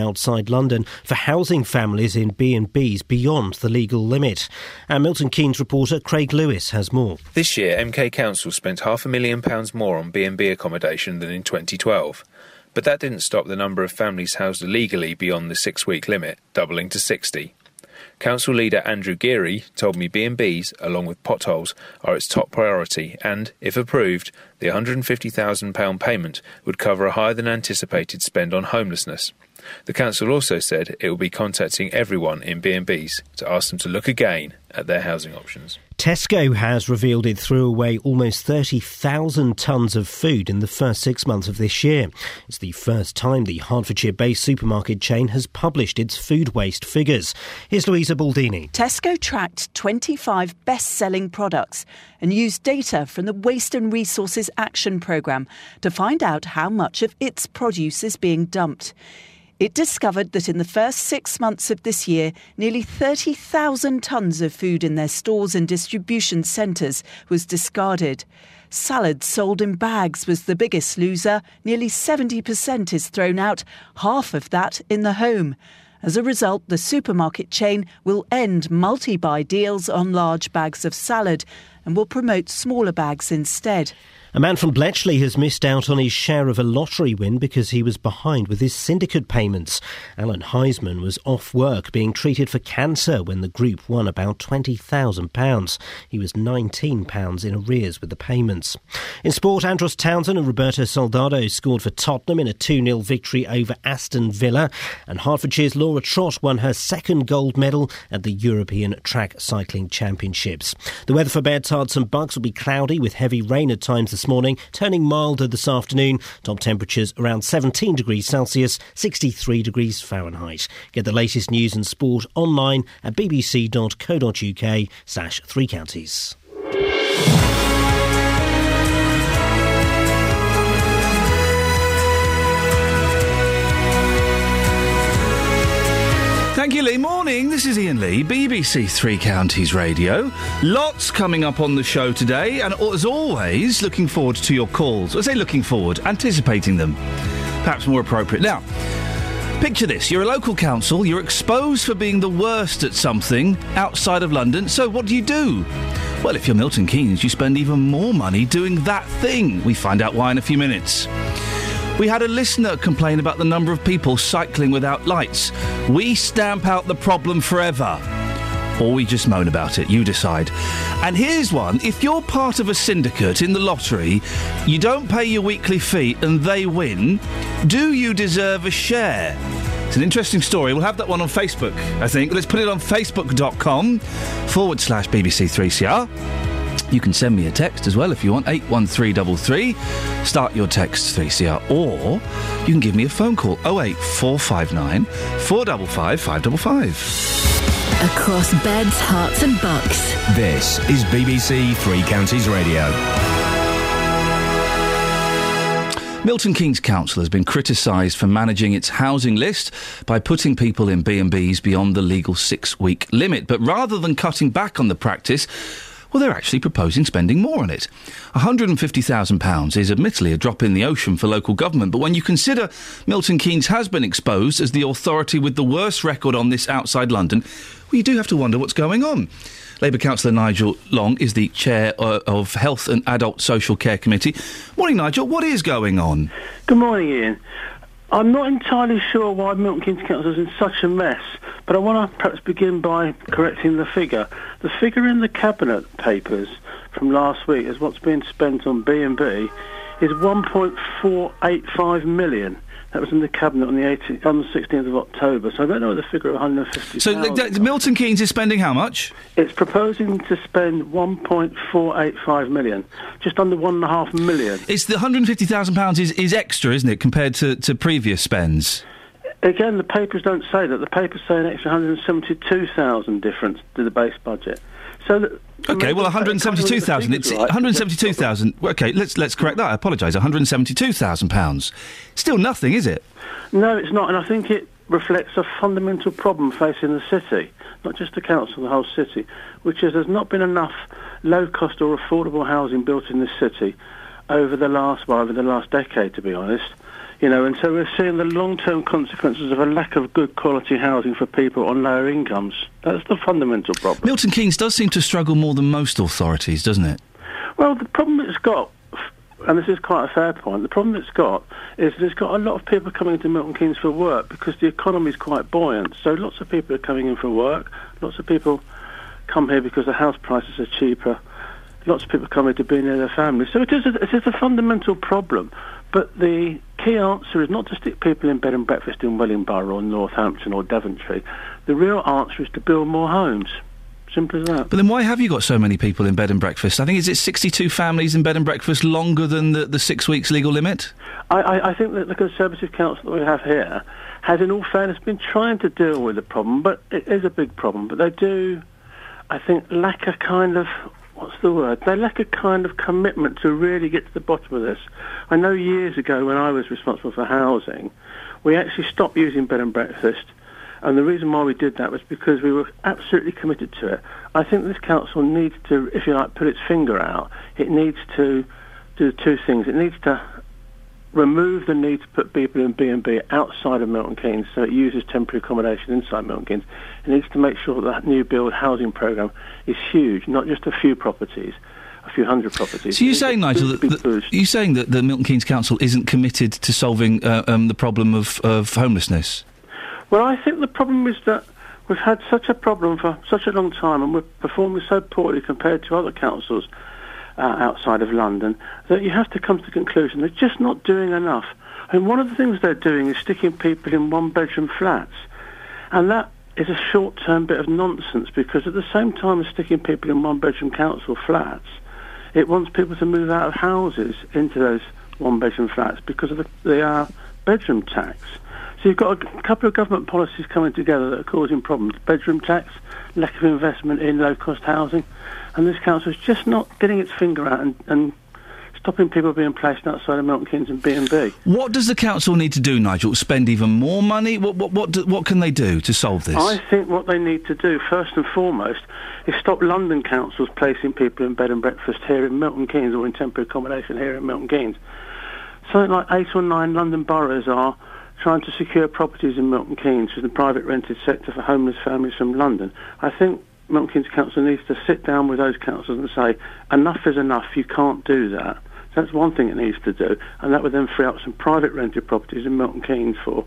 outside London for housing families in B&Bs beyond the legal limit. And Milton Keynes reporter Craig Lewis has more. This year, MK Council spent half a million pounds more on B&B accommodation than in 2012. But that didn't stop the number of families housed illegally beyond the six-week limit, doubling to 60. Council leader Andrew Geary told me B&Bs, along with potholes, are its top priority and, if approved, the £150,000 payment would cover a higher than anticipated spend on homelessness. The council also said it will be contacting everyone in B&Bs to ask them to look again at their housing options. Tesco has revealed it threw away almost 30,000 tonnes of food in the first six months of this year. It's the first time the Hertfordshire based supermarket chain has published its food waste figures. Here's Louisa Baldini. Tesco tracked 25 best selling products and used data from the Waste and Resources Action Programme to find out how much of its produce is being dumped. It discovered that in the first six months of this year, nearly 30,000 tonnes of food in their stores and distribution centres was discarded. Salad sold in bags was the biggest loser. Nearly 70% is thrown out, half of that in the home. As a result, the supermarket chain will end multi buy deals on large bags of salad and will promote smaller bags instead. A man from Bletchley has missed out on his share of a lottery win because he was behind with his syndicate payments. Alan Heisman was off work being treated for cancer when the group won about £20,000. He was £19 in arrears with the payments. In sport, Andros Townsend and Roberto Soldado scored for Tottenham in a 2 0 victory over Aston Villa. And Hertfordshire's Laura Trott won her second gold medal at the European Track Cycling Championships. The weather for Bedtards and Bucks will be cloudy with heavy rain at times this morning, turning milder this afternoon. Top temperatures around 17 degrees Celsius, 63 degrees Fahrenheit. Get the latest news and sport online at bbc.co.uk slash three counties. Thank you, Lee. Morning. This is Iain Lee, BBC Three Counties Radio. Lots coming up on the show today, and as always, looking forward to your calls. I say looking forward, anticipating them. Perhaps more appropriate. Now, picture this you're a local council, you're exposed for being the worst at something outside of London, so what do you do? Well, if you're Milton Keynes, you spend even more money doing that thing. We find out why in a few minutes. We had a listener complain about the number of people cycling without lights. We stamp out the problem forever. Or we just moan about it. You decide. And here's one. If you're part of a syndicate in the lottery, you don't pay your weekly fee and they win, do you deserve a share? It's an interesting story. We'll have that one on Facebook, I think. Let's put it on facebook.com forward slash BBC3CR. You can send me a text as well if you want, 81333. Start your text 3CR. Or you can give me a phone call, 08459 455 555. Across beds, Herts, and bucks. This is BBC Three Counties Radio. Milton Keynes Council has been criticised for managing its housing list by putting people in B&Bs beyond the legal six-week limit. But rather than cutting back on the practice, well, they're actually proposing spending more on it. £150,000 is admittedly a drop in the ocean for local government, but when you consider Milton Keynes has been exposed as the authority with the worst record on this outside London, well, you do have to wonder what's going on. Labour councillor Nigel Long is the chair uh, of Health and Adult Social Care Committee. Morning, Nigel. What is going on? Good morning, Iain. I'm not entirely sure why Milton Keynes Council is in such a mess, but I want to perhaps begin by correcting the figure. The figure in the cabinet papers from last week is what's being spent on B&B is 1.485 million. That was in the cabinet on the 18th, on the 16th of October. So I don't know the figure of 150. So the, the, Milton Keynes is spending how much? It's proposing to spend 1.485 million, just under one and a half million. It's the 150,000 pounds is, is extra, isn't it, compared to, to previous spends? Again, the papers don't say that. The papers say an extra 172,000 difference to the base budget. So that, Okay, well, 172,000. It's 172,000. Okay, let's let's correct that. I apologise. 172,000 pounds. Still nothing, is it? No, it's not, and I think it reflects a fundamental problem facing the city, not just the council, the whole city, which is there's not been enough low-cost or affordable housing built in this city over the last well, over the last decade, to be honest. You know, and so we're seeing the long-term consequences of a lack of good quality housing for people on lower incomes. That's the fundamental problem. Milton Keynes does seem to struggle more than most authorities, doesn't it? Well, the problem it's got, and this is quite a fair point, the problem it's got is that it's got a lot of people coming into Milton Keynes for work because the economy is quite buoyant. So lots of people are coming in for work. Lots of people come here because the house prices are cheaper. Lots of people come here to be near their families. So it is a, it is a fundamental problem. But the key answer is not to stick people in bed and breakfast in Wellingborough or Northampton or Daventry. The real answer is to build more homes. Simple as that. But then why have you got so many people in bed and breakfast? I think is it 62 families in bed and breakfast longer than the, the six weeks legal limit? I, I, I think that the Conservative Council that we have here has, in all fairness, been trying to deal with the problem, but it is a big problem. But they do, I think, lack a kind of what's the word? They lack a kind of commitment to really get to the bottom of this. I know years ago when I was responsible for housing, we actually stopped using bed and breakfast. And the reason why we did that was because we were absolutely committed to it. I think this council needs to, if you like, put its finger out. It needs to do two things. It needs to remove the need to put people in B&B outside of Milton Keynes so it uses temporary accommodation inside Milton Keynes. It needs to make sure that new build housing programme is huge, not just a few properties, a few hundred properties. So you're saying, Nigel, that, that, you're saying that the Milton Keynes Council isn't committed to solving uh, um, the problem of, of homelessness? Well, I think the problem is that we've had such a problem for such a long time and we're performing so poorly compared to other councils uh, outside of London, that you have to come to the conclusion they're just not doing enough. And one of the things they're doing is sticking people in one-bedroom flats. And that is a short-term bit of nonsense because at the same time as sticking people in one-bedroom council flats, it wants people to move out of houses into those one-bedroom flats because of the, the uh, bedroom tax. So you've got a couple of government policies coming together that are causing problems. Bedroom tax, lack of investment in low-cost housing, and this council is just not getting its finger out and, and stopping people being placed outside of Milton Keynes and B&B. What does the council need to do, Nigel? Spend even more money? What, what, what, do, what can they do to solve this? I think what they need to do, first and foremost, is stop London councils placing people in bed and breakfast here in Milton Keynes or in temporary accommodation here in Milton Keynes. Something like eight or nine London boroughs are trying to secure properties in Milton Keynes for the private rented sector for homeless families from London. I think Milton Keynes Council needs to sit down with those councils and say, enough is enough, you can't do that. So that's one thing it needs to do, and that would then free up some private rented properties in Milton Keynes for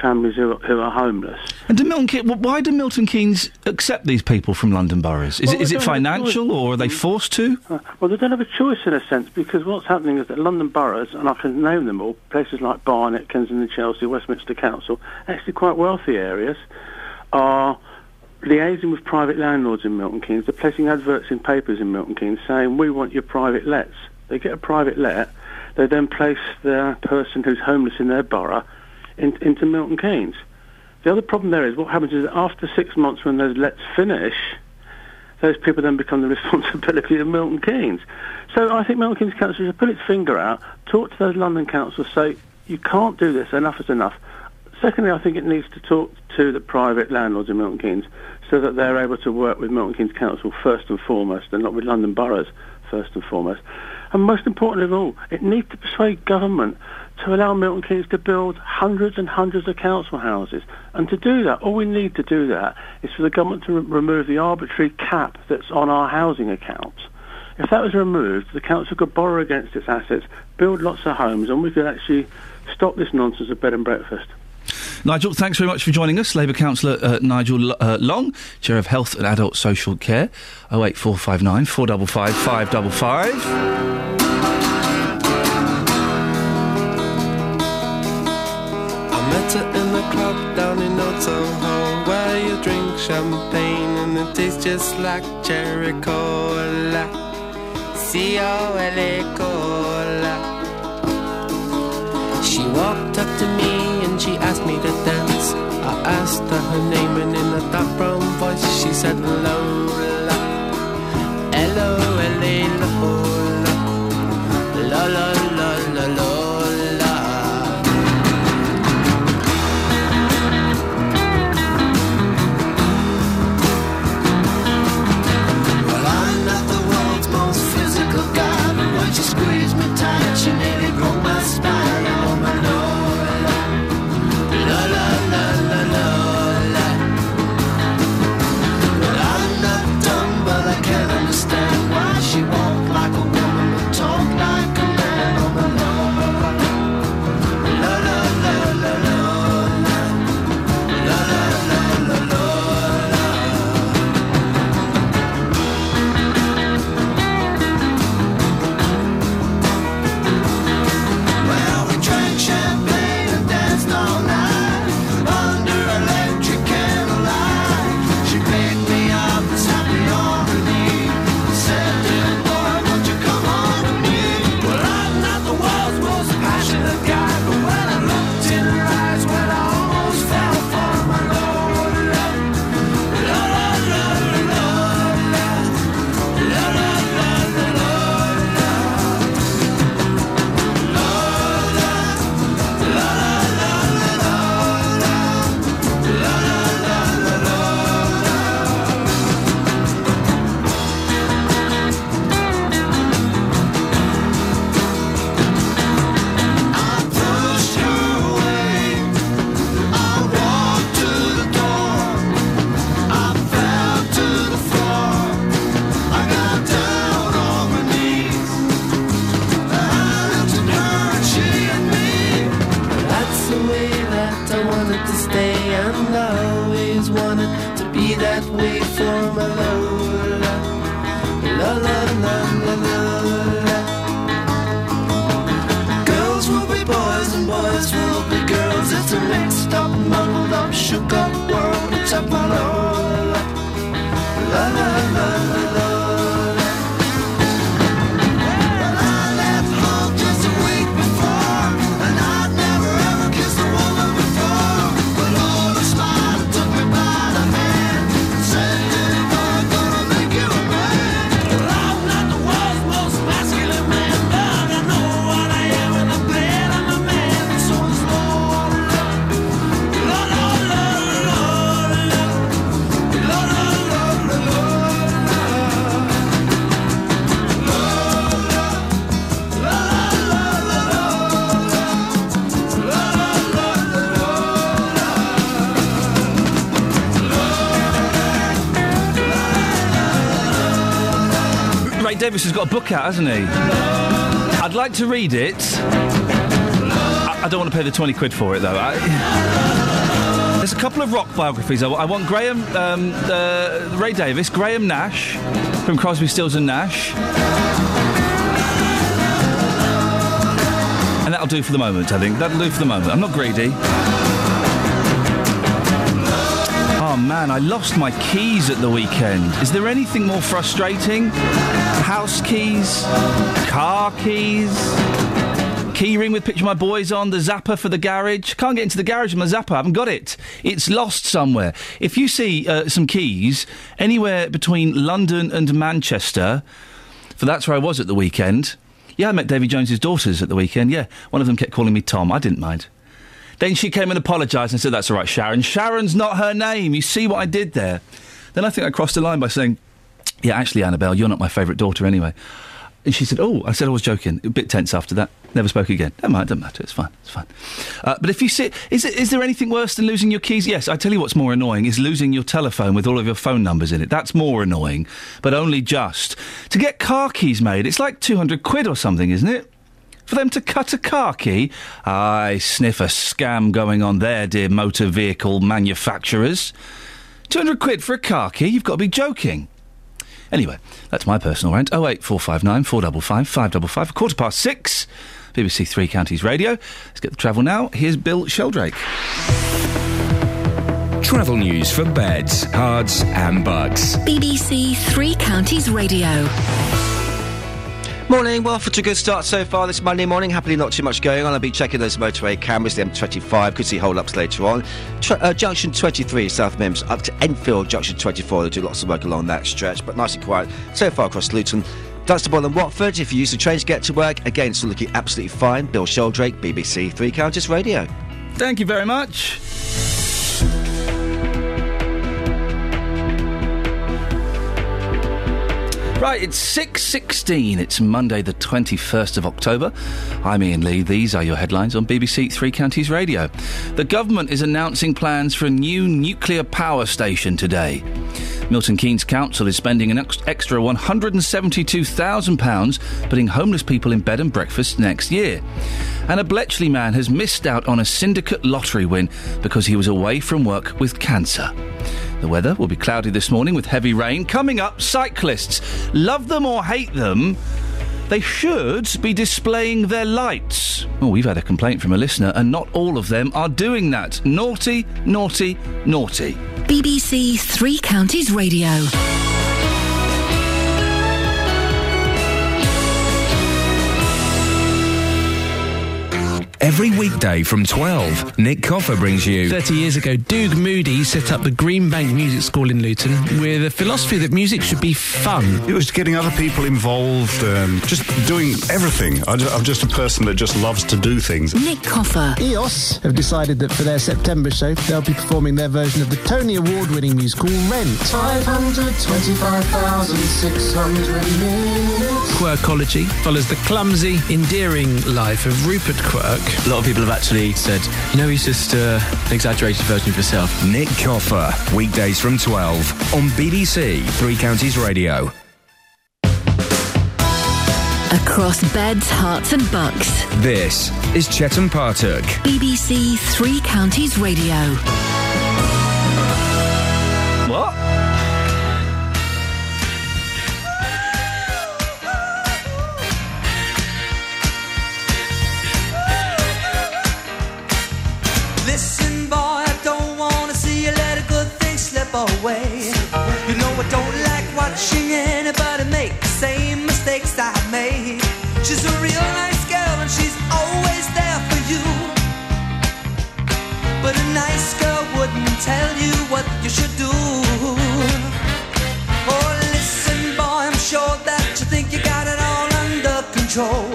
families who are, who are homeless. And do Milton Keynes, why do Milton Keynes accept these people from London boroughs? Is, Well, it, is it don't have a financial, or are they forced to? Uh, well, they don't have a choice in a sense because what's happening is that London boroughs, and I can name them all, places like Barnet, Kensington, Chelsea, Westminster Council, actually quite wealthy areas, are liaising with private landlords in Milton Keynes. They're placing adverts in papers in Milton Keynes saying, we want your private lets. They get a private let. They then place the person who's homeless in their borough in, into Milton Keynes. The other problem there is what happens is after six months when those lets finish, those people then become the responsibility of Milton Keynes. So I think Milton Keynes Council should put its finger out, talk to those London councils, say, you can't do this, enough is enough. Secondly, I think it needs to talk to the private landlords in Milton Keynes so that they're able to work with Milton Keynes Council first and foremost and not with London boroughs first and foremost. And most importantly of all, it needs to persuade government to allow Milton Keynes to build hundreds and hundreds of council houses. And to do that, all we need to do that is for the government to re- remove the arbitrary cap that's on our housing accounts. If that was removed, the council could borrow against its assets, build lots of homes, and we could actually stop this nonsense of bed and breakfast. Nigel, thanks very much for joining us. Labour Councillor uh, Nigel uh, Long, Chair of Health and Adult Social Care. 08459 455 555. I met her in the club down in Where you drink champagne and it tastes just like cherry cola C-O-L-A cola She walked up to me she asked me to dance. I asked her her name and in a dark brown voice she said Lola L-O-L-A Lola. La la la la Lola Davies has got a book out, hasn't he? I'd like to read it. I, I don't want to pay the 20 quid for it, though. I, there's a couple of rock biographies. I, I want Graham, um, uh, Ray Davies, Graham Nash from Crosby, Stills and Nash. And that'll do for the moment, I think. That'll do for the moment. I'm not greedy. Oh man, I lost my keys at the weekend. Is there anything more frustrating? House keys, car keys, key ring with picture of my boys on, the zapper for the garage. Can't get into the garage with my zapper. I haven't got it. It's lost somewhere. If you see uh, some keys anywhere between London and Manchester, for that's where I was at the weekend. Yeah, I met Davy Jones's daughters at the weekend. Yeah, one of them kept calling me Tom. I didn't mind. Then she came and apologised and said, That's all right, Sharon. Sharon's not her name. You see what I did there? Then I think I crossed the line by saying, Yeah, actually, Annabelle, you're not my favourite daughter anyway. And she said, Oh, I said I was joking. A bit tense after that. Never spoke again. Never mind, doesn't matter. It's fine. It's fine. Uh, but if you see, is, it, is there anything worse than losing your keys? Yes, I tell you what's more annoying is losing your telephone with all of your phone numbers in it. That's more annoying, but only just. To get car keys made, it's like 200 quid or something, isn't it? For them to cut a car key? I sniff a scam going on there, dear motor vehicle manufacturers. 200 quid for a car key? You've got to be joking. Anyway, that's my personal rant. 08459 455 555, a quarter past six. BBC Three Counties Radio. Let's get the travel now. Here's Bill Sheldrake. Travel news for beds, Herts, and Bucks. BBC Three Counties Radio. Morning. Well, for a good start so far this Monday morning. Happily, not too much going on. I'll be checking those motorway cameras. The M25 could see hold ups later on. Tr- uh, junction 23, South Mimms, up to Enfield. Junction 24. They do lots of work along that stretch, but nice and quiet so far across Luton. Dunstable and Watford. If you use the train to get to work, again, still looking absolutely fine. Bill Sheldrake, BBC Three Counties Radio. Thank you very much. Right, it's 6.16. It's Monday the 21st of October. I'm Iain Lee. These are your headlines on BBC Three Counties Radio. The government is announcing plans for a new nuclear power station today. Milton Keynes Council is spending an ex- extra £172,000 putting homeless people in bed and breakfast next year. And a Bletchley man has missed out on a syndicate lottery win because he was away from work with cancer. The weather will be cloudy this morning with heavy rain. Coming up, cyclists. Love them or hate them, they should be displaying their lights. Oh, we've had a complaint from a listener, and not all of them are doing that. Naughty, naughty, naughty. BBC Three Counties Radio. Every weekday from 12, Nick Coffer brings you 30 years ago, Doug Moody set up the Greenbank Music School in Luton with a philosophy that music should be fun. It was getting other people involved, um, just doing everything. I ju- I'm just a person that just loves to do things. Nick Coffer. EOS have decided that for their September show, they'll be performing their version of the Tony Award winning musical Rent. 525,600 minutes. Quirkology follows the clumsy, endearing life of Rupert Quirk. A lot of people have actually said, you know, he's just uh, an exaggerated version of himself. Nick Coffer, weekdays from 12 on BBC Three Counties Radio. Across beds, Herts, and bucks. This is Chetan Partuk. BBC Three Counties Radio. Away. You know I don't like watching anybody make the same mistakes I made. She's a real nice girl and she's always there for you. But a nice girl wouldn't tell you what you should do. Oh, listen, boy, I'm sure that you think you got it all under control.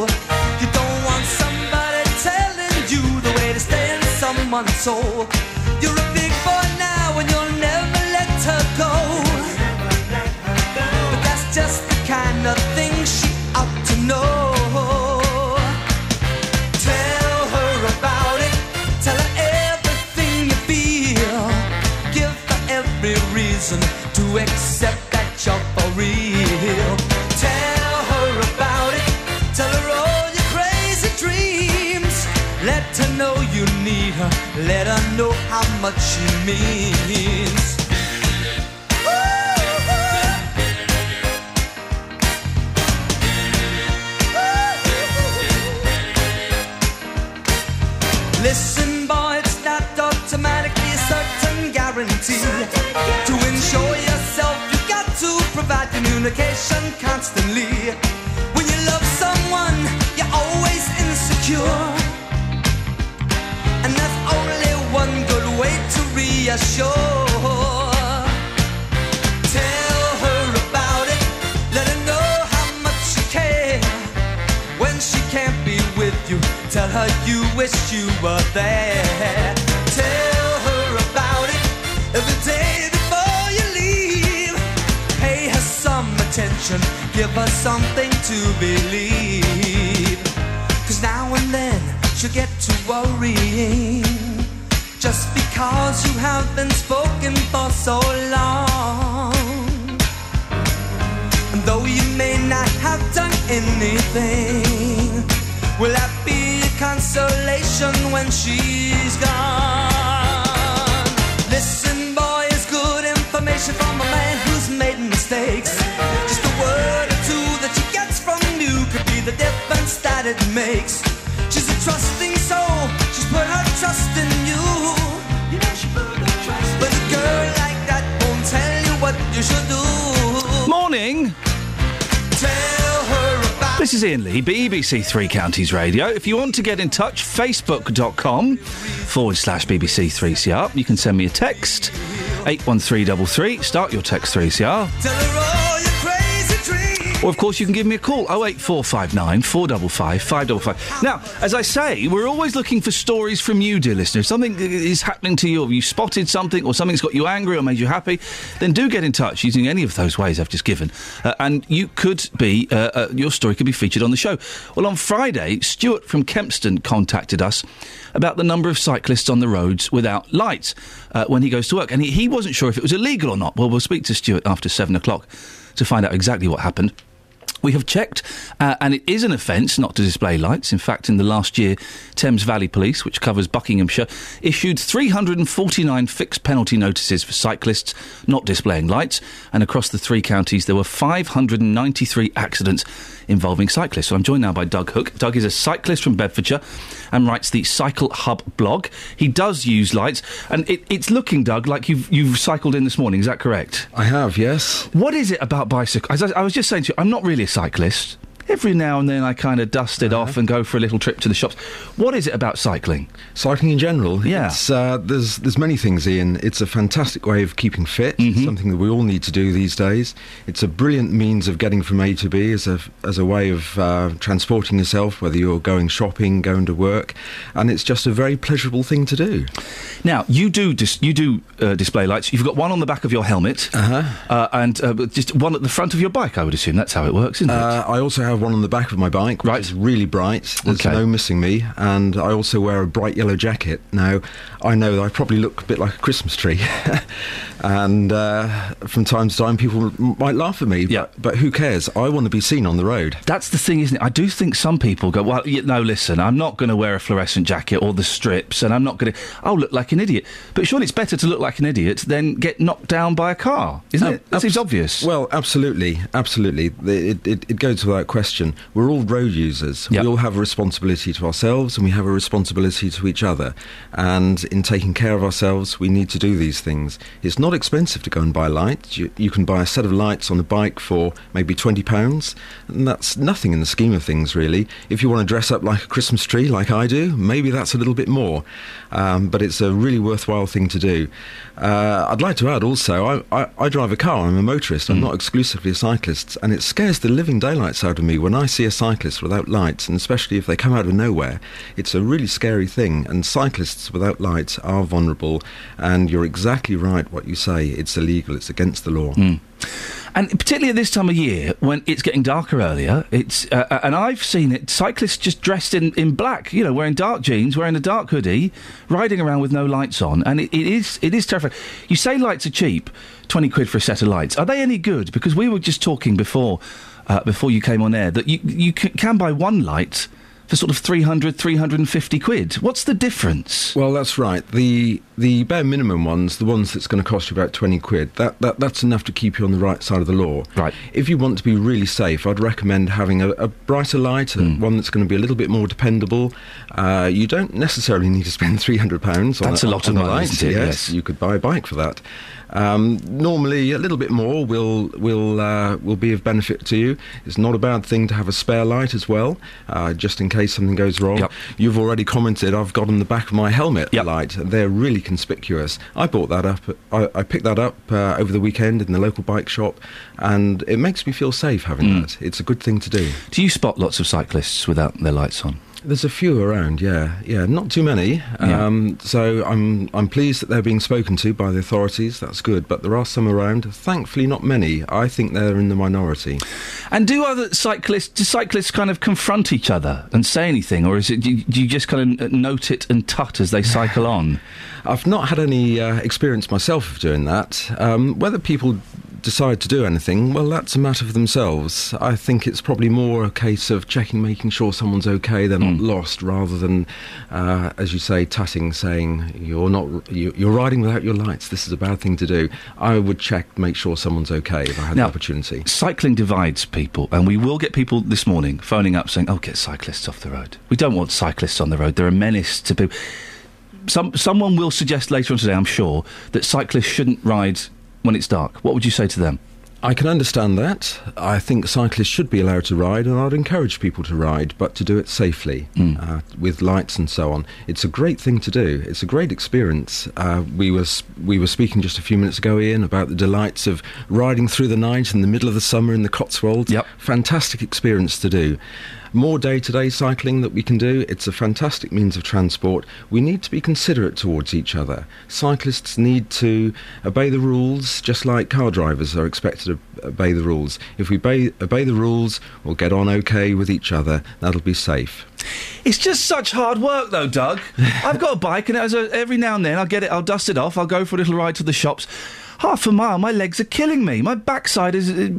You don't want somebody telling you the way to stay in someone's soul. How much she you wish you were there. Tell her about it every day before you leave. Pay her some attention, give her something to believe. Cause now and then she'll get to worrying. Just because you have been spoken for so long. And though you may not have done anything, be a consolation when she's gone? Listen, boy, it's good information from a man who's made mistakes. Just a word or two that she gets from you could be the difference that it makes. She's a trusting This is Iain Lee, BBC Three Counties Radio. If you want to get in touch, facebook.com forward slash BBC 3CR. You can send me a text, 81333. Start your text 3CR. Or, of course, you can give me a call, 08459 455 555. Now, as I say, we're always looking for stories from you, dear listeners. Something is happening to you, or you spotted something, or something's got you angry or made you happy, then do get in touch using any of those ways I've just given. Uh, and you could be, uh, uh, your story could be featured on the show. Well, on Friday, Stuart from Kempston contacted us about the number of cyclists on the roads without lights uh, when he goes to work. And he, he wasn't sure if it was illegal or not. Well, we'll speak to Stuart after seven o'clock to find out exactly what happened. We have checked, uh, and it is an offence not to display lights. In fact, in the last year, Thames Valley Police, which covers Buckinghamshire, issued 349 fixed penalty notices for cyclists not displaying lights. And across the three counties, there were 593 accidents involving cyclists. So I'm joined now by Doug Hook. Doug is a cyclist from Bedfordshire and writes the Cycle Hub blog. He does use lights, and it, it's looking, Doug, like you've you've cycled in this morning. Is that correct? I have, yes. What is it about bicycle? As I, I was just saying to you, I'm not really a cyclist. Every now and then I kind of dust it off and go for a little trip to the shops. What is it about cycling? Cycling in general, Yeah. It's, uh, there's there's many things, Iain. It's a fantastic way of keeping fit. Mm-hmm. It's something that we all need to do these days. It's a brilliant means of getting from A to B as a as a way of uh, transporting yourself, whether you're going shopping, going to work, and it's just a very pleasurable thing to do. Now you do dis- you do uh, display lights. You've got one on the back of your helmet, uh-huh. and uh, just one at the front of your bike. I would assume that's how it works, isn't it? Uh, I also have one on the back of my bike, which is really bright. There's Okay. no missing me, and I also wear a bright yellow jacket. Now, I know that I probably look a bit like a Christmas tree, and uh, from time to time people might laugh at me. But, but who cares? I want to be seen on the road. That's the thing, isn't it? I do think some people go, well, y- no, listen, I'm not going to wear a fluorescent jacket or the strips, and I'm not going to. I'll look like an idiot. But surely it's better to look like an idiot than get knocked down by a car, isn't it? That seems obvious. Well, absolutely, absolutely. It, it, it goes without question. question. We're all road users. We all have a responsibility to ourselves and we have a responsibility to each other. And in taking care of ourselves, we need to do these things. It's not expensive to go and buy lights. You, you can buy a set of lights on a bike for maybe £20, and that's nothing in the scheme of things, really. If you want to dress up like a Christmas tree, like I do, maybe that's a little bit more. Um, but it's a really worthwhile thing to do. Uh, I'd like to add also, I, I, I drive a car, I'm a motorist, I'm not exclusively a cyclist, and it scares the living daylights out of me when I see a cyclist without lights, and especially if they come out of nowhere. It's a really scary thing, and cyclists without lights are vulnerable, and you're exactly right what you say, it's illegal, it's against the law. And particularly at this time of year, when it's getting darker earlier, it's uh, uh, and I've seen it. Cyclists just dressed in, in black, you know, wearing dark jeans, wearing a dark hoodie, riding around with no lights on, and it, it is it is terrifying. You say lights are cheap, twenty quid for a set of lights. Are they any good? Because we were just talking before uh, before you came on air that you you can buy one light for sort of 300, 350 quid. What's the difference? Well, that's right. The the bare minimum ones, the ones that's going to cost you about twenty quid, that, that that's enough to keep you on the right side of the law. Right. If you want to be really safe, I'd recommend having a, a brighter light, a, Hmm. one that's going to be a little bit more dependable. Uh, you don't necessarily need to spend three hundred pounds. On that. That's a lot on of money, light. isn't it? Yes, Yes. you could buy a bike for that. Um, normally, a little bit more will will uh, will be of benefit to you. It's not a bad thing to have a spare light as well, uh, just in case something goes wrong. You've already commented. I've got on the back of my helmet a light. They're really conspicuous. I bought that up. I, I picked that up uh, over the weekend in the local bike shop, and it makes me feel safe having Mm. that. It's a good thing to do. Do you spot lots of cyclists without their lights on? There's a few around, yeah, yeah, not too many. Yeah. Um, so I'm I'm pleased that they're being spoken to by the authorities. That's good, but there are some around. Thankfully, not many. I think they're in the minority. And do other cyclists, do cyclists kind of confront each other and say anything, or is it do you, do you just kind of note it and tut as they cycle on? I've not had any uh, experience myself of doing that. Um, whether people decide to do anything, well, that's a matter for themselves. I think it's probably more a case of checking, making sure someone's okay, they're not lost, rather than, uh, as you say, tutting, saying you're not, you, you're riding without your lights. This is a bad thing to do. I would check, make sure someone's okay if I had Now, the opportunity. Cycling divides people, and we will get people this morning phoning up saying, "Oh, get cyclists off the road." We don't want cyclists on the road; they're a menace to people. Some someone will suggest later on today, I'm sure, that cyclists shouldn't ride when it's dark. What would you say to them? I can understand that. I think cyclists should be allowed to ride, and I'd encourage people to ride, but to do it safely uh, with lights and so on. It's a great thing to do. It's a great experience. Uh, we was we were speaking just a few minutes ago, Iain, about the delights of riding through the night in the middle of the summer in the Cotswolds. Yep. Fantastic experience to do. More day-to-day cycling that we can do. It's a fantastic means of transport. We need to be considerate towards each other. Cyclists need to obey the rules, just like car drivers are expected to obey the rules. If we obey, obey the rules, we'll get on okay with each other. That'll be safe. It's just such hard work, though, Doug. I've got a bike, and as a, every now and then I'll get it, I'll dust it off, I'll go for a little ride to the shops. Half a mile, my legs are killing me. My backside is it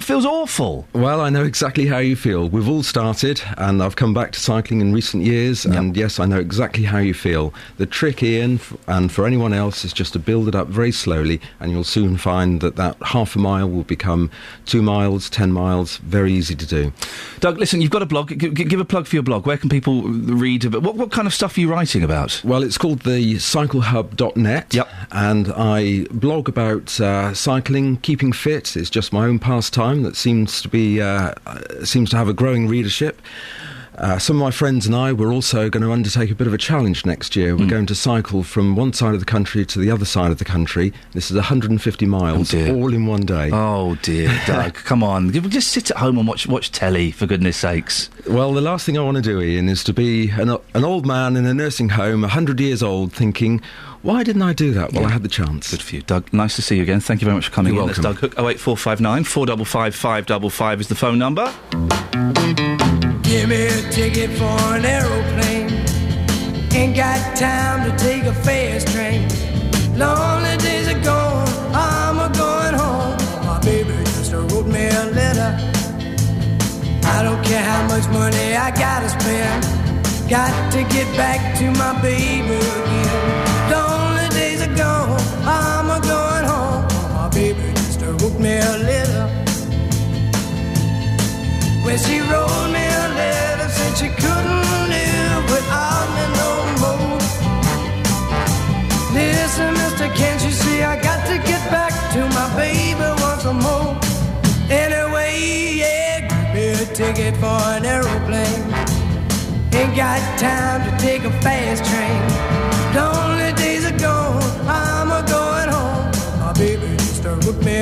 feels awful. Well, I know exactly how you feel. We've all started, and I've come back to cycling in recent years, and yes, I know exactly how you feel. The trick, Iain, and for anyone else, is just to build it up very slowly, and you'll soon find that that half a mile will become two miles, ten miles, very easy to do. Doug, listen, you've got a blog. G- g- give a plug for your blog. Where can people read about? What, what kind of stuff are you writing about? Well, it's called the cyclehub.net. Yep. And I blog about uh, cycling, keeping fit. It's just my own pastime that seems to be uh, seems to have a growing readership. Uh, some of my friends and I were also going to undertake a bit of a challenge next year. We're going to cycle from one side of the country to the other side of the country. This is 150 miles, all in one day. Oh dear, Doug, come on. Just sit at home and watch watch telly, for goodness sakes. Well, the last thing I want to do, Iain, is to be an, an old man in a nursing home, 100 years old, thinking, why didn't I do that? Well, I had the chance. Good for you, Doug. Nice to see you again. Thank you very much for coming You're in. That's welcome. Doug Hook. 08459 455 555 is the phone number. Give me a ticket for an aeroplane. Ain't got time to take a fast train. Lonely days are gone, I'm a going home. My baby just wrote me a letter. I don't care how much money I gotta spend. Got to get back to my baby again. Me a letter. Well, she wrote me a letter, said she couldn't live without me no more. Listen, mister, can't you see I got to get back to my baby once more? Anyway, yeah, give me a ticket for an aeroplane. Ain't got time to take a fast train. Lonely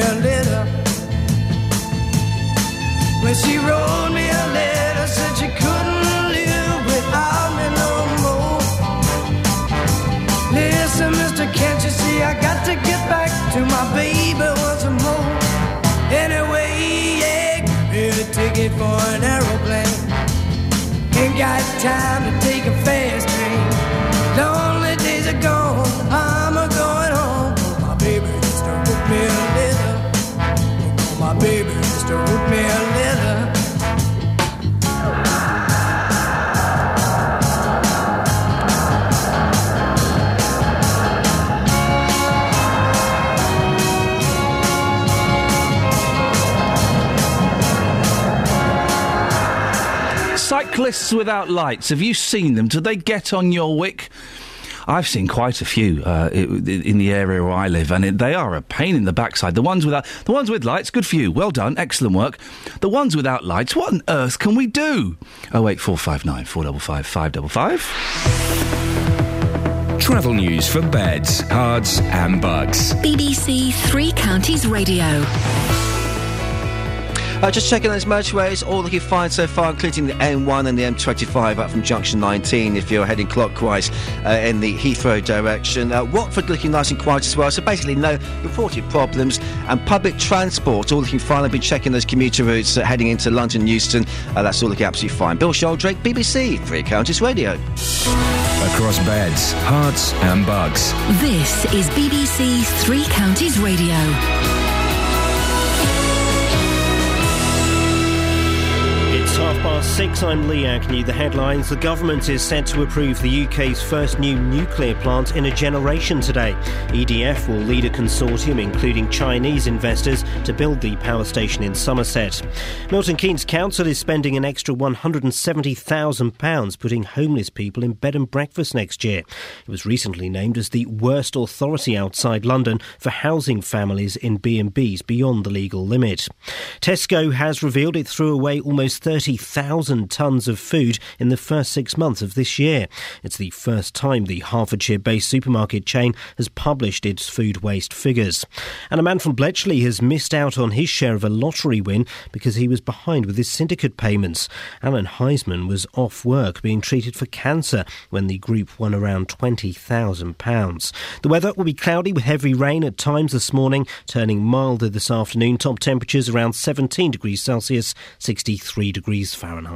a letter. When she wrote me a letter, said she couldn't live without me no more. Listen, mister, can't you see I got to get back to my baby once more? Anyway, yeah, a ticket for an aeroplane. Ain't got time to Cyclists without lights. Have you seen them? Do they get on your wick? I've seen quite a few uh, in the area where I live, and it, they are a pain in the backside. The ones without, the ones with lights, good for you. Well done, excellent work. The ones without lights, what on earth can we do? Oh eight four five nine four double five five double five. Travel news for beds, Herts, and Bucks. BBC Three Counties Radio. Uh, just checking those motorways, all looking fine so far, including the M1 and the M25 up from junction 19 if you're heading clockwise uh, in the Heathrow direction. Uh, Watford looking nice and quiet as well, so basically no reported problems. And public transport, all looking fine. I've been checking those commuter routes uh, heading into London, Euston. Uh, that's all looking absolutely fine. Bill Sheldrake, BBC, Three Counties Radio. Across beds, Herts, and Bucks. This is BBC Three Counties Radio. 6, I'm Lee Agnew. The headlines The government is set to approve the UK's first new nuclear plant in a generation today. EDF will lead a consortium, including Chinese investors, to build the power station in Somerset. Milton Keynes Council is spending an extra £170,000 putting homeless people in bed and breakfast next year. It was recently named as the worst authority outside London for housing families in B&Bs beyond the legal limit. Tesco has revealed it threw away almost 30,000 tonnes of food in the first six months of this year. It's the first time the Hertfordshire based supermarket chain has published its food waste figures. And a man from Bletchley has missed out on his share of a lottery win because he was behind with his syndicate payments. Alan Heisman was off work being treated for cancer when the group won around £20,000. The weather will be cloudy with heavy rain at times this morning, turning milder this afternoon. Top temperatures around 17 degrees Celsius, 63 degrees Fahrenheit.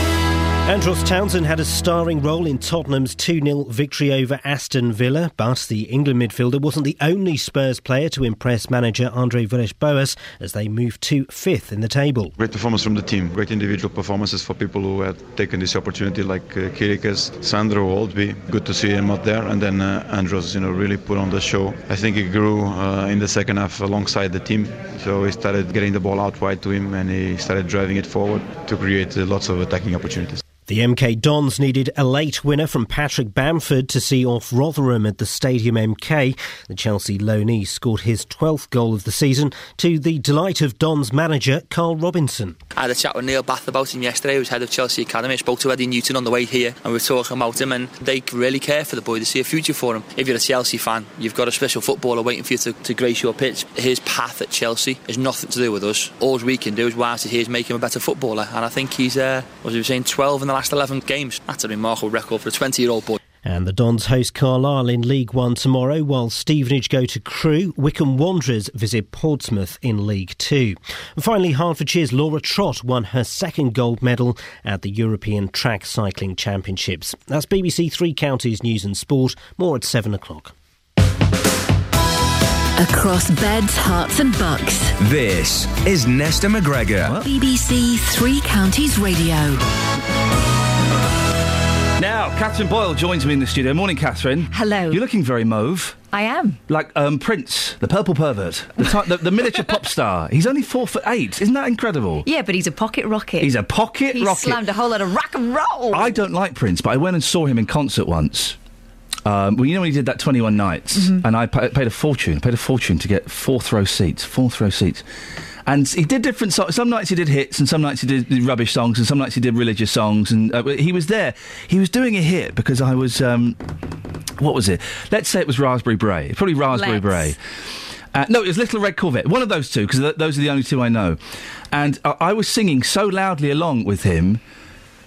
Andros Townsend had a starring role in Tottenham's 2 0 victory over Aston Villa, but the England midfielder wasn't the only Spurs player to impress manager Andre Villas Boas as they moved to fifth in the table. Great performance from the team, great individual performances for people who had taken this opportunity, like uh, Kirikas, Sandro Holtby. Good to see him out there, and then uh, Andros, you know, really put on the show. I think he grew uh, in the second half alongside the team, so he started getting the ball out wide to him, and he started driving it forward to create uh, lots of attacking opportunities. The MK Dons needed a late winner from Patrick Bamford to see off Rotherham at the Stadium MK. The Chelsea loanee scored his 12th goal of the season to the delight of Dons manager Karl Robinson. I had a chat with Neil Bath about him yesterday, who's head of Chelsea Academy. I spoke to Eddie Newton on the way here and we were talking about him and they really care for the boy. They see a future for him. If you're a Chelsea fan, you've got a special footballer waiting for you to, to grace your pitch. His path at Chelsea has nothing to do with us. All we can do is whilst he's here is make him a better footballer and I think he's, uh, what was he saying, 12 in the last 11 games. That's a remarkable record for a 20 year old boy. And the Dons host Carlisle in League One tomorrow, while Stevenage go to Crewe. Wycombe Wanderers visit Portsmouth in League Two. And finally, Hertfordshire's Laura Trott won her second gold medal at the European Track Cycling Championships. That's BBC Three Counties News and Sport. More at seven o'clock. Across beds, Herts, and bucks. This is Nesta McGregor. BBC Three Counties Radio. Now, Catherine Boyle joins me in the studio. Morning, Catherine. Hello. You're looking very mauve. I am. Like um, Prince, the purple pervert, the, the, the miniature pop star. He's only four foot eight. Isn't that incredible? Yeah, but he's a pocket rocket. He's a pocket he rocket. slammed a whole lot of rock and roll. I don't like Prince, but I went and saw him in concert once. Um, well, you know when he did that 21 nights, Mm-hmm. and I pa- paid a fortune, paid a fortune to get fourth row seats, fourth row seats. And he did different songs. Some nights he did hits, and some nights he did rubbish songs, and some nights he did religious songs. And uh, he was there. He was doing a hit because I was. Um, what was it? Let's say it was Raspberry Beret. Probably Raspberry Let's. Beret. Uh, no, it was Little Red Corvette. One of those two, because th- those are the only two I know. And uh, I was singing so loudly along with him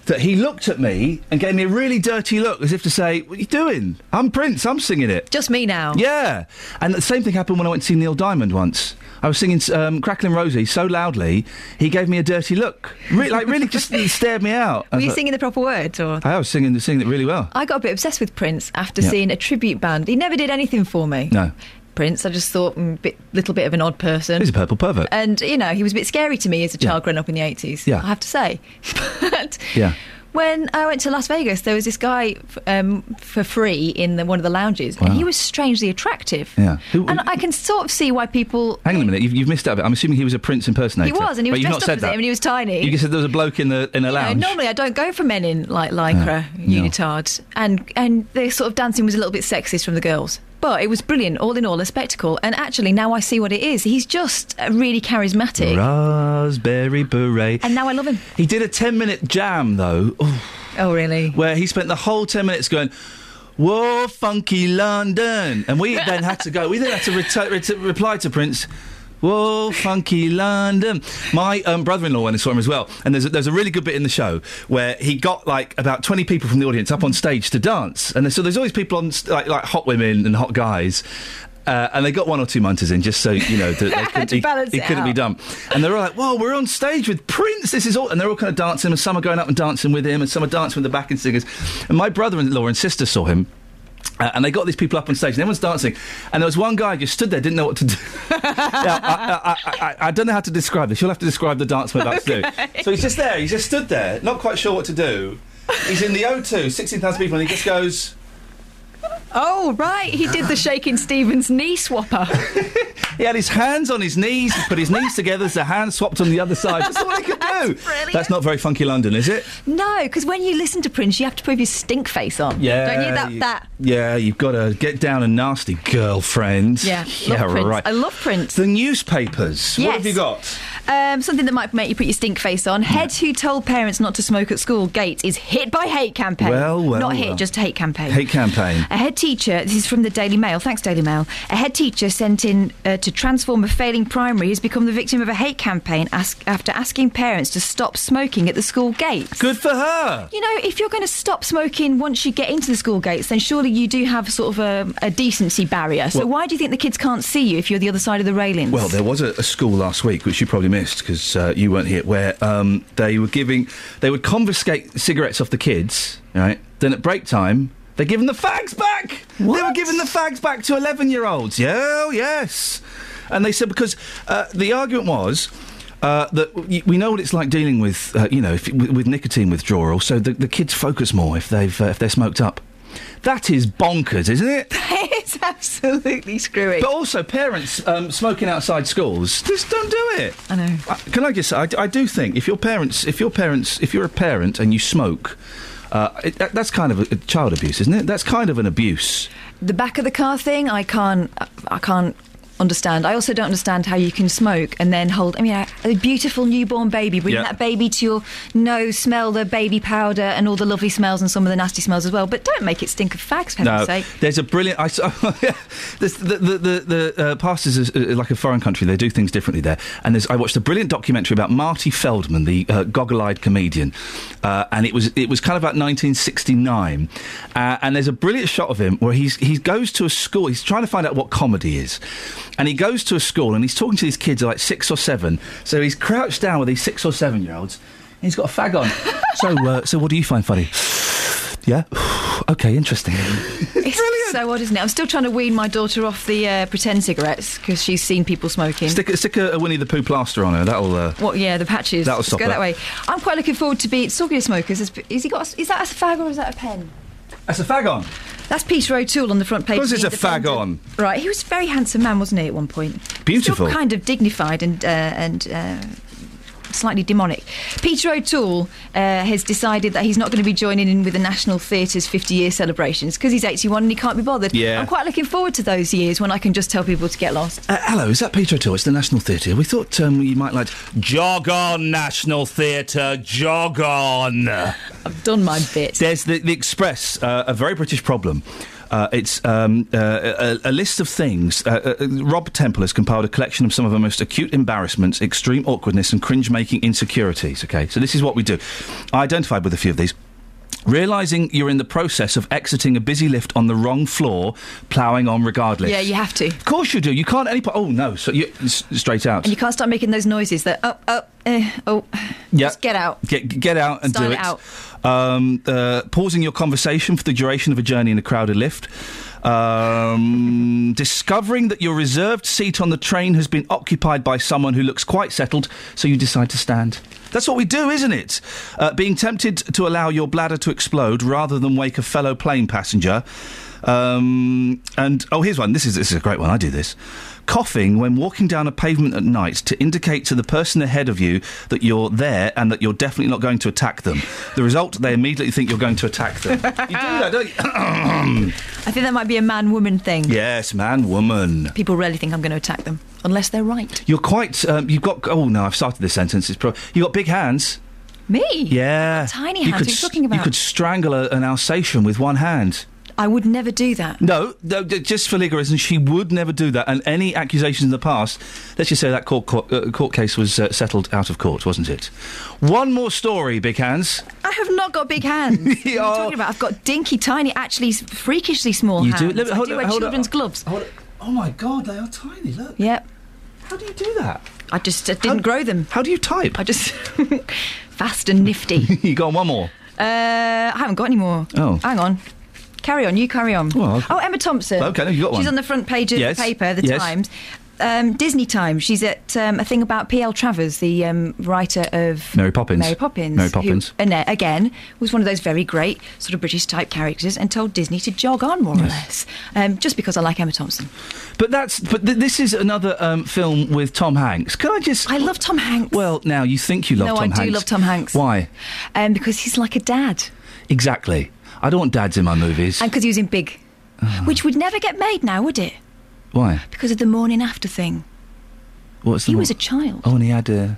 that he looked at me and gave me a really dirty look, as if to say, "What are you doing? I'm Prince. I'm singing it." Just me now. Yeah, and the same thing happened when I went to see Neil Diamond once. I was singing um, "Crackling Rosie" so loudly, he gave me a dirty look. Re- like really, just stared me out. I Were you thought- singing the proper words or? I was singing, the singing it really well. I got a bit obsessed with Prince after Yeah. seeing a tribute band. He never did anything for me. No, Prince, I just thought, mm, bit, little bit of an odd person. he's a purple pervert. and you know, he was a bit scary to me as a Yeah. child growing up in the eighties. Yeah. I have to say. but yeah. When I went to Las Vegas, there was this guy um, for free in the, one of the lounges, Wow. and he was strangely attractive. Yeah. Who- And I can sort of see why people. Hang on a minute, you've, you've missed out. I'm assuming he was a Prince impersonator. He was, and he was dressed not up said as that. him, and he was tiny. You said there was a bloke in the in a You know, lounge. normally I don't go for men in like lycra Yeah. unitard, and and the sort of dancing was a little bit sexist from the girls. But it was brilliant, all in all, a spectacle. And actually, now I see what it is. He's just really charismatic, Raspberry beret. and now I love him. He did a 10 minute jam, though, ooh, Oh, really? where he spent the whole 10 minutes going, Whoa, funky London. And we then had to go, we then had to reta- reply to Prince. Whoa, funky London. My um, brother in law went and saw him as well. And there's a, there's a really good bit in the show where he got like about 20 people from the audience up on stage to dance. And so there's always people on, like, like hot women and hot guys. Uh, and they got one or two munters in just so, you know, that couldn't, he, he it couldn't be out. done. And they're all like, whoa, we're on stage with Prince. This is all. And they're all kind of dancing, and some are going up and dancing with him, and some are dancing with the backing singers. And my brother in law and sister saw him. Uh, and they got these people up on stage, and everyone's dancing. And there was one guy who just stood there, didn't know what to do. yeah, I, I, I, I, I don't know how to describe this. You'll have to describe the dance we're about to do. So he's just there, he's just stood there, not quite sure what to do. He's in the O2, 16,000 people, and he just goes. Oh, right. He did the Shakin' Stevens knee swapper. He had his hands on his knees, he put his knees together, so the hands swapped on the other side. That's all he could do. That's not very funky London, is it? no, because when you listen to Prince, you have to put your stink face on. Yeah. Don't you? That, you- that. Yeah, you've got to get down and nasty, girlfriend. Yeah. yeah, love Prince. right. I love Prince. The newspapers. Yes. What have you got? Um, something that might make you put your stink face on. Head who told parents not to smoke at school Gates is hit by hate campaign. Well, well, Not hit, well. just hate campaign. Hate campaign. A head teacher, this is from the Daily Mail, thanks Daily Mail. A head teacher sent in uh, to transform a failing primary has become the victim of a hate campaign ask, after asking parents to stop smoking at the school gates. Good for her. You know, if you're going to stop smoking once you get into the school gates, then surely you do have sort of a, a decency barrier. So Well- why do you think the kids can't see you if you're the other side of the railings? Well, there was a, a school last week, which you probably missed because uh, you weren't here, where um, they were giving, they would confiscate cigarettes off the kids, right? Then at break time, they're giving the fags back. They were giving the fags back to eleven-year-olds. Yeah, oh, yes. And they said because uh, the argument was. Uh, that we know what it's like dealing with, uh, you know, if, with, with nicotine withdrawal. So the, the kids focus more if they've uh, if they're smoked up. That is bonkers, isn't it? it's absolutely screwy. But also, parents um, smoking outside schools, just don't do it. I know. Uh, can I just say, I, I do think if your parents, if your parents, if you're a parent and you smoke, uh, it, that, that's kind of a, a child abuse, isn't it? That's kind of an abuse. The back of the car thing, I can't, I can't understand. I also don't understand how you can smoke and then hold. I mean, a, a beautiful newborn baby, bring Yeah. that baby to your nose, smell the baby powder and all the lovely smells and some of the nasty smells as well. But don't make it stink of fags, for No, heaven's sake. there's a brilliant. I saw there's the the the, the uh, pastors is uh, like a foreign country. They do things differently there. And there's, I watched a brilliant documentary about Marty Feldman, the uh, goggle-eyed comedian, uh, and it was it was kind of about 1969. Uh, and there's a brilliant shot of him where he's he goes to a school. He's trying to find out what comedy is, and he goes to a school and he's talking to these kids like six or seven. So he's crouched down with these six or seven year olds. He's got a fag on. so uh, so what do you find funny? Yeah. okay. Interesting. It's so odd, isn't it? I'm still trying to wean my daughter off the uh, pretend cigarettes because she's seen people smoking. Stick, a- stick a, a Winnie the Pooh plaster on her. That'll. Uh, What? Yeah, the patches. That'll Let's stop go her. that way. I'm quite looking forward to be talking to smokers. Is, is he got? Is that a fag or is that a pen? That's a fag on. That's Peter O'Toole on the front page. Course it's a fag on. Right, he was a very handsome man, wasn't he, at one point? Beautiful. Still kind of dignified and uh, and uh, slightly demonic. Peter O'Toole uh, has decided that he's not going to be joining in with the National Theatre's 50 year celebrations because he's 81 and he can't be bothered. Yeah. I'm quite looking forward to those years when I can just tell people to get lost. Uh, hello, is that Peter O'Toole? It's the National Theatre. We thought um, you might like jog on, National Theatre, jog on. I've done my bit. There's the, the Express, uh, a very British problem. Uh, it's um, uh, a, a list of things. Uh, uh, Rob Temple has compiled a collection of some of the most acute embarrassments, extreme awkwardness, and cringe-making insecurities. Okay, so this is what we do. I identified with a few of these. Realising you're in the process of exiting a busy lift on the wrong floor, ploughing on regardless. Yeah, you have to. Of course you do. You can't any. Po- oh no! So you s- straight out. And you can't start making those noises that, oh, oh, eh, oh. Yeah. Just get out. Get get out and Style do it it. out. Um, uh, pausing your conversation for the duration of a journey in a crowded lift. Um, discovering that your reserved seat on the train has been occupied by someone who looks quite settled, so you decide to stand. That's what we do, isn't it? Uh, being tempted to allow your bladder to explode rather than wake a fellow plane passenger. Um, and oh, here's one. This is this is a great one. I do this. Coughing when walking down a pavement at night to indicate to the person ahead of you that you're there and that you're definitely not going to attack them. The result, they immediately think you're going to attack them. you do that, don't you? I think that might be a man woman thing. yes, man, woman. People rarely think I'm going to attack them, unless they're right. You're quite. Um, you've got. Oh no, I've started this sentence. It's pro- you got big hands. Me? Yeah. Tiny You hands. could What are you talking about? You could strangle a, an Alsatian with one hand. I would never do that. No, no, just for legal reasons, she would never do that. And any accusations in the past, let's just say that court court, uh, court case was uh, settled out of court, wasn't it? One more story, big hands. I have not got big hands. what are you talking about? I've got dinky, tiny, actually freakishly small You do? hands. Let me- I do wear hold children's gloves. Oh my God, they are tiny. Look. Yep. How do you do that? I just uh, didn't grow them. How do you type? I just fast and nifty. you got one more. Uh, I haven't got any more. Oh. hang on. Carry on. You carry on. Well, oh, Emma Thompson. Okay, you got one. She's on the front page of Yes, the paper, the yes. Times. Um, Disney Times. She's at um, a thing about P.L. Travers, the um, writer of Mary Poppins. Mary Poppins. Mary who, Poppins. Annette, again, was one of those very great sort of British type characters and told Disney to jog on more or less. Um, just because I like Emma Thompson. But that's but th- this is another um, film with Tom Hanks. Can I just? I love Tom Hanks. Well, now you think you love no, Tom I Hanks. No, I do love Tom Hanks. Why? Um, because he's like a dad. Exactly. I don't want dads in my movies. And because he was in Big. Ah. Which would never get made now, would it? Why? Because of the morning after thing. What's the He mo- was a child. Oh, and he had a.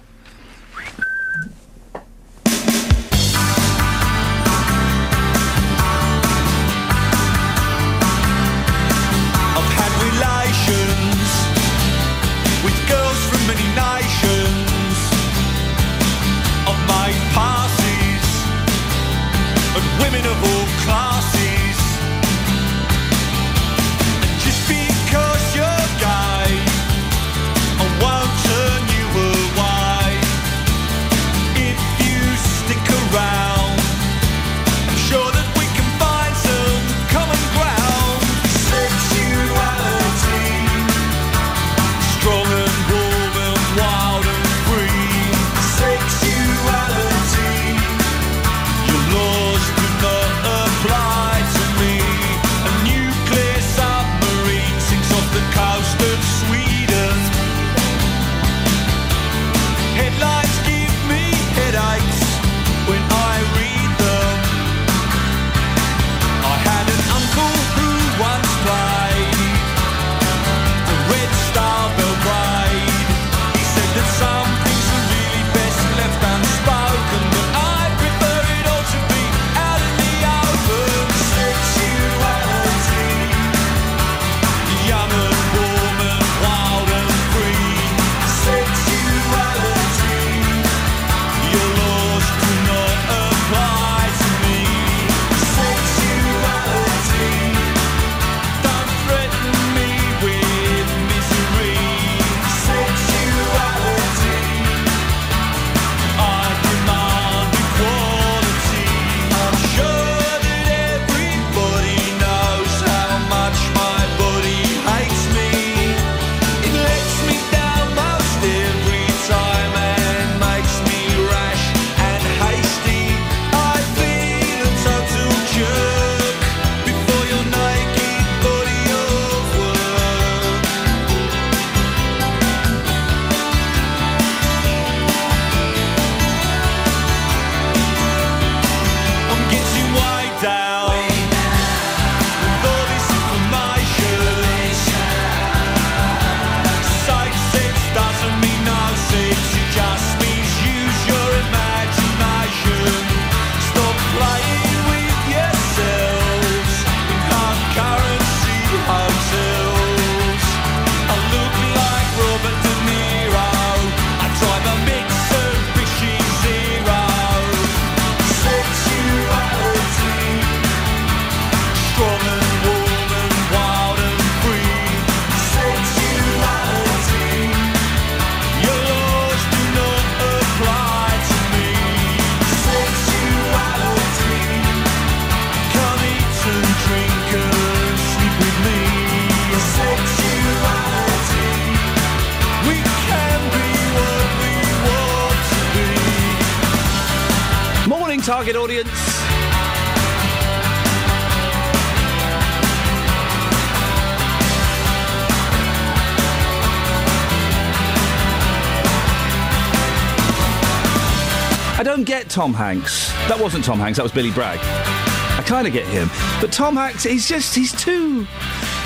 Tom Hanks. That wasn't Tom Hanks, that was Billy Bragg. I kind of get him. But Tom Hanks, he's just, he's too.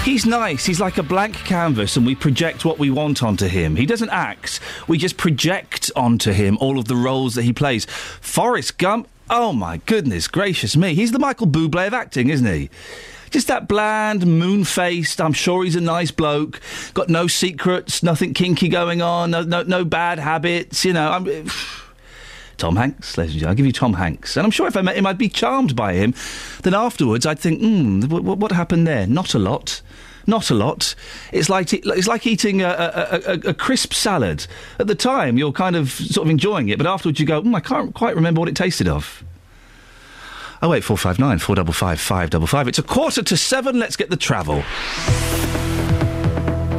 He's nice. He's like a blank canvas, and we project what we want onto him. He doesn't act. We just project onto him all of the roles that he plays. Forrest Gump, oh my goodness gracious me. He's the Michael Bublé of acting, isn't he? Just that bland, moon faced. I'm sure he's a nice bloke. Got no secrets, nothing kinky going on, no, no, no bad habits. You know, I'm. Tom Hanks, ladies and gentlemen. I'll give you Tom Hanks. And I'm sure if I met him, I'd be charmed by him. Then afterwards, I'd think, hmm, what, what happened there? Not a lot. Not a lot. It's like it's like eating a, a, a, a crisp salad. At the time, you're kind of sort of enjoying it, but afterwards you go, hmm, I can't quite remember what it tasted of. Oh eight four five nine four double five five double five. It's a quarter to seven. Let's get the travel.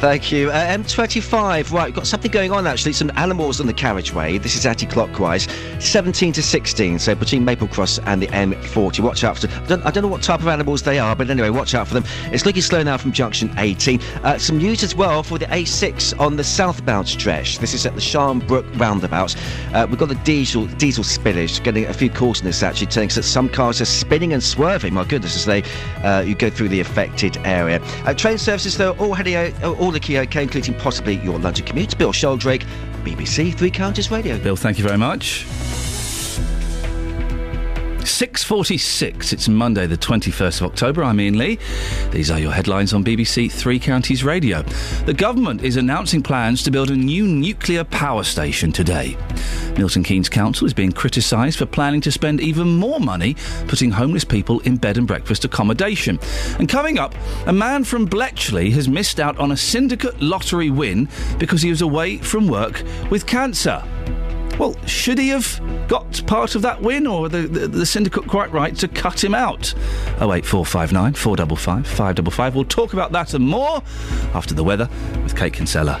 Thank you. Uh, M25, right, we've got something going on actually. Some animals on the carriageway. This is anti clockwise. 17 to 16, so between Maple Cross and the M40. Watch out for I don't, I don't know what type of animals they are, but anyway, watch out for them. It's looking slow now from junction 18. Uh, some news as well for the A6 on the southbound stretch. This is at the Sharnbrook roundabout. Uh, we've got the diesel diesel spillage. Getting a few calls on this actually, telling us that some cars are spinning and swerving. My goodness, as they uh, you go through the affected area. Uh, train services though all heading out, all the key okay, including possibly your London commute. Bill Sheldrake, BBC Three Counties Radio. Bill, thank you very much. 6.46, it's Monday the 21st of October. I'm Iain Lee. These are your headlines on BBC Three Counties Radio. The government is announcing plans to build a new nuclear power station today. Milton Keynes Council is being criticised for planning to spend even more money putting homeless people in bed and breakfast accommodation. And coming up, a man from Bletchley has missed out on a syndicate lottery win because he was away from work with cancer. Well, should he have got part of that win, or the, the, the syndicate quite right to cut him out? Oh eight four five nine four double five five double five. We'll talk about that and more after the weather with Kate Kinsella.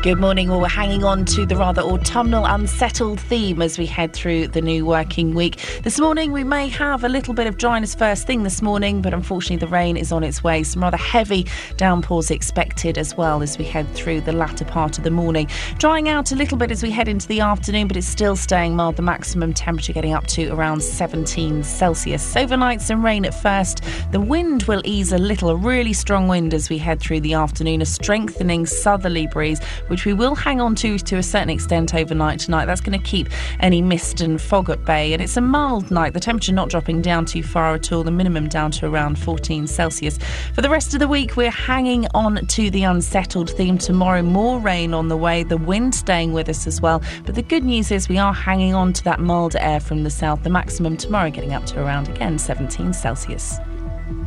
Good morning. Well, we're hanging on to the rather autumnal, unsettled theme as we head through the new working week. This morning, we may have a little bit of dryness first thing this morning, but unfortunately, the rain is on its way. Some rather heavy downpours expected as well as we head through the latter part of the morning. Drying out a little bit as we head into the afternoon, but it's still staying mild. The maximum temperature getting up to around 17 Celsius. Overnight, some rain at first. The wind will ease a little, a really strong wind as we head through the afternoon, a strengthening southerly breeze which we will hang on to to a certain extent overnight tonight. That's going to keep any mist and fog at bay. And it's a mild night, the temperature not dropping down too far at all, the minimum down to around 14 Celsius. For the rest of the week, we're hanging on to the unsettled theme. Tomorrow, more rain on the way, the wind staying with us as well. But the good news is we are hanging on to that milder air from the south. The maximum tomorrow getting up to around again 17 Celsius.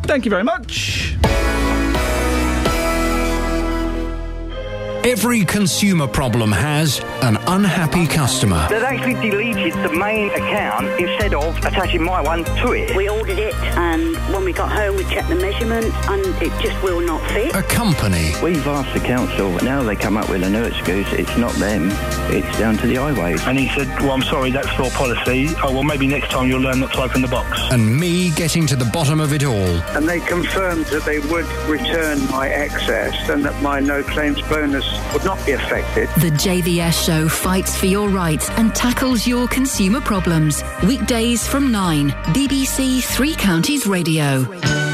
Thank you very much. Every consumer problem has an unhappy customer. They've actually deleted the main account instead of attaching my one to it. We ordered it, and when we got home, we checked the measurements, and it just will not fit. A company. We've asked the council, but now they come up with a new excuse. It's not them, it's down to the highways. And he said, Well, I'm sorry, that's your policy. Oh, well, maybe next time you'll learn not to open the box. And me getting to the bottom of it all. And they confirmed that they would return my excess and that my no claims bonus would not be affected. The JVS show fights for your rights and tackles your consumer problems. Weekdays from 9. BBC Three Counties Radio.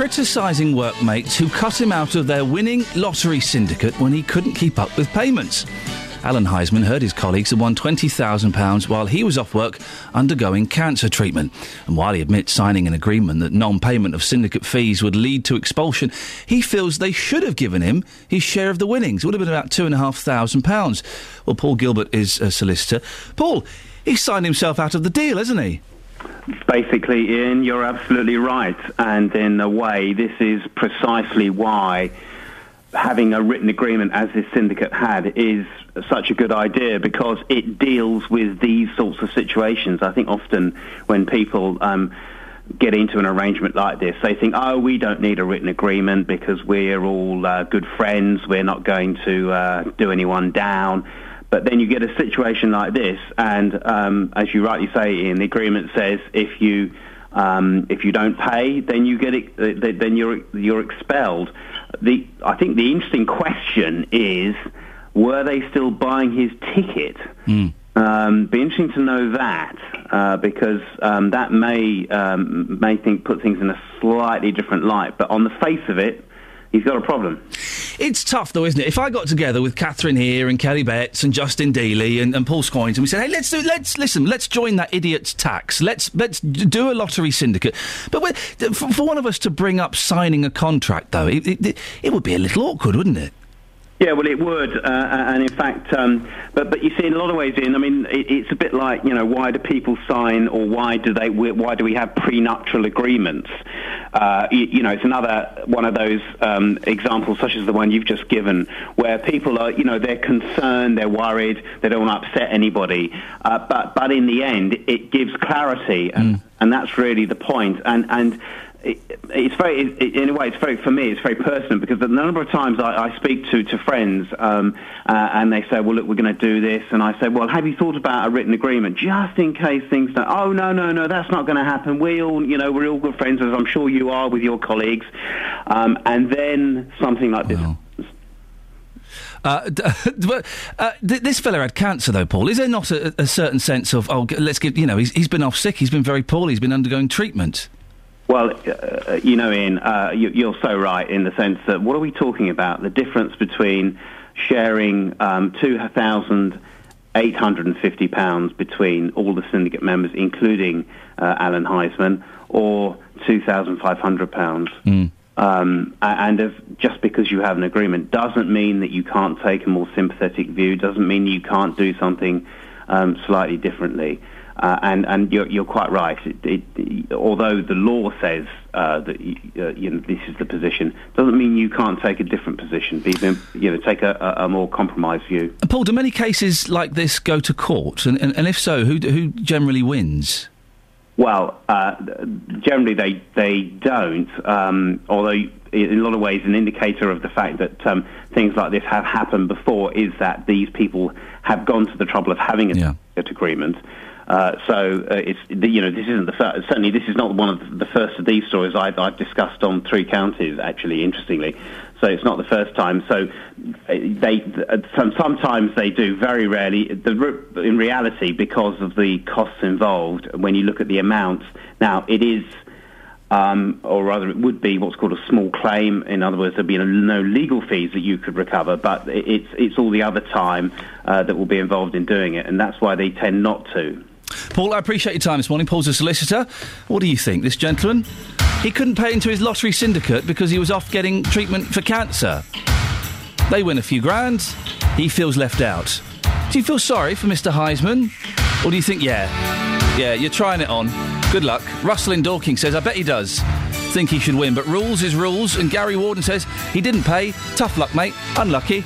Criticising workmates who cut him out of their winning lottery syndicate when he couldn't keep up with payments. Alan Heisman heard his colleagues had won £20,000 while he was off work undergoing cancer treatment. And while he admits signing an agreement that non payment of syndicate fees would lead to expulsion, he feels they should have given him his share of the winnings. It would have been about £2,500. Well, Paul Gilbert is a solicitor. Paul, he's signed himself out of the deal, hasn't he? Basically, Iain, you're absolutely right. And in a way, this is precisely why having a written agreement, as this syndicate had, is such a good idea because it deals with these sorts of situations. I think often when people um, get into an arrangement like this, they think, oh, we don't need a written agreement because we're all uh, good friends, we're not going to uh, do anyone down. But then you get a situation like this, and um, as you rightly say, Iain, the agreement says if you um, if you don't pay, then you get it, then you're you're expelled. The I think the interesting question is, were they still buying his ticket? Um, be interesting to know that uh, because um, that may um, may think put things in a slightly different light. But on the face of it, he's got a problem. It's tough, though, isn't it? If I got together with Catherine here and Kelly Betts and Justin Dealey and, and Paul Scoynes and we said, "Hey, let's do, let's listen, let's join that idiot's tax. Let's let's do a lottery syndicate." But for, for one of us to bring up signing a contract, though, it, it, it would be a little awkward, wouldn't it? Yeah, well, it would, uh, and in fact, um, but but you see, in a lot of ways, in I mean, it, it's a bit like you know, why do people sign, or why do they, why do we have prenuptial agreements? Uh, you, you know, it's another one of those um, examples, such as the one you've just given, where people are, you know, they're concerned, they're worried, they don't want to upset anybody, uh, but but in the end, it gives clarity, and, and that's really the point, and and it, it's very, it, in a way, it's very for me. It's very personal because the number of times I, I speak to to friends um, uh, and they say, "Well, look, we're going to do this," and I say, "Well, have you thought about a written agreement just in case things don't?" Oh, no, no, no, that's not going to happen. We all, you know, we're all good friends, as I'm sure you are with your colleagues. Um, and then something like this. Uh, but uh, th- this fella had cancer, though, Paul. Is there not a, a certain sense of, oh, let's give, you know, he's, he's been off sick, he's been very poorly, he's been undergoing treatment? Well, uh, you know, Iain, uh, you, you're so right in the sense that what are we talking about? The difference between sharing um, £2,850 between all the syndicate members, including uh, Alan Heisman, or £2,500. Um, and if, just because you have an agreement doesn't mean that you can't take a more sympathetic view, doesn't mean you can't do something um, slightly differently. Uh, and and you're, you're quite right. It, it, although the law says uh, that uh, you know, this is the position, doesn't mean you can't take a different position. Be, you know, take a, a more compromised view. Paul, do many cases like this go to court? And, and, and if so, who, who generally wins? Well, uh, generally they they don't. Um, although in a lot of ways, an indicator of the fact that um, things like this have happened before is that these people have gone to the trouble of having a syndicate agreement. Uh, so uh, it's you know this isn't the first, certainly this is not one of the first of these stories I've, I've discussed on three counties actually interestingly so it's not the first time so uh, they uh, sometimes they do very rarely in reality because of the costs involved when you look at the amounts now it is um, or rather it would be what's called a small claim. In other words, there'd be no legal fees that you could recover, but it's it's all the other time uh, that will be involved in doing it, and that's why they tend not to. Paul, I appreciate your time this morning. Paul's a solicitor. What do you think? This gentleman? He couldn't pay into his lottery syndicate because he was off getting treatment for cancer. They win a few grand. He feels left out. Do you feel sorry for Mr. Heisman? Or do you think, yeah, yeah, you're trying it on? Good luck. Russell in Dorking says, I bet he does think he should win, but rules is rules. And Gary Warden says, he didn't pay. Tough luck, mate. Unlucky.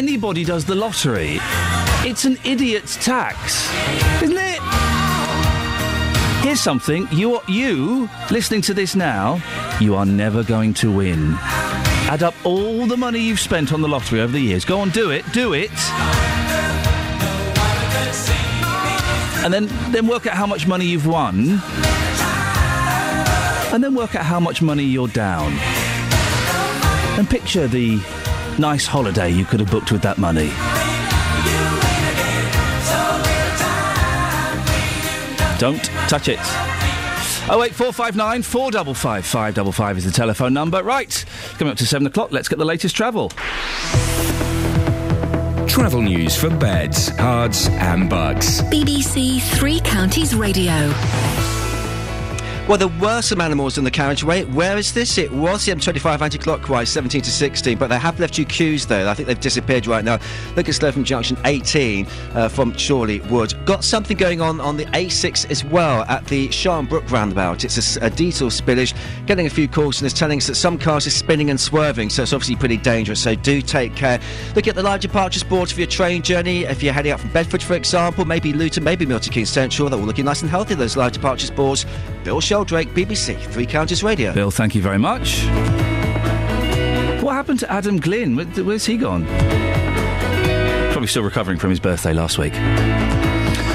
Anybody does the lottery. It's an idiot's tax, isn't it? Here's something. You, are, you listening to this now, you are never going to win. Add up all the money you've spent on the lottery over the years. Go on, do it. Do it. And then, then work out how much money you've won. And then work out how much money you're down. And picture the nice holiday you could have booked with that money. Don't touch it. 08459 455 555 is the telephone number. Right, coming up to 7 o'clock, let's get the latest travel. Travel news for beds, cards, and bugs. BBC Three Counties Radio. Well, there were some animals in the carriageway. Where is this? It was the M25 anti-clockwise, 17 to 16, but they have left you queues there. I think they've disappeared right now. Look at Slocum Junction 18 uh, from Chorleywood. Got something going on on the A6 as well at the Sharnbrook roundabout. It's a diesel spillage. Getting a few calls and it's telling us that some cars are spinning and swerving, so it's obviously pretty dangerous. So do take care. Look at the live departures boards for your train journey. If you're heading out from Bedford, for example, maybe Luton, maybe Milton Keynes Central, they're all looking nice and healthy. Those live departures boards. Bill Sheldrake, BBC Three Counties Radio. Bill, thank you very much. What happened to Adam Glynn? Where, where's he gone? Probably still recovering from his birthday last week.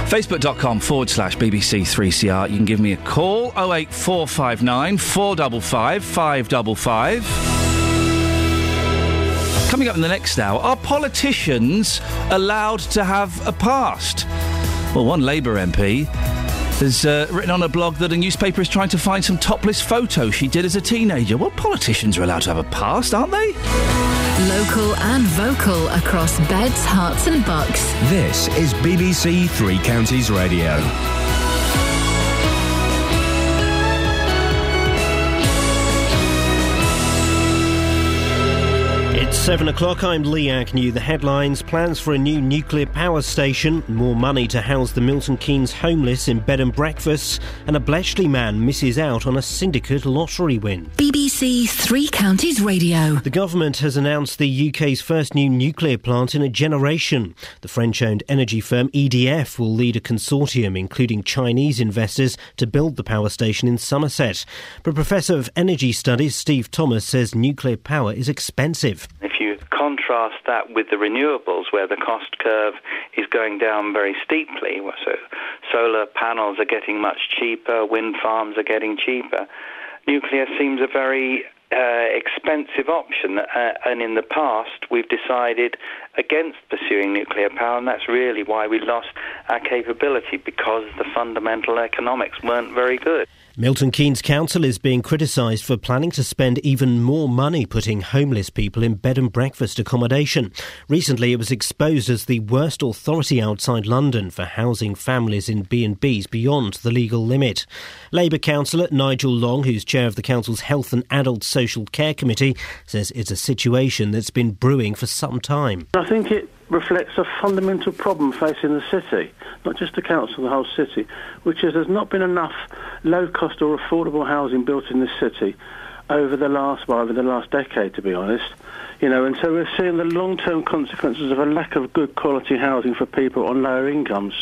Facebook.com forward slash BBC3CR. You can give me a call 08459 455 555. Coming up in the next hour, are politicians allowed to have a past? Well, one Labour MP has uh, written on a blog that a newspaper is trying to find some topless photos she did as a teenager. Well, politicians are allowed to have a past, aren't they? Local and vocal across beds, Herts, and bucks. This is BBC Three Counties Radio. It's seven o'clock. I'm Lee Agnew. The headlines plans for a new nuclear power station, more money to house the Milton Keynes homeless in bed and breakfasts, and a Bletchley man misses out on a syndicate lottery win. BBC Three Counties Radio. The government has announced the UK's first new nuclear plant in a generation. The French owned energy firm EDF will lead a consortium, including Chinese investors, to build the power station in Somerset. But Professor of Energy Studies Steve Thomas says nuclear power is expensive. If you contrast that with the renewables, where the cost curve is going down very steeply, so solar panels are getting much cheaper, wind farms are getting cheaper, nuclear seems a very uh, expensive option. Uh, and in the past, we've decided against pursuing nuclear power, and that's really why we lost our capability because the fundamental economics weren't very good. Milton Keynes Council is being criticised for planning to spend even more money putting homeless people in bed and breakfast accommodation. Recently, it was exposed as the worst authority outside London for housing families in B&Bs beyond the legal limit. Labour councillor Nigel Long, who's chair of the council's Health and Adult Social Care Committee, says it's a situation that's been brewing for some time. I think it reflects a fundamental problem facing the city, not just the council, the whole city, which is there's not been enough low-cost or affordable housing built in this city over the last, well, over the last decade, to be honest. You know, and so we're seeing the long-term consequences of a lack of good quality housing for people on lower incomes.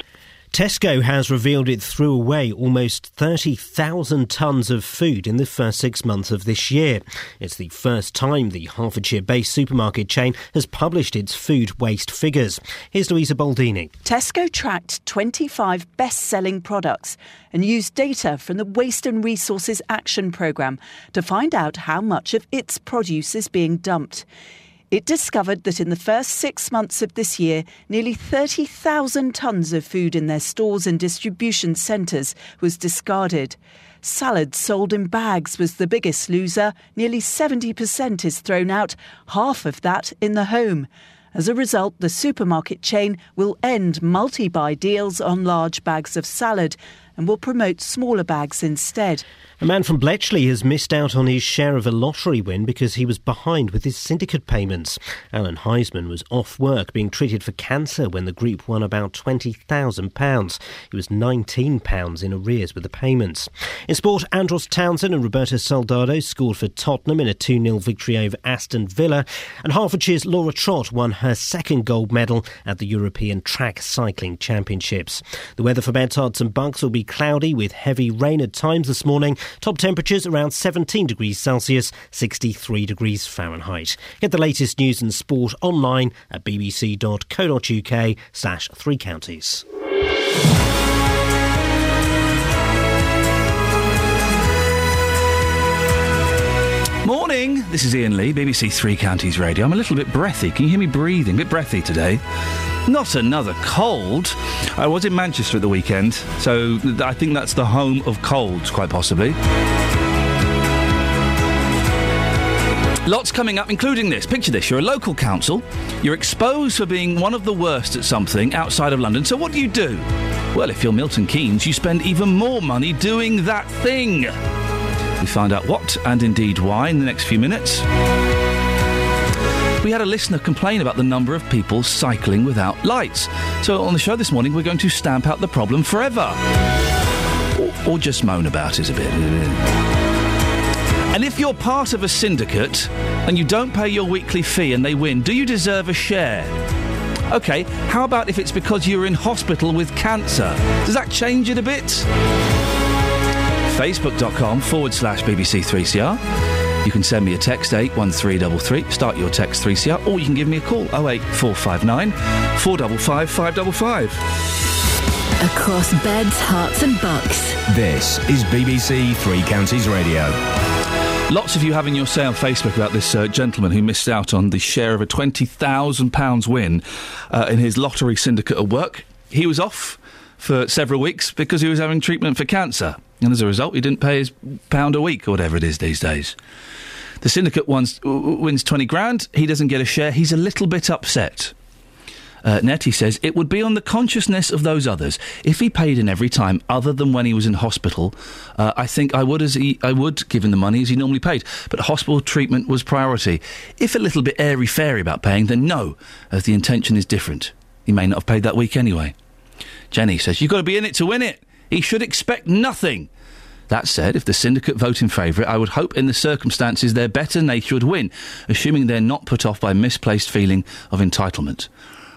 Tesco has revealed it threw away almost 30,000 tonnes of food in the first six months of this year. It's the first time the Hertfordshire based supermarket chain has published its food waste figures. Here's Louisa Baldini. Tesco tracked 25 best selling products and used data from the Waste and Resources Action Programme to find out how much of its produce is being dumped. It discovered that in the first six months of this year, nearly 30,000 tonnes of food in their stores and distribution centres was discarded. Salad sold in bags was the biggest loser. Nearly 70% is thrown out, half of that in the home. As a result, the supermarket chain will end multi buy deals on large bags of salad and will promote smaller bags instead. A man from Bletchley has missed out on his share of a lottery win because he was behind with his syndicate payments. Alan Heisman was off work being treated for cancer when the group won about £20,000. He was £19 in arrears with the payments. In sport, Andros Townsend and Roberto Soldado scored for Tottenham in a 2 0 victory over Aston Villa. And Hertfordshire's Laura Trott won her second gold medal at the European Track Cycling Championships. The weather for Bedtards and Bucks will be cloudy with heavy rain at times this morning. Top temperatures around 17 degrees Celsius, 63 degrees Fahrenheit. Get the latest news and sport online at bbc.co.uk slash three counties. This is Iain Lee, BBC Three Counties Radio. I'm a little bit breathy. Can you hear me breathing? A bit breathy today. Not another cold. I was in Manchester at the weekend, so I think that's the home of colds, quite possibly. Lots coming up, including this. Picture this you're a local council, you're exposed for being one of the worst at something outside of London, so what do you do? Well, if you're Milton Keynes, you spend even more money doing that thing. We find out what and indeed why in the next few minutes. We had a listener complain about the number of people cycling without lights. So on the show this morning, we're going to stamp out the problem forever. Or, or just moan about it a bit. And if you're part of a syndicate and you don't pay your weekly fee and they win, do you deserve a share? Okay, how about if it's because you're in hospital with cancer? Does that change it a bit? Facebook.com forward slash BBC3CR. You can send me a text 81333, start your text 3CR, or you can give me a call 08459 455 555. Across beds, Herts, and bucks. This is BBC Three Counties Radio. Lots of you having your say on Facebook about this uh, gentleman who missed out on the share of a £20,000 win uh, in his lottery syndicate at work. He was off for several weeks because he was having treatment for cancer. And as a result, he didn't pay his pound a week or whatever it is these days. The syndicate wins, wins 20 grand. He doesn't get a share. He's a little bit upset. Uh, Nettie says it would be on the consciousness of those others. If he paid in every time, other than when he was in hospital, uh, I think I would as he, I would give him the money as he normally paid. But hospital treatment was priority. If a little bit airy fairy about paying, then no, as the intention is different. He may not have paid that week anyway. Jenny says you've got to be in it to win it. He should expect nothing. That said, if the syndicate vote in favour, I would hope in the circumstances their better nature would win, assuming they're not put off by misplaced feeling of entitlement.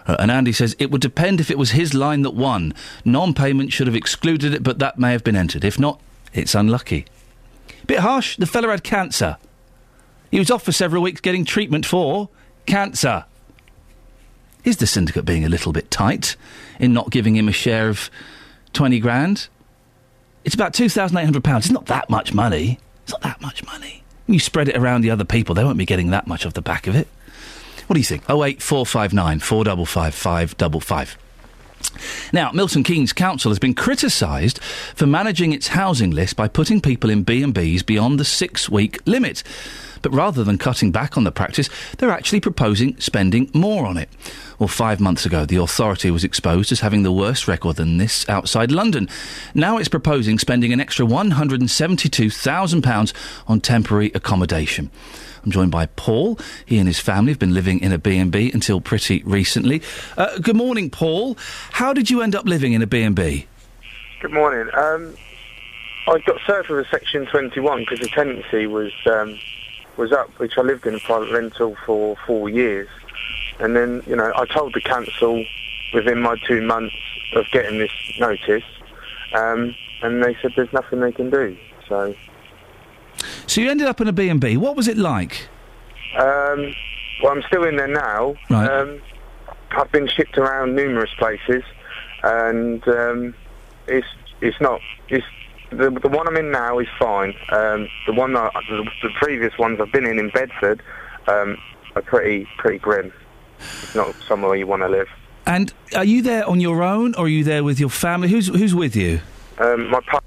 Uh, and Andy says it would depend if it was his line that won. Non payment should have excluded it, but that may have been entered. If not, it's unlucky. Bit harsh, the fella had cancer. He was off for several weeks getting treatment for cancer. Is the syndicate being a little bit tight in not giving him a share of 20 grand? It's about £2,800. It's not that much money. It's not that much money. You spread it around the other people, they won't be getting that much off the back of it. What do you think? 08459 455 555. Now, Milton Keynes Council has been criticised for managing its housing list by putting people in B&Bs beyond the six-week limit. But rather than cutting back on the practice, they're actually proposing spending more on it. Well, five months ago, the authority was exposed as having the worst record than this outside London. Now it's proposing spending an extra £172,000 on temporary accommodation. I'm joined by Paul. He and his family have been living in a B&B until pretty recently. Uh, good morning, Paul. How did you end up living in a B&B? Good morning. Um, I got served with a Section 21 because the tenancy was um, was up, which I lived in a private rental for four years. And then, you know, I told the council within my two months of getting this notice, um, and they said there's nothing they can do. So, So you ended up in a B&B. What was it like? um, well, I'm still in there now. Right. Um, I've been shipped around numerous places, and um, it's it's not it's the the one I'm in now is fine. Um, the one that the, the previous ones I've been in in Bedford um, are pretty pretty grim. It's not somewhere you want to live. And are you there on your own or are you there with your family? Who's, who's with you? Um, my pa-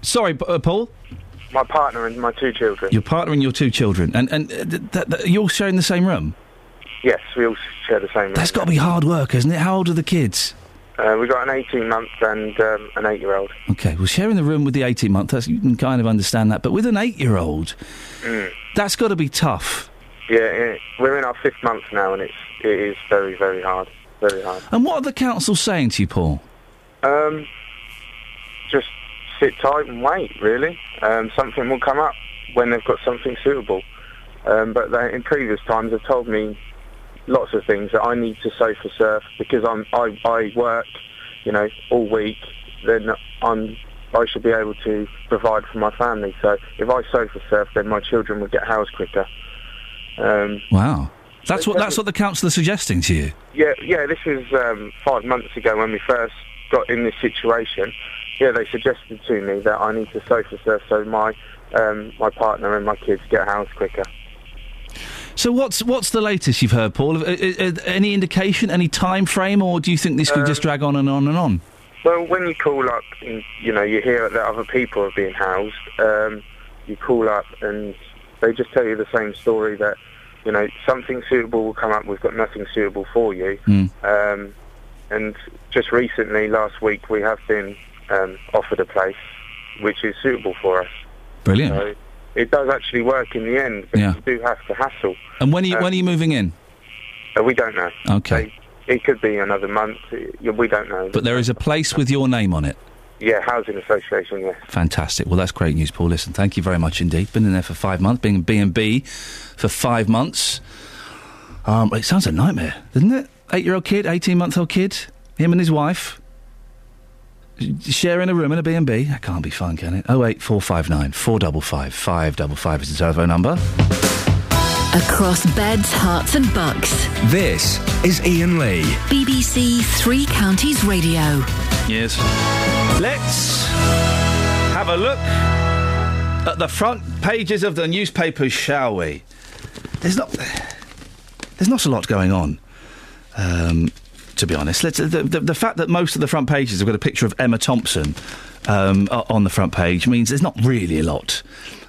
Sorry, uh, Paul? my partner and my two children. Your partner and your two children. And, and uh, th- th- th- you're sharing the same room? Yes, we all share the same. Room. That's got to be hard work, isn't it? How old are the kids? Uh, we've got an 18 month and um, an 8 year old. Okay, well, sharing the room with the 18 month, that's, you can kind of understand that. But with an eight year old, Mm. that's got to be tough. Yeah, it, we're in our fifth month now, and it's it is very very hard, very hard. And what are the council saying to you, Paul? Um, just sit tight and wait. Really, um, something will come up when they've got something suitable. Um, but they, in previous times, they've told me lots of things that I need to sofa surf because I'm I, I work, you know, all week. Then I'm I should be able to provide for my family. So if I sofa surf, then my children would get housed quicker. Um, Wow. That's what that's what the council suggesting to you. yeah, yeah. This was um, five months ago when we first got in this situation. Yeah, they suggested to me that I need to sofa surf so my um, my partner and my kids get housed quicker. So what's what's the latest you've heard, Paul? Uh, uh, uh, any indication, any time frame, or do you think this could just drag on and on and on? Well, when you call up, and, you know, you hear that other people are being housed. Um, you call up and they just tell you the same story that you know something suitable will come up. We've got nothing suitable for you. Um, and just recently, last week, we have been um, offered a place which is suitable for us. Brilliant. So it does actually work in the end, but Yeah. you do have to hassle. And when are you, Um, when are you moving in? Uh, we don't know. Okay. It could be another month. We don't know. But there is a place with your name on it. Yeah, housing association. Yes. Fantastic. Well, that's great news, Paul. Listen, thank you very much indeed. Been in there for five months, being B and B for five months. Um, it sounds a nightmare, doesn't it? Eight-year-old kid, eighteen-month-old kid, him and his wife sharing a room in a B and B. That can't be fun, can it? Oh eight four five nine four double five five double five is the telephone number. Across beds, Herts, and bucks. This is Iain Lee. BBC Three Counties Radio. Yes. Let's have a look at the front pages of the newspapers, shall we? There's not. There's not a lot going on. Um, to be honest, Let's, the, the, the fact that most of the front pages have got a picture of Emma Thompson um, on the front page means there's not really a lot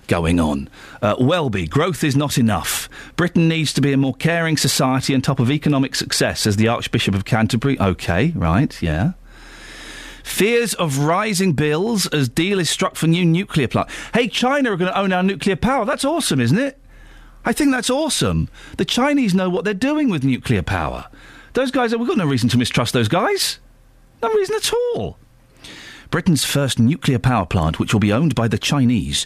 going on. Uh, Welby, growth is not enough. Britain needs to be a more caring society on top of economic success, as the Archbishop of Canterbury. Okay, right, yeah. Fears of rising bills as deal is struck for new nuclear plant. Hey, China are going to own our nuclear power. That's awesome, isn't it? I think that's awesome. The Chinese know what they're doing with nuclear power. Those guys, we've got no reason to mistrust those guys. No reason at all. Britain's first nuclear power plant, which will be owned by the Chinese,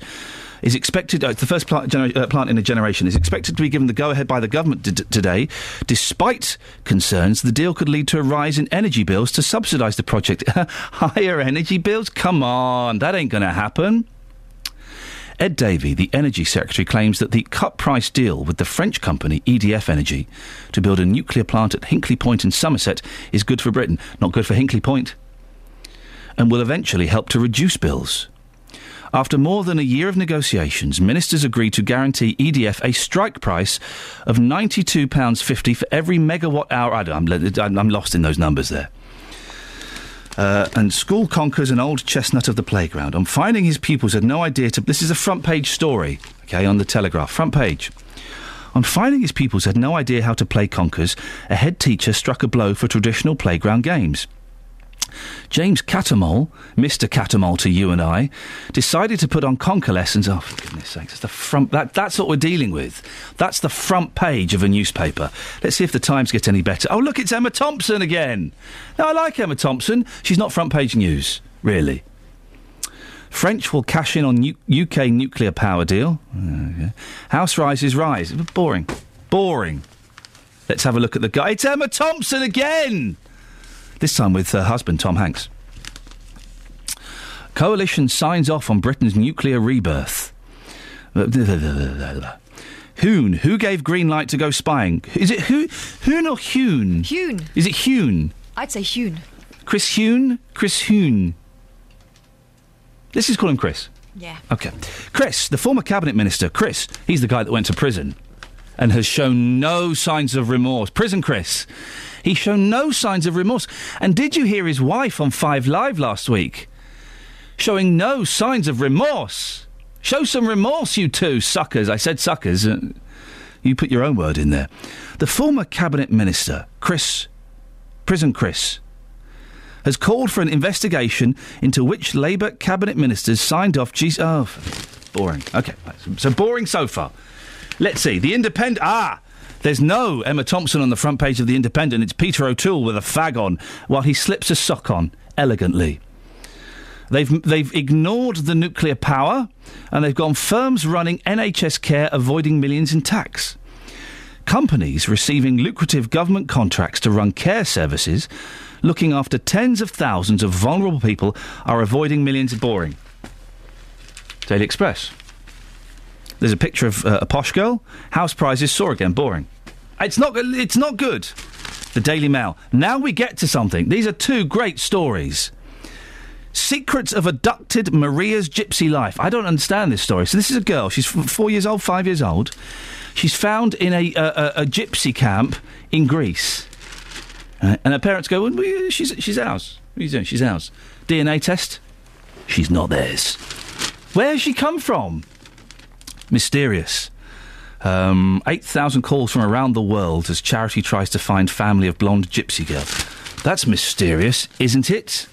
is expected. Uh, it's the first plant, gener- uh, plant in a generation. Is expected to be given the go-ahead by the government d- today, despite concerns the deal could lead to a rise in energy bills to subsidise the project. Higher energy bills? Come on, that ain't going to happen. Ed Davey, the Energy Secretary, claims that the cut price deal with the French company EDF Energy to build a nuclear plant at Hinkley Point in Somerset is good for Britain, not good for Hinkley Point, and will eventually help to reduce bills. After more than a year of negotiations, ministers agreed to guarantee EDF a strike price of £92.50 for every megawatt hour. I I'm lost in those numbers there. Uh, and school conquers an old chestnut of the playground. On finding his pupils had no idea to. This is a front page story, okay, on the Telegraph. Front page. On finding his pupils had no idea how to play conkers, a head teacher struck a blow for traditional playground games. James Catamol, Mr. Catamol to you and I, decided to put on conker lessons. Oh, for goodness sakes, that's the front. That, that's what we're dealing with. That's the front page of a newspaper. Let's see if the Times get any better. Oh, look, it's Emma Thompson again. Now, I like Emma Thompson. She's not front page news, really. French will cash in on nu- UK nuclear power deal. Uh, okay. House rises rise. Boring. Boring. Let's have a look at the guy. It's Emma Thompson again! This time with her husband, Tom Hanks. Coalition signs off on Britain's nuclear rebirth. Hoon, who gave green light to go spying? Is it Hoon, Hoon or Hune? Hune. Is it Hune? I'd say Hune. Chris Huhne? Chris Huhne. This is calling Chris. Yeah. Okay. Chris, the former cabinet minister, Chris, he's the guy that went to prison and has shown no signs of remorse. Prison Chris. He's shown no signs of remorse. And did you hear his wife on Five Live last week? Showing no signs of remorse. Show some remorse, you two suckers. I said suckers. Uh, you put your own word in there. The former cabinet minister, Chris, Prison Chris, has called for an investigation into which Labour cabinet ministers signed off. G- oh, boring. Okay, so boring so far. Let's see. The Independent. Ah, there's no Emma Thompson on the front page of the Independent. It's Peter O'Toole with a fag on while he slips a sock on elegantly. They've they've ignored the nuclear power, and they've gone firms running NHS care avoiding millions in tax. Companies receiving lucrative government contracts to run care services, looking after tens of thousands of vulnerable people, are avoiding millions. of Boring. Daily Express. There's a picture of uh, a posh girl. House prices soar again. Boring. It's not. It's not good. The Daily Mail. Now we get to something. These are two great stories. Secrets of abducted Maria's gypsy life. I don't understand this story. So this is a girl. She's four years old, five years old. She's found in a a, a, a gypsy camp in Greece, Right? and her parents go, well, "She's she's ours. What are you doing? She's ours." DNA test. She's not theirs. Where has she come from? Mysterious. Um, 8,000 calls from around the world as charity tries to find family of blonde gypsy girl. That's mysterious, isn't it?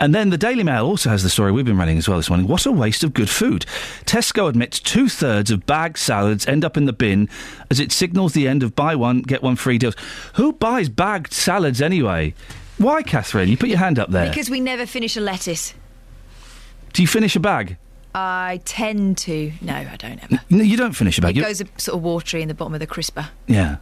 And then the Daily Mail also has the story we've been running as well this morning. What a waste of good food. Tesco admits two thirds of bagged salads end up in the bin as it signals the end of buy one, get one free deals. Who buys bagged salads anyway? Why, Catherine? You put your hand up there. Because we never finish a lettuce. Do you finish a bag? I tend to. No, I don't ever. No, you don't finish a bag. It goes a, sort of watery in the bottom of the crisper. Yeah.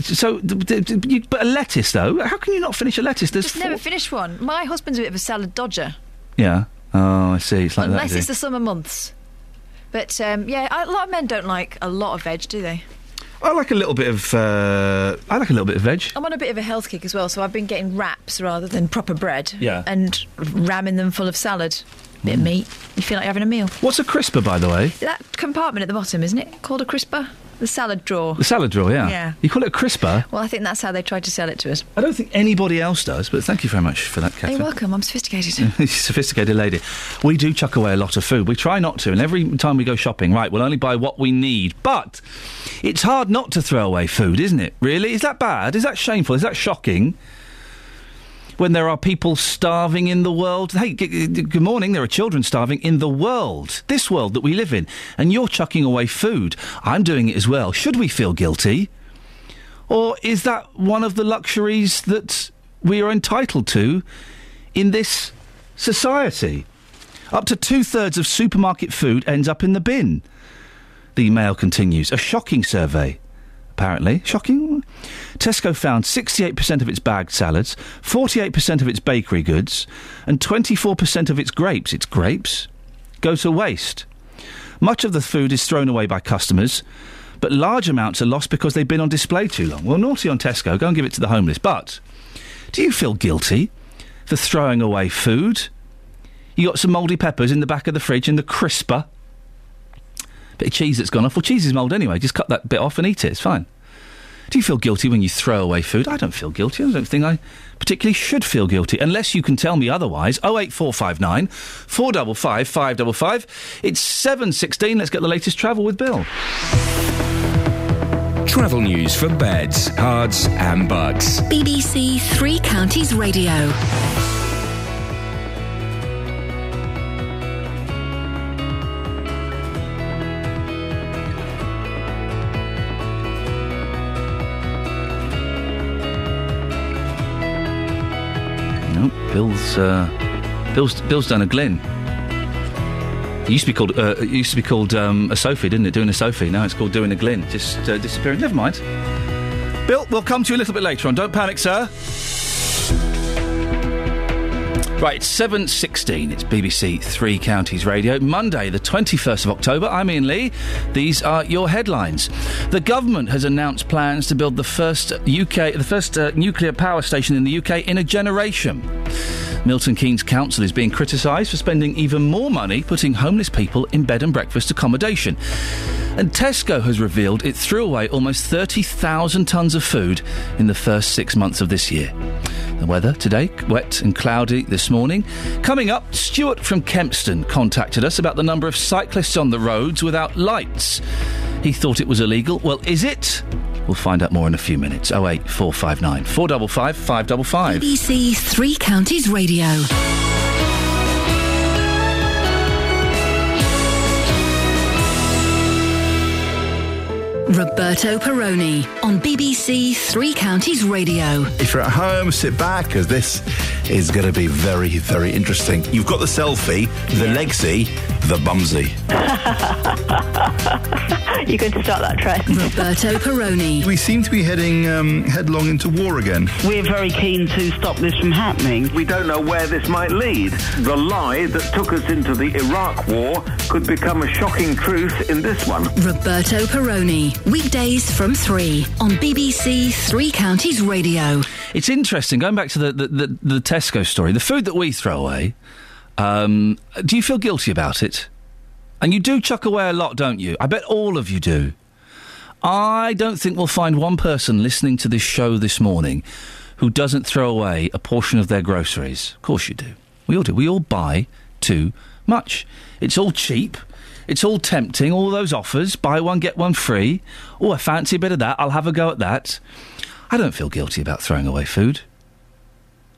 So, but a lettuce though? How can you not finish a lettuce? There's Just four- never finish one. My husband's a bit of a salad dodger, Yeah. Oh, I see. It's like unless that. it's the summer months. But um, yeah, a lot of men don't like a lot of veg, do they? I like a little bit of. Uh, I like a little bit of veg. I'm on a bit of a health kick as well, so I've been getting wraps rather than proper bread. Yeah. And ramming them full of salad. Bit of hmm. meat. You feel like you're having a meal. What's a crisper, by the way? That compartment at the bottom, isn't it? Called a crisper? The salad drawer. The salad drawer. Yeah. Yeah. You call it a crisper? Well, I think that's how they tried to sell it to us. I don't think anybody else does, but thank you very much for that, Catherine. You're welcome. I'm sophisticated. Sophisticated lady. We do chuck away a lot of food. We try not to, and every time we go shopping, right, we'll only buy what we need. But it's hard not to throw away food, isn't it? Really? Is that bad? Is that shameful? Is that shocking? When there are people starving in the world. Hey, g- g- good morning. There are children starving in the world, this world that we live in, and you're chucking away food. I'm doing it as well. Should we feel guilty? Or is that one of the luxuries that we are entitled to in this society? Up to two thirds of supermarket food ends up in the bin. The Mail continues. A shocking survey, apparently. Shocking? Tesco found 68% of its bagged salads, 48% of its bakery goods, and 24% of its grapes, its grapes, go to waste. Much of the food is thrown away by customers, but large amounts are lost because they've been on display too long. Well, naughty on Tesco, go and give it to the homeless. But do you feel guilty for throwing away food? You got some mouldy peppers in the back of the fridge in the crisper. Bit of cheese that's gone off. Well, cheese is mould anyway. Just cut that bit off and eat it. It's fine. Do you feel guilty when you throw away food? I don't feel guilty. I don't think I particularly should feel guilty, unless you can tell me otherwise. 08459 455 555. It's 7.16. Let's get the latest travel with Bill. Travel news for beds, cards, and bugs. BBC Three Counties Radio. Bill's uh, Bill's Bill's done a Glen. It used to be called uh, it used to be called um, a Sophie, didn't it? Doing a Sophie. Now it's called doing a Glen. Just uh, disappearing. Never mind. Bill, we'll come to you a little bit later on. Don't panic, sir. Right, it's 7.16. It's BBC Three Counties Radio. Monday, the 21st of October. I'm Iain Lee. These are your headlines. The government has announced plans to build the first UK, the first uh, nuclear power station in the UK in a generation. Milton Keynes Council is being criticised for spending even more money putting homeless people in bed and breakfast accommodation. And Tesco has revealed it threw away almost 30,000 tonnes of food in the first six months of this year. The weather today, wet and cloudy this morning. Coming up, Stuart from Kempston contacted us about the number of cyclists on the roads without lights. He thought it was illegal. Well, is it? We'll find out more in a few minutes. 08459 455 555. BBC Three Counties Radio. Roberto Perrone on BBC Three Counties Radio. If you're at home, sit back, because this is going to be very, very interesting. You've got the selfie, the legsy, the bumsy. You're going to start that trend. Roberto Perrone. We seem to be heading um, headlong into war again. We're very keen to stop this from happening. We don't know where this might lead. The lie that took us into the Iraq War could become a shocking truth in this one. Roberto Perrone. Weekdays from 3 on BBC Three Counties Radio. It's interesting, going back to the, the, the, the Tesco story, the food that we throw away, um, do you feel guilty about it? And you do chuck away a lot, don't you? I bet all of you do. I don't think we'll find one person listening to this show this morning who doesn't throw away a portion of their groceries. Of course you do. We all do. We all buy too much. It's all cheap. It's all tempting. All those offers buy one, get one free. Oh, I fancy a bit of that. I'll have a go at that. I don't feel guilty about throwing away food.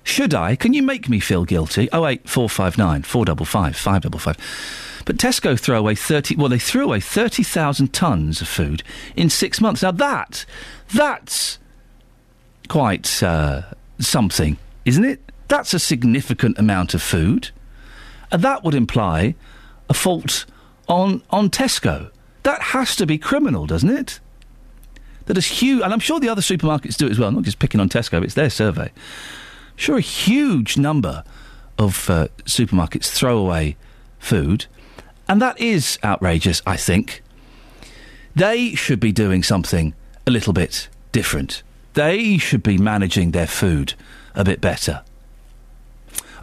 Should I? Can you make me feel guilty? Oh eight four five nine four double five five double five. But Tesco throw away thirty. Well, they threw away thirty thousand tons of food in six months. Now that that's quite uh, something, isn't it? That's a significant amount of food, and that would imply a fault on on Tesco. That has to be criminal, doesn't it? That is huge, and I'm sure the other supermarkets do it as well. Not just picking on Tesco; it's their survey. Sure, a huge number of uh, supermarkets throw away food, and that is outrageous. I think they should be doing something a little bit different. They should be managing their food a bit better.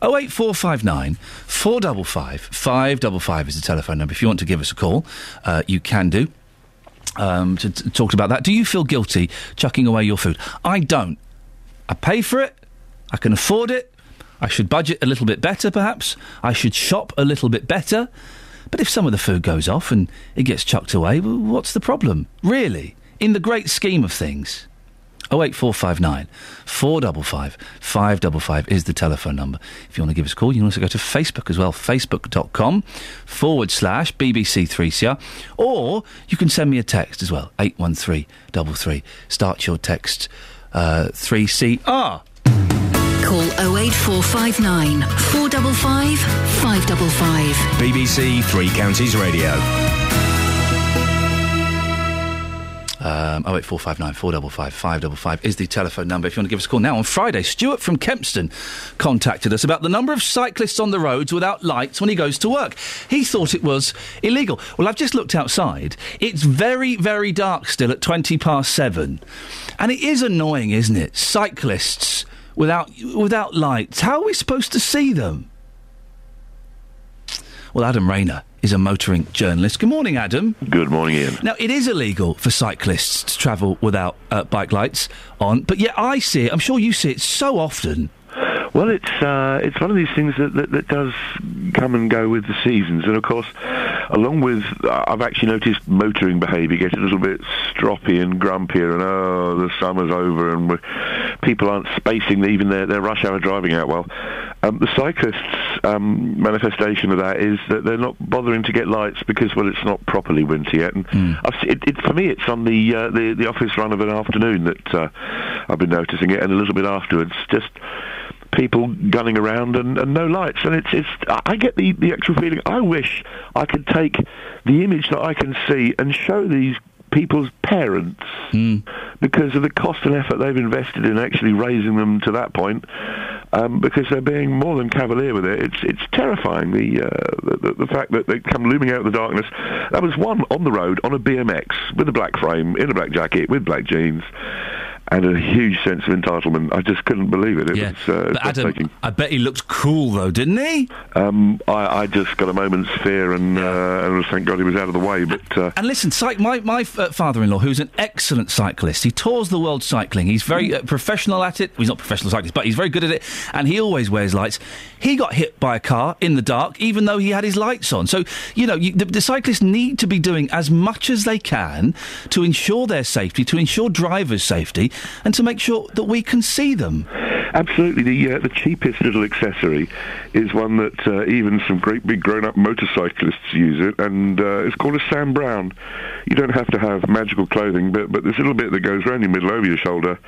08459 455 555 is the telephone number. If you want to give us a call, uh, you can do. Um, to, to talk about that. Do you feel guilty chucking away your food? I don't. I pay for it. I can afford it. I should budget a little bit better, perhaps. I should shop a little bit better. But if some of the food goes off and it gets chucked away, well, what's the problem? Really? In the great scheme of things. 08459 455 555 is the telephone number. If you want to give us a call, you can also go to Facebook as well, facebook.com forward slash BBC3CR. Or you can send me a text as well, 81333. Start your text uh, 3CR. Call 08459 455 555. BBC Three Counties Radio. Um, 08459 455 555 is the telephone number if you want to give us a call now. On Friday, Stuart from Kempston contacted us about the number of cyclists on the roads without lights when he goes to work. He thought it was illegal. Well, I've just looked outside. It's very, very dark still at 20 past seven. And it is annoying, isn't it? Cyclists without, without lights. How are we supposed to see them? Well, Adam Rayner is a motoring journalist. Good morning, Adam. Good morning, Iain. Now, it is illegal for cyclists to travel without uh, bike lights on, but yet I see it, I'm sure you see it so often. Well, it's uh, it's one of these things that, that, that does come and go with the seasons, and of course, along with uh, I've actually noticed motoring behaviour get a little bit stroppy and grumpier, and oh, the summer's over, and people aren't spacing even their, their rush hour driving out well. Um, the cyclists' um, manifestation of that is that they're not bothering to get lights because, well, it's not properly winter yet. And I've, it, it, for me, it's on the, uh, the the office run of an afternoon that uh, I've been noticing it, and a little bit afterwards, just people gunning around and, and no lights. And it's it's I get the the actual feeling. I wish I could take the image that I can see and show these people's parents because of the cost and effort they've invested in actually raising them to that point. Um, because they're being more than cavalier with it. It's it's terrifying the, uh, the the fact that they come looming out of the darkness. That was one on the road on a BMX with a black frame, in a black jacket, with black jeans, and a huge sense of entitlement. I just couldn't believe it. It Yeah. was uh, But Adam. I bet he looked cool though, didn't he? Um, I, I just got a moment's fear, and, uh, and thank God he was out of the way. But uh, And listen, cyc- my, my uh, father-in-law, who's an excellent cyclist, he tours the world cycling. He's very uh, professional at it. Well, he's not a professional cyclist, but he's very good at it, and he always wears lights. He got hit by a car in the dark, even though he had his lights on. So, you know, you, the, the cyclists need to be doing as much as they can to ensure their safety, to ensure drivers' safety, and to make sure that we can see them. Absolutely, the uh, the cheapest little accessory is one that uh, even some great big grown-up motorcyclists use it, and uh, it's called a Sam Browne. You don't have to have magical clothing, but but this little bit that goes round your middle over your shoulder.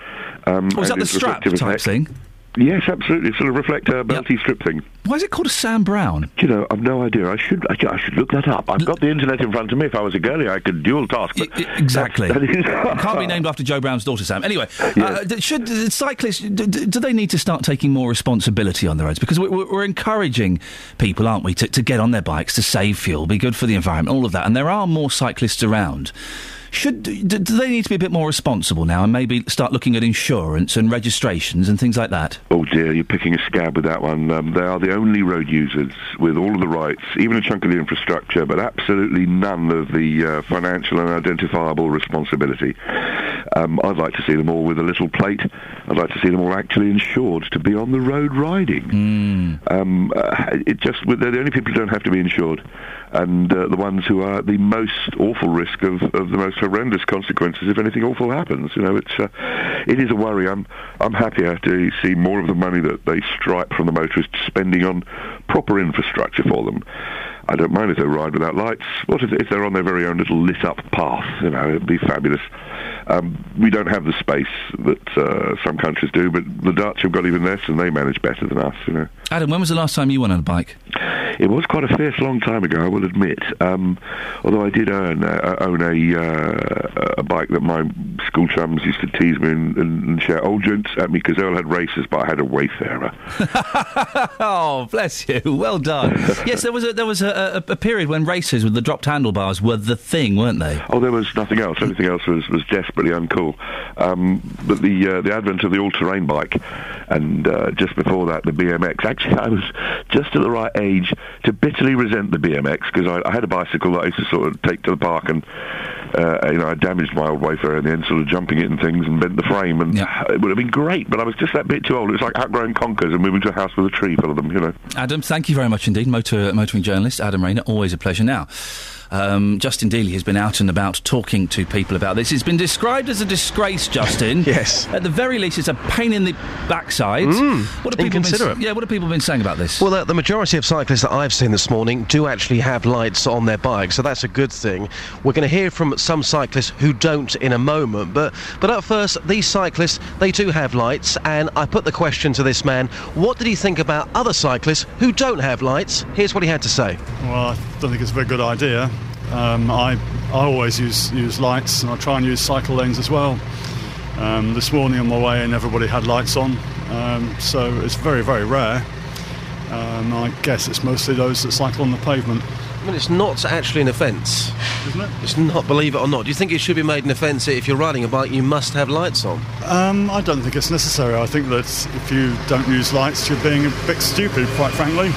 Um, Oh, is that the strap type thing? Yes, absolutely. Sort of reflector belty strip thing. Why is it called a Sam Browne? Do you know, I've no idea. I should, I, should- I should look that up. I've got the internet in front of me. If I was a girlie, I could dual task. But Exactly. that is- can't be named after Joe Brown's daughter, Sam. Anyway, uh, should the cyclists d- d- do they need to start taking more responsibility on the roads? Because we're, we're encouraging people, aren't we, to, to get on their bikes, to save fuel, be good for the environment, all of that. And there are more cyclists around. Should do they need to be a bit more responsible now, and maybe start looking at insurance and registrations and things like that? Oh dear, you're picking a scab with that one. Um, they are the only road users with all of the rights, even a chunk of the infrastructure, but absolutely none of the uh, financial and identifiable responsibility. Um, I'd like to see them all with a little plate. I'd like to see them all actually insured to be on the road riding. Um, uh, it just they're the only people who don't have to be insured, and uh, the ones who are at the most awful risk of, of the most horrendous consequences if anything awful happens. You know, it's uh, it is a worry. I'm I'm happier to see more of the money that they stripe from the motorists spending on proper infrastructure for them. I don't mind if they ride without lights. What if, if they're on their very own little lit up path? You know, it'd be fabulous. Um, we don't have the space that uh, some countries do, but the Dutch have got even less, and they manage better than us. You know. Adam, when was the last time you went on a bike? It was quite a fierce long time ago, I will admit. Um, although I did earn, uh, own a, uh, a bike that my school chums used to tease me and, and, share old joints at me because Earl had races, but I had a Wayfarer. oh, bless you. Well done. yes, there was a, there was a, a, a period when races with the dropped handlebars were the thing, weren't they? Oh, there was nothing else. Everything else was, was desperately uncool. Um, but the uh, the advent of the all-terrain bike, and uh, just before that, the BMX. Actually, I was just at the right age to bitterly resent the BMX because I, I had a bicycle that I used to sort of take to the park, and uh, you know I damaged my old Wayfarer in the end, sort of jumping it and things, and bent the frame, and yeah. it would have been great. But I was just that bit too old. It was like outgrowing conkers and moving to a house with a tree full of them. You know. Adam, thank you very much indeed. Motor, motoring journalist Adam Rayner, always a pleasure. Now, um, Justin Dealey has been out and about talking to people about this. It's been described as a disgrace, Justin. yes. At the very least, it's a pain in the backside. Mm, what have people been, inconsiderate. Yeah, what have people been saying about this? Well, the, the majority of cyclists that I've seen this morning do actually have lights on their bikes, so that's a good thing. We're going to hear from some cyclists who don't in a moment, but but at first, these cyclists they do have lights, and I put the question to this man: What did he think about other cyclists who don't have lights? Here's what he had to say. Well, I don't think it's a very good idea. Um, I, I always use, use lights and I try and use cycle lanes as well. Um, this morning on my way in, everybody had lights on, um, so it's very, very rare. Um, I guess it's mostly those that cycle on the pavement. I mean, it's not actually an offence. Isn't it? It's not, believe it or not. Do you think it should be made an offence if you're riding a bike, you must have lights on? Um, I don't think it's necessary. I think that if you don't use lights, you're being a bit stupid, quite frankly.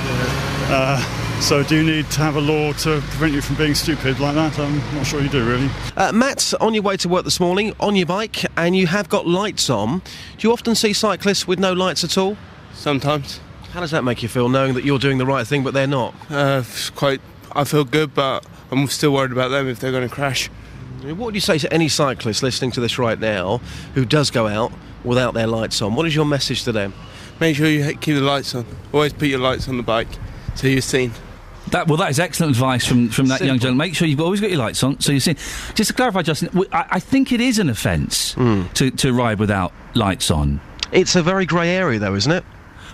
Uh, so, do you need to have a law to prevent you from being stupid like that? I'm not sure you do, really. Uh, Matt, on your way to work this morning, on your bike, and you have got lights on. Do you often see cyclists with no lights at all? Sometimes. How does that make you feel, knowing that you're doing the right thing but they're not? Uh, it's quite. I feel good, but I'm still worried about them if they're going to crash. What would you say to any cyclist listening to this right now who does go out without their lights on? What is your message to them? Make sure you keep the lights on. Always put your lights on the bike so you've seen. That, well, that is excellent advice from, from that young gentleman. Make sure you've always got your lights on. So you see, just to clarify, Justin, I think it is an offence hmm. to, to ride without lights on. It's a very grey area, though, isn't it?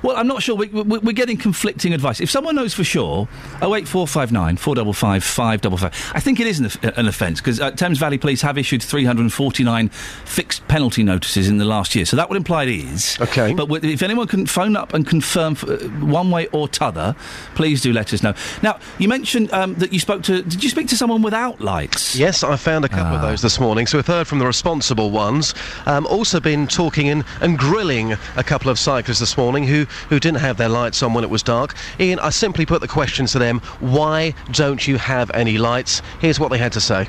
Well, I'm not sure. We, we, we're getting conflicting advice. If someone knows for sure, 08459 455 555. I think it is an, an offence because uh, Thames Valley Police have issued 349 fixed penalty notices in the last year. So that would imply it is. Okay. But w- if anyone can phone up and confirm f- uh, one way or t'other, please do let us know. Now, you mentioned um, that you spoke to. Did you speak to someone without lights? Yes, I found a couple of those this morning. So we've heard from the responsible ones. Um, also been talking and, and grilling a couple of cyclists this morning who, who didn't have their lights on when it was dark. Iain, I simply put the question to them, why don't you have any lights? Here's what they had to say.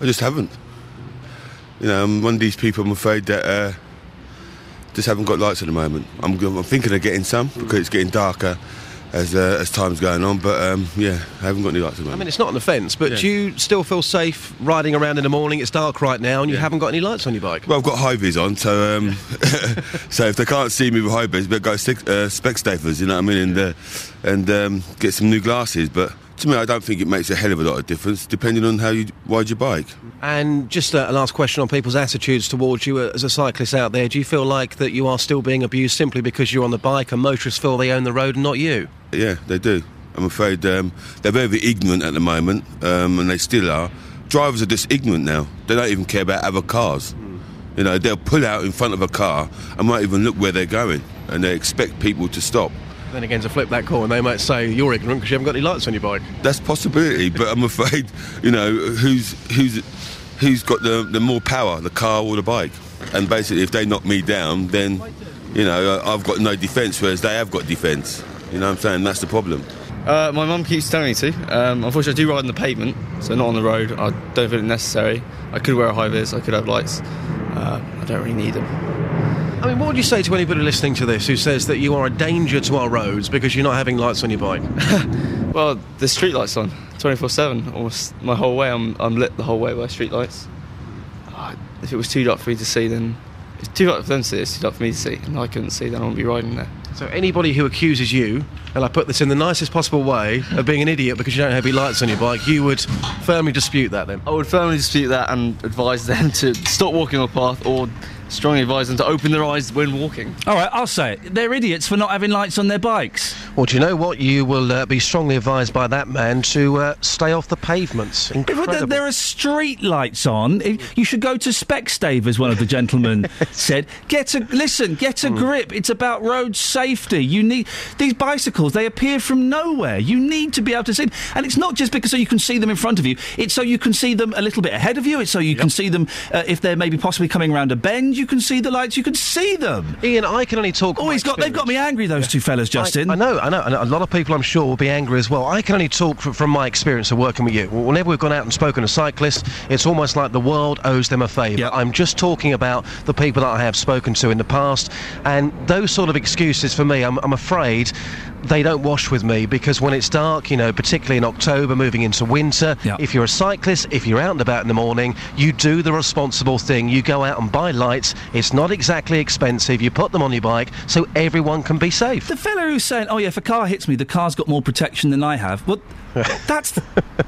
I just haven't. You know, I'm one of these people. I'm afraid that uh, just haven't got lights at the moment. I'm, I'm thinking of getting some because it's getting darker as uh, as time's going on. But um, yeah, I haven't got any lights at the I mean, it's not an offence, but Yeah. do you still feel safe riding around in the morning? It's dark right now and you haven't got any lights on your bike. Well, I've got high vis on, so um, so if they can't see me with high vis, better go stick, uh, Specsavers, you know what I mean, and uh, and um, get some new glasses. But to me, I don't think it makes a hell of a lot of difference, depending on how you ride your bike. And just a last question on people's attitudes towards you as a cyclist out there. Do you feel like that you are still being abused simply because you're on the bike and motorists feel they own the road and not you? Yeah, they do. I'm afraid um, they're very ignorant at the moment, um, and they still are. Drivers are just ignorant now. They don't even care about other cars. You know, they'll pull out in front of a car and might even look where they're going, and they expect people to stop. Then again, to flip that coin, they might say you're ignorant because you haven't got any lights on your bike. That's a possibility, but I'm afraid, you know, who's who's who's got the, the more power, the car or the bike? And basically, if they knock me down, then you know I- I've got no defence, whereas they have got defence. You know what I'm saying? That's the problem. Uh, my mum keeps telling me to. Um, unfortunately, I do ride on the pavement, so not on the road. I don't feel it necessary. I could wear a high vis, I could have lights. Uh, I don't really need them. I mean, what would you say to anybody listening to this who says that you are a danger to our roads because you're not having lights on your bike? Well, the street lights on 24 7. Almost my whole way, I'm, I'm lit the whole way by street lights. Uh, if it was too dark for me to see, then it's too dark for them to see, it's too dark for me to see, and I couldn't see, then I wouldn't be riding there. So anybody who accuses you, and I put this in the nicest possible way, of being an idiot because you don't have any lights on your bike, you would firmly dispute that then? I would firmly dispute that and advise them to stop walking on the path or strongly advise them to open their eyes when walking. All right, I'll say it. They're idiots for not having lights on their bikes. Well, do you know what? You will uh, be strongly advised by that man to uh, stay off the pavements. If there, Incredible. there are street lights on, if- you should go to Specsavers, as one of the gentlemen said. Get a listen, get a grip. It's about road safety. You need these bicycles. They appear from nowhere. You need to be able to see, them. and it's not just because so you can see them in front of you. It's so you can see them a little bit ahead of you. It's so you can see them uh, if they're maybe possibly coming around a bend. You can see the lights. You can see them. Iain, I can only talk. Oh, he's got. They've got me angry. Those two fellas, Justin. I, I know, I know, and a lot of people, I'm sure, will be angry as well. I can only talk fr- from my experience of working with you. Whenever we've gone out and spoken to cyclists, it's almost like the world owes them a favour. I'm just talking about the people that I have spoken to in the past, and those sort of excuses for me, I'm, I'm afraid. They don't wash with me because when it's dark, you know, particularly in October, moving into winter, if you're a cyclist, if you're out and about in the morning, you do the responsible thing. You go out and buy lights. It's not exactly expensive. You put them on your bike so everyone can be safe. The fella who's saying, "Oh yeah, if a car hits me, the car's got more protection than I have." Well, that's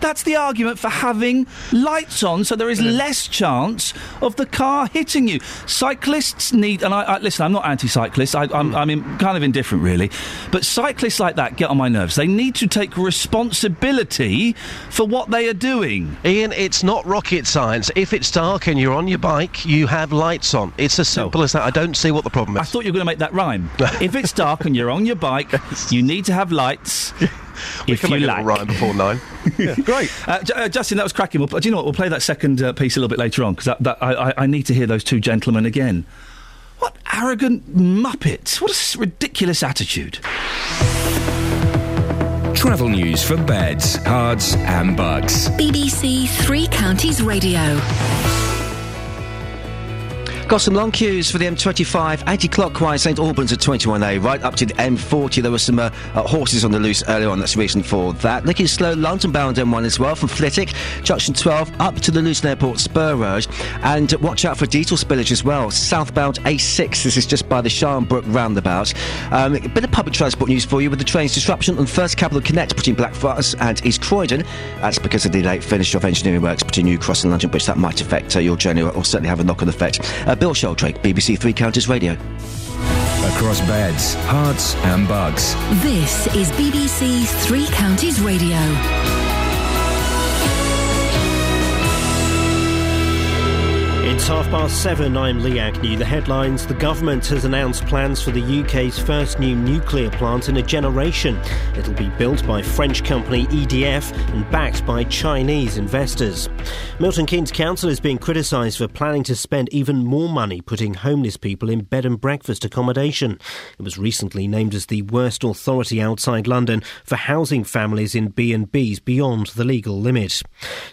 that's the argument for having lights on, so there is less chance of the car hitting you. Cyclists need, and I, I listen. I'm not anti-cyclist. I, I'm, hmm. I'm in, kind of indifferent, really. But cyclists like that get on my nerves. They need to take responsibility for what they are doing. Iain, it's not rocket science. If it's dark and you're on your bike, you have lights on. It's as simple as that. I don't see what the problem is. I thought you were going to make that rhyme. if it's dark and you're on your bike, you need to have lights. if can you make a like. little rhyme before nine. great. Uh, J- uh, Justin, that was cracking. We'll, do you know what? We'll play that second uh, piece a little bit later on because that, that, I, I, I need to hear those two gentlemen again. What arrogant muppets! What a ridiculous attitude. Travel news for beds, cards, and bugs. BBC Three Counties Radio. Got some long queues for the M25, anti-clockwise St Albans at 21A, right up to the M40. There were some uh, uh, horses on the loose earlier on. That's the reason for that. Looking slow, London-bound M1 as well, from Flitwick, Junction 12, up to the Luton Airport Spur Road. And watch out for diesel spillage as well. Southbound A6, this is just by the Sharnbrook roundabout. Um, a bit of public transport news for you with the train's disruption on First Capital Connect between Blackfriars and East Croydon. That's because of the late finish of engineering works between New Cross and London Bridge. That might affect uh, your journey or, or certainly have a knock-on effect. Uh, Bill Sheldrake, BBC Three Counties Radio. across beds, Herts, and Bucks. This is BBC Three Counties Radio. It's half past seven. I'm Lee Agnew. The headlines The government has announced plans for the UK's first new nuclear plant in a generation. It'll be built by French company EDF and backed by Chinese investors. Milton Keynes Council is being criticised for planning to spend even more money putting homeless people in bed and breakfast accommodation. It was recently named as the worst authority outside London for housing families in B&Bs beyond the legal limit.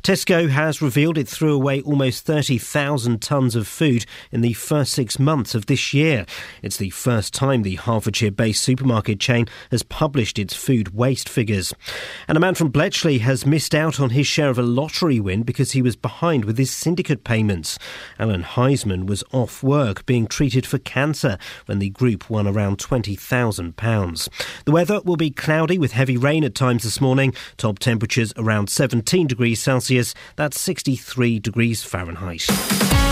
Tesco has revealed it threw away almost 30,000 tonnes of food in the first six months of this year. It's the first time the Hertfordshire based supermarket chain has published its food waste figures. And a man from Bletchley has missed out on his share of a lottery win because he was behind with his syndicate payments. Alan Heisman was off work being treated for cancer when the group won around £20,000. The weather will be cloudy with heavy rain at times this morning. Top temperatures around 17 degrees Celsius. That's 63 degrees Fahrenheit.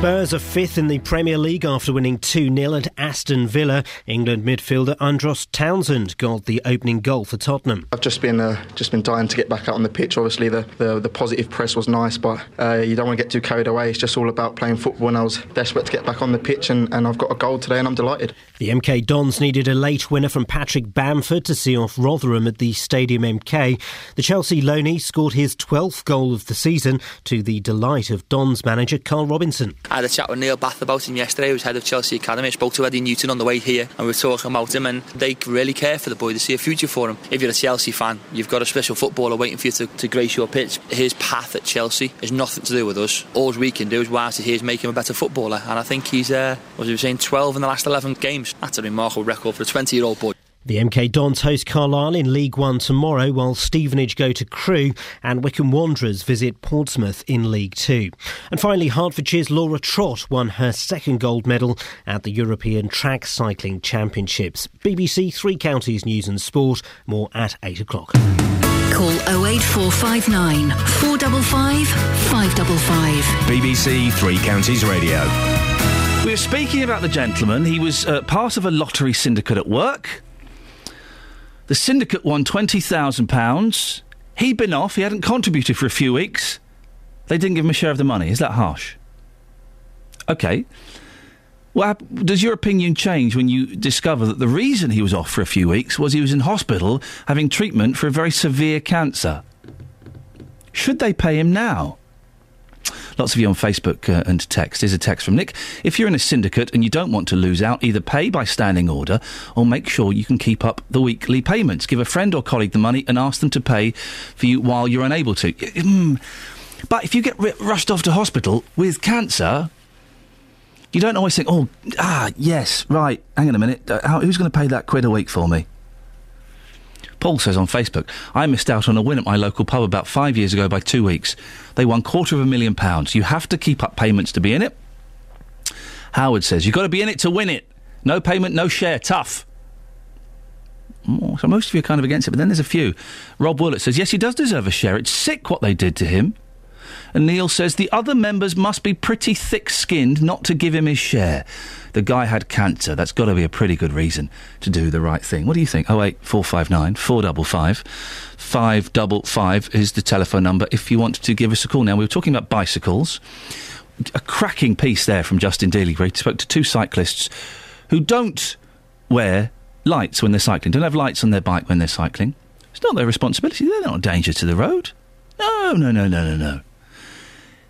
Spurs are fifth in the Premier League after winning 2 0 at Aston Villa. England midfielder Andros Townsend got the opening goal for Tottenham. I've just been uh, just been dying to get back out on the pitch. Obviously, the, the, the positive press was nice, but uh, you don't want to get too carried away. It's just all about playing football, and I was desperate to get back on the pitch, and, and I've got a goal today, and I'm delighted. The MK Dons needed a late winner from Patrick Bamford to see off Rotherham at the Stadium MK. The Chelsea loanee scored his 12th goal of the season to the delight of Dons manager Karl Robinson. I had a chat with Neil Bath about him yesterday, who's head of Chelsea Academy. I spoke to Eddie Newton on the way here, and we were talking about him, and they really care for the boy. They see a future for him. If you're a Chelsea fan, you've got a special footballer waiting for you to, to grace your pitch. His path at Chelsea has nothing to do with us. All we can do is whilst he's here is make him a better footballer, and I think he's, uh, what was he saying, 12 in the last 11 games. That's a remarkable record for a 20 year old boy. The MK Dons host Carlisle in League One tomorrow, while Stevenage go to Crewe and Wycombe Wanderers visit Portsmouth in League Two. And finally, Hertfordshire's Laura Trott won her second gold medal at the European Track Cycling Championships. BBC Three Counties News and Sport, more at 8 o'clock. Call 08459 455 555. BBC Three Counties Radio. We were speaking about the gentleman. He was uh, part of a lottery syndicate at work. The syndicate won £20,000. He'd been off. He hadn't contributed for a few weeks. They didn't give him a share of the money. Is that harsh? Okay. Well, does your opinion change when you discover that the reason he was off for a few weeks was he was in hospital having treatment for a very severe cancer? Should they pay him now? Lots of you on Facebook uh, and text. Here's a text from Nick. If you're in a syndicate and you don't want to lose out, either pay by standing order or make sure you can keep up the weekly payments. Give a friend or colleague the money and ask them to pay for you while you're unable to. Mm. But if you get r- rushed off to hospital with cancer, you don't always think, oh, ah, yes, right, hang on a minute. Uh, how, who's going to pay that quid a week for me? Paul says on Facebook, I missed out on a win at my local pub about five years ago by two weeks. They won quarter of a million pounds. You have to keep up payments to be in it. Howard says, you've got to be in it to win it. No payment, no share. Tough. Oh, so most of you are kind of against it, but then there's a few. Rob Willett says, yes, he does deserve a share. It's sick what they did to him. And Neil says the other members must be pretty thick skinned not to give him his share. The guy had cancer. That's got to be a pretty good reason to do the right thing. What do you think? Oh eight four five nine four double five five double five is the telephone number if you want to give us a call. Now we were talking about bicycles. A cracking piece there from Justin Dealey where he spoke to two cyclists who don't wear lights when they're cycling, don't have lights on their bike when they're cycling. It's not their responsibility. They're not a danger to the road. No, no, no, no, no, no.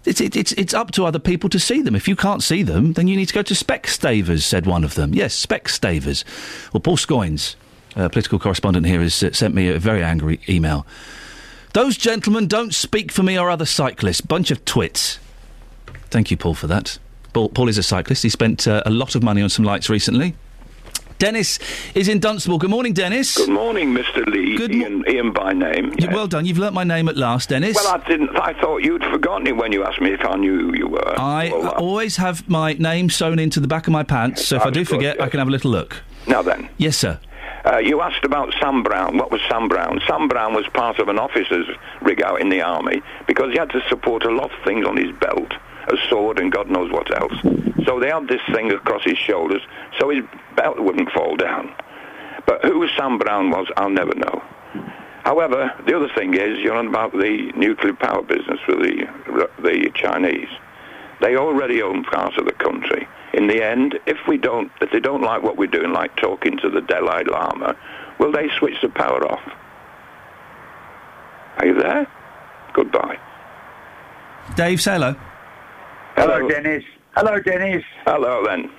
It's, it, it's, it's up to other people to see them. If you can't see them, then you need to go to Specsavers, said one of them. Yes, Specsavers. Well, Paul Scoins, uh, political correspondent here, has uh, sent me a very angry email. Those gentlemen don't speak for me or other cyclists. Bunch of twits. Thank you, Paul, for that. Paul, Paul is a cyclist. He spent uh, a lot of money on some lights recently. Dennis is in Dunstable. Good morning, Dennis. Good morning, Mr. Lee. Good Iain, Iain by name. You- Well done. You've learnt my name at last, Dennis. Well, I didn't. I thought you'd forgotten it when you asked me if I knew who you were. I Well, uh, always have my name sewn into the back of my pants, so if I do Understood, forget, I can have a little look. now then, Yes, sir. Uh, you asked about Sam Browne. What was Sam Browne? Sam Browne was part of an officer's rig out in the army because he had to support a lot of things on his belt, a sword and God knows what else. So they had this thing across his shoulders so his belt wouldn't fall down. But who Sam Browne was, I'll never know. However, the other thing is, you're on about the nuclear power business with the, the Chinese. They already own part of the country. In the end, if we don't, if they don't like what we're doing, like talking to the Dalai Lama, will they switch the power off? Are you there? Goodbye. Dave, say hello. Hello, Dennis. Hello, Dennis. Hello, then.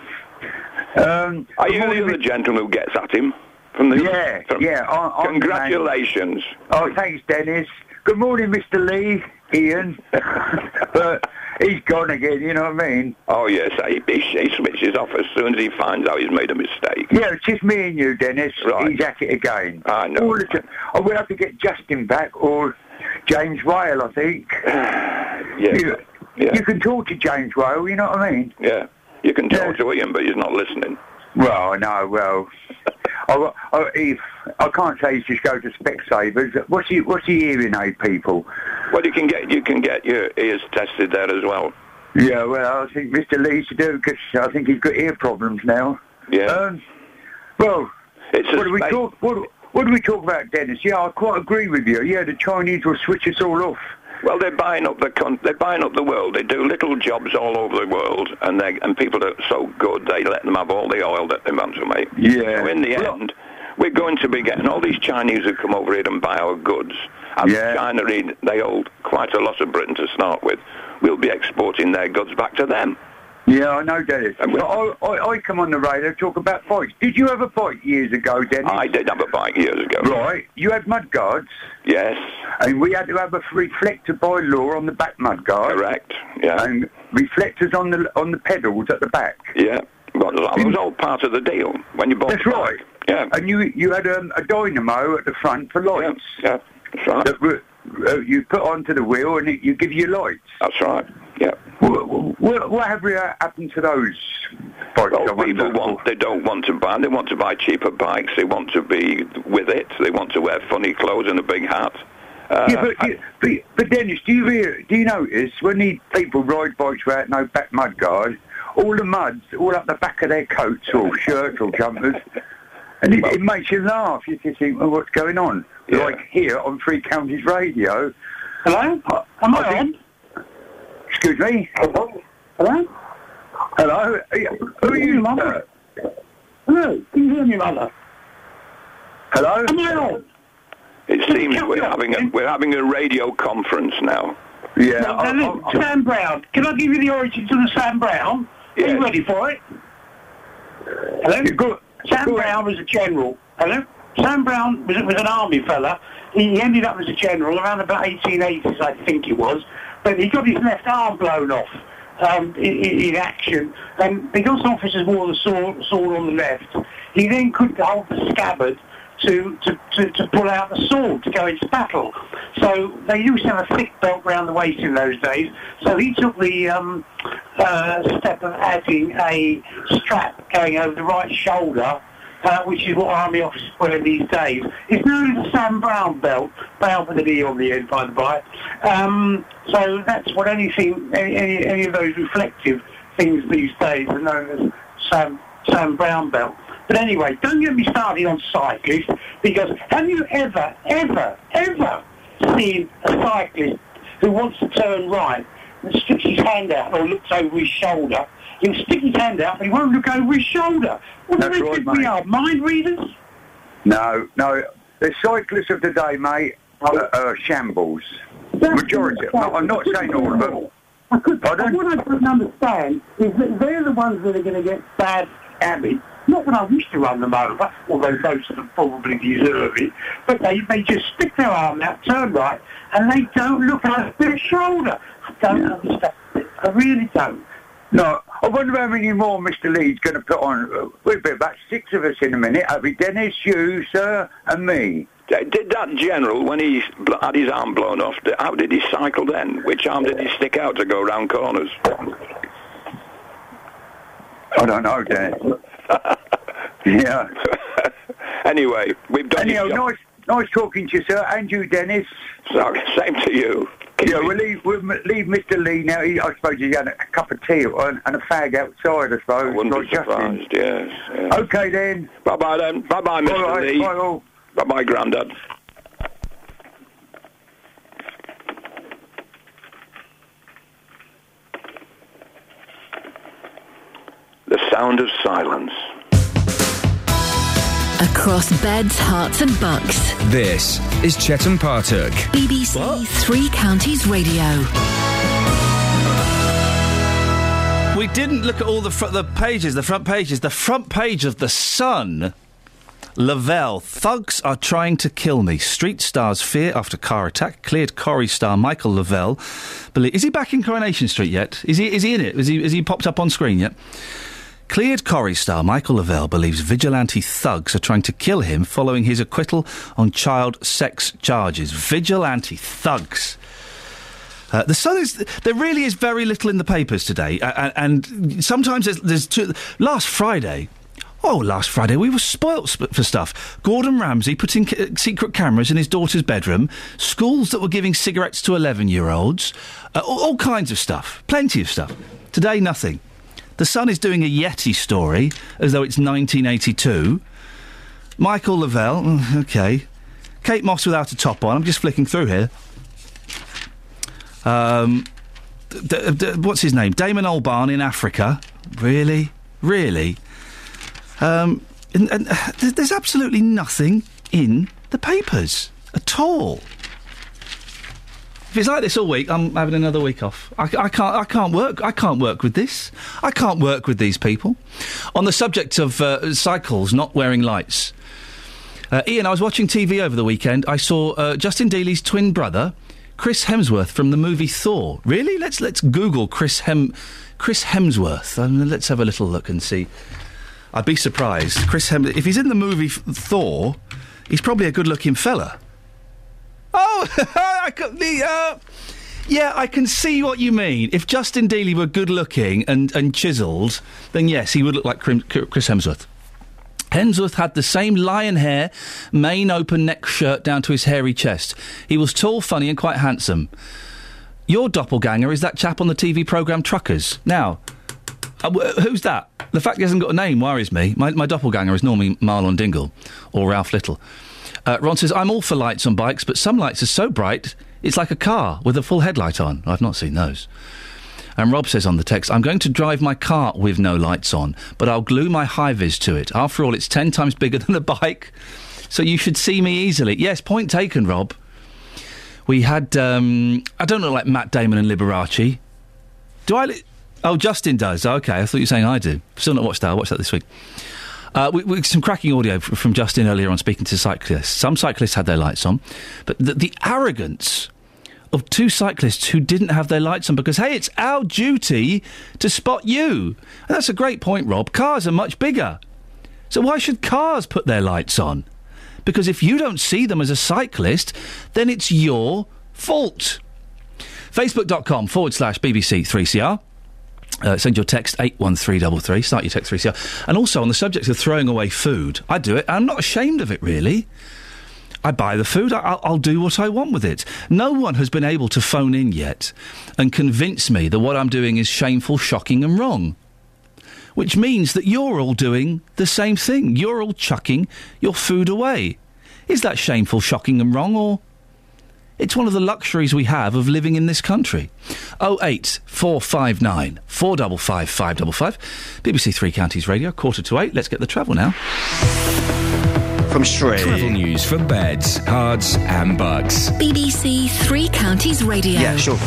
Um, Are you the other gentleman who gets at him? From the Yeah, from- yeah. I, I'm the. Congratulations. Oh, thanks, Dennis. Good morning, Mr. Lee, Iain. but he's gone again, you know what I mean? Oh yes, he, he, he switches off as soon as he finds out he's made a mistake. Yeah, it's just me and you, Dennis. Right. He's at it again. I know. All the time. Oh, we'll have to get Justin back or James Whale, I think. Yeah. You, yeah. you can talk to James Whale, you know what I mean? Yeah. You can talk to him, but he's not listening. Well, no, well, I, I, if, I can't say he's just go to Specsavers. What's the what's the hearing aid people? Well, you can get you can get your ears tested there as well. Yeah, well, I think Mr. Lee should do because I think he's got ear problems now. Yeah. Um, well, It's what do we talk? What, what do we talk about, Dennis? Yeah, I quite agree with you. Yeah, the Chinese will switch us all off. Well, they're buying up the con- they're buying up the world. They do little jobs all over the world, and they and people are so good they let them have all the oil that they want to make. Yeah. So in the end, we're going to be getting all these Chinese who come over here and buy our goods. And China, they- they hold quite a lot of Britain to start with. We'll be exporting their goods back to them. Yeah, I know, Dennis. And I, I, I come on the radio talk about bikes. Did you have a bike years ago, Dennis? I did have a bike years ago. Right. You had mud guards. Yes. And we had to have a reflector by law on the back mud guard. Correct. Yeah. And reflectors on the on the pedals at the back. Yeah. Well, that was all part of the deal when you bought That's right. Yeah. And you you had um, a dynamo at the front for lights. Yeah, that's right. That were, uh, you put onto the wheel and it, you give you lights. That's right. Yeah. What, what, what have uh, happened to those bikes? Well, people want, they don't want to buy, they want to buy cheaper bikes, they want to be with it, they want to wear funny clothes and a big hat. Uh, yeah, but, you- but, but Dennis, do you hear, do you notice when these people ride bikes without no back mud guard, all the mud's all up the back of their coats or shirts or jumpers, and it, it makes you laugh. You just think, well, what's going on? Like here on Three Counties Radio. Hello, am I, on? Excuse me. Hello. Hello. Hello. Who are you, Mother? Hello. Can you hear me, Mother? Hello. Am I on? it seems we're having a, we're having a radio conference now. Yeah. Now, now, look, Sam Browne. Can I give you the origins of the Sam Browne? Are you ready for it? Hello? Sam Browne was a general. Hello? Sam Browne was, was an army fella. He ended up as a general around about 1880s, I think it was. But he got his left arm blown off um, in, in action. And because officers wore the sword, sword on the left, he then couldn't hold the scabbard to, to, to, to pull out the sword to go into battle. So they used to have a thick belt round the waist in those days. So he took the um, uh, step of adding a strap going over the right shoulder, uh, which is what army officers wear these days. It's known as the Sam Browne belt, Brown with an E on the end, by the by. Um, so that's what anything, any, any, any of those reflective things these days are known as Sam, Sam Browne belt. But anyway, don't get me started on cyclists, because have you ever, ever, ever seen a cyclist who wants to turn right and sticks his hand out or looks over his shoulder? He'll stick his hand out, but he won't look over his shoulder. What do they right, think we are, mind readers? No, no. The cyclists of today, mate, are, are shambles. Majority. No, I'm not saying all of them. I could, What I couldn't understand is that they're the ones that are going to get bad habits. Not that I wish to run them over, although most of them probably deserve it, but they, they just stick their arm out, turn right, and they don't look over their shoulder. I don't understand it. I really don't. No, I wonder how many more Mr. Lee's going to put on. We'll be about six of us in a minute. It'll be Dennis, you, sir, and me. Did that general, when he had his arm blown off, how did he cycle then? Which arm did he stick out to go round corners? I don't know, Dan. yeah. Anyway, we've done Anyhow, nice, nice talking to you, sir. And you, Dennis. Sorry, same to you. Yeah, we'll leave, we'll leave Mr. Lee now. He, I suppose he's had a, cup of tea and, and a fag outside, I suppose. Wouldn't like be surprised, yes. yes. Okay, then. Bye-bye then. Bye-bye, Mr. Right, Lee. bye all. Bye-bye, Grandad. The sound of silence. Across beds, Herts, and bucks. This is Chetan Partuk. BBC Three Counties Radio. We didn't look at all the fr- the pages, the front pages. The front page of the Sun. Le Vell, thugs are trying to kill me. Street stars fear after car attack. Cleared Corrie star Michael Le Vell. Belie- is he back in Coronation Street yet? Is he? Is he in it? Is he? Is he popped up on screen yet? Cleared Corrie star Michael Le Vell believes vigilante thugs are trying to kill him following his acquittal on child sex charges. Vigilante thugs. Uh, the Sun is. There really is very little in the papers today, uh, and, and sometimes there's, there's two. Last Friday. Oh, last Friday we were spoilt sp- for stuff. Gordon Ramsay putting secret cameras in his daughter's bedroom, schools that were giving cigarettes to 11 year olds, uh, all, all kinds of stuff. Plenty of stuff. Today, nothing. The Sun is doing a Yeti story as though it's 1982. Michael Le Vell, mm, okay. Kate Moss without a top on. I'm just flicking through here. Um, d- d- what's his name? Damon Albarn in Africa. Really? Really? Um, and, and uh, there's, absolutely nothing in the papers at all. If it's like this all week, I'm having another week off. I, I can't. I can't work. I can't work with this. I can't work with these people. On the subject of uh, cycles not wearing lights, uh, Iain, I was watching TV over the weekend. I saw uh, Justin Dealey's twin brother, Chris Hemsworth from the movie Thor. Really? Let's let's Google Chris Hem Chris Hemsworth. Um, let's have a little look and see. I'd be surprised. Chris Hem if he's in the movie Thor, he's probably a good-looking fella. Oh, I could, the, uh, yeah, I can see what you mean. If Justin Dealey were good-looking and, and chiselled, then yes, he would look like Chris Hemsworth. Hemsworth had the same lion hair, mane open neck shirt down to his hairy chest. He was tall, funny, and quite handsome. Your doppelganger is that chap on the TV programme Truckers. Now, uh, who's that? The fact he hasn't got a name worries me. My, my doppelganger is normally Marlon Dingle or Ralph Little. Uh, Ron says, I'm all for lights on bikes, but some lights are so bright, it's like a car with a full headlight on. I've not seen those. And Rob says on the text, I'm going to drive my car with no lights on, but I'll glue my high vis to it. After all, it's 10 times bigger than the bike, so you should see me easily. Yes, point taken, Rob. We had, um, I don't know, like Matt Damon and Liberace. Do I. Li- oh, Justin does. Okay, I thought you were saying I do. Still not watched that. I'll watch that this week. Uh, we, we, some cracking audio from Justin earlier on speaking to cyclists. Some cyclists had their lights on, but the, the arrogance of two cyclists who didn't have their lights on because, hey, it's our duty to spot you. And that's a great point, Rob. Cars are much bigger. So why should cars put their lights on? Because if you don't see them as a cyclist, then it's your fault. Facebook.com forward slash BBC 3CR. Uh, send your text 81333. Start your text 3CR. And also on the subject of throwing away food, I do it. I'm not ashamed of it, really. I buy the food, I- I'll, I'll do what I want with it. No one has been able to phone in yet and convince me that what I'm doing is shameful, shocking, and wrong. Which means that you're all doing the same thing. You're all chucking your food away. Is that shameful, shocking, and wrong, or it's one of the luxuries we have of living in this country. 08459 455 555. BBC Three Counties Radio, quarter to eight. Let's get the travel now. From Shree. Travel news for beds, cards, and Bucks. BBC Three Counties Radio. Yeah, sure.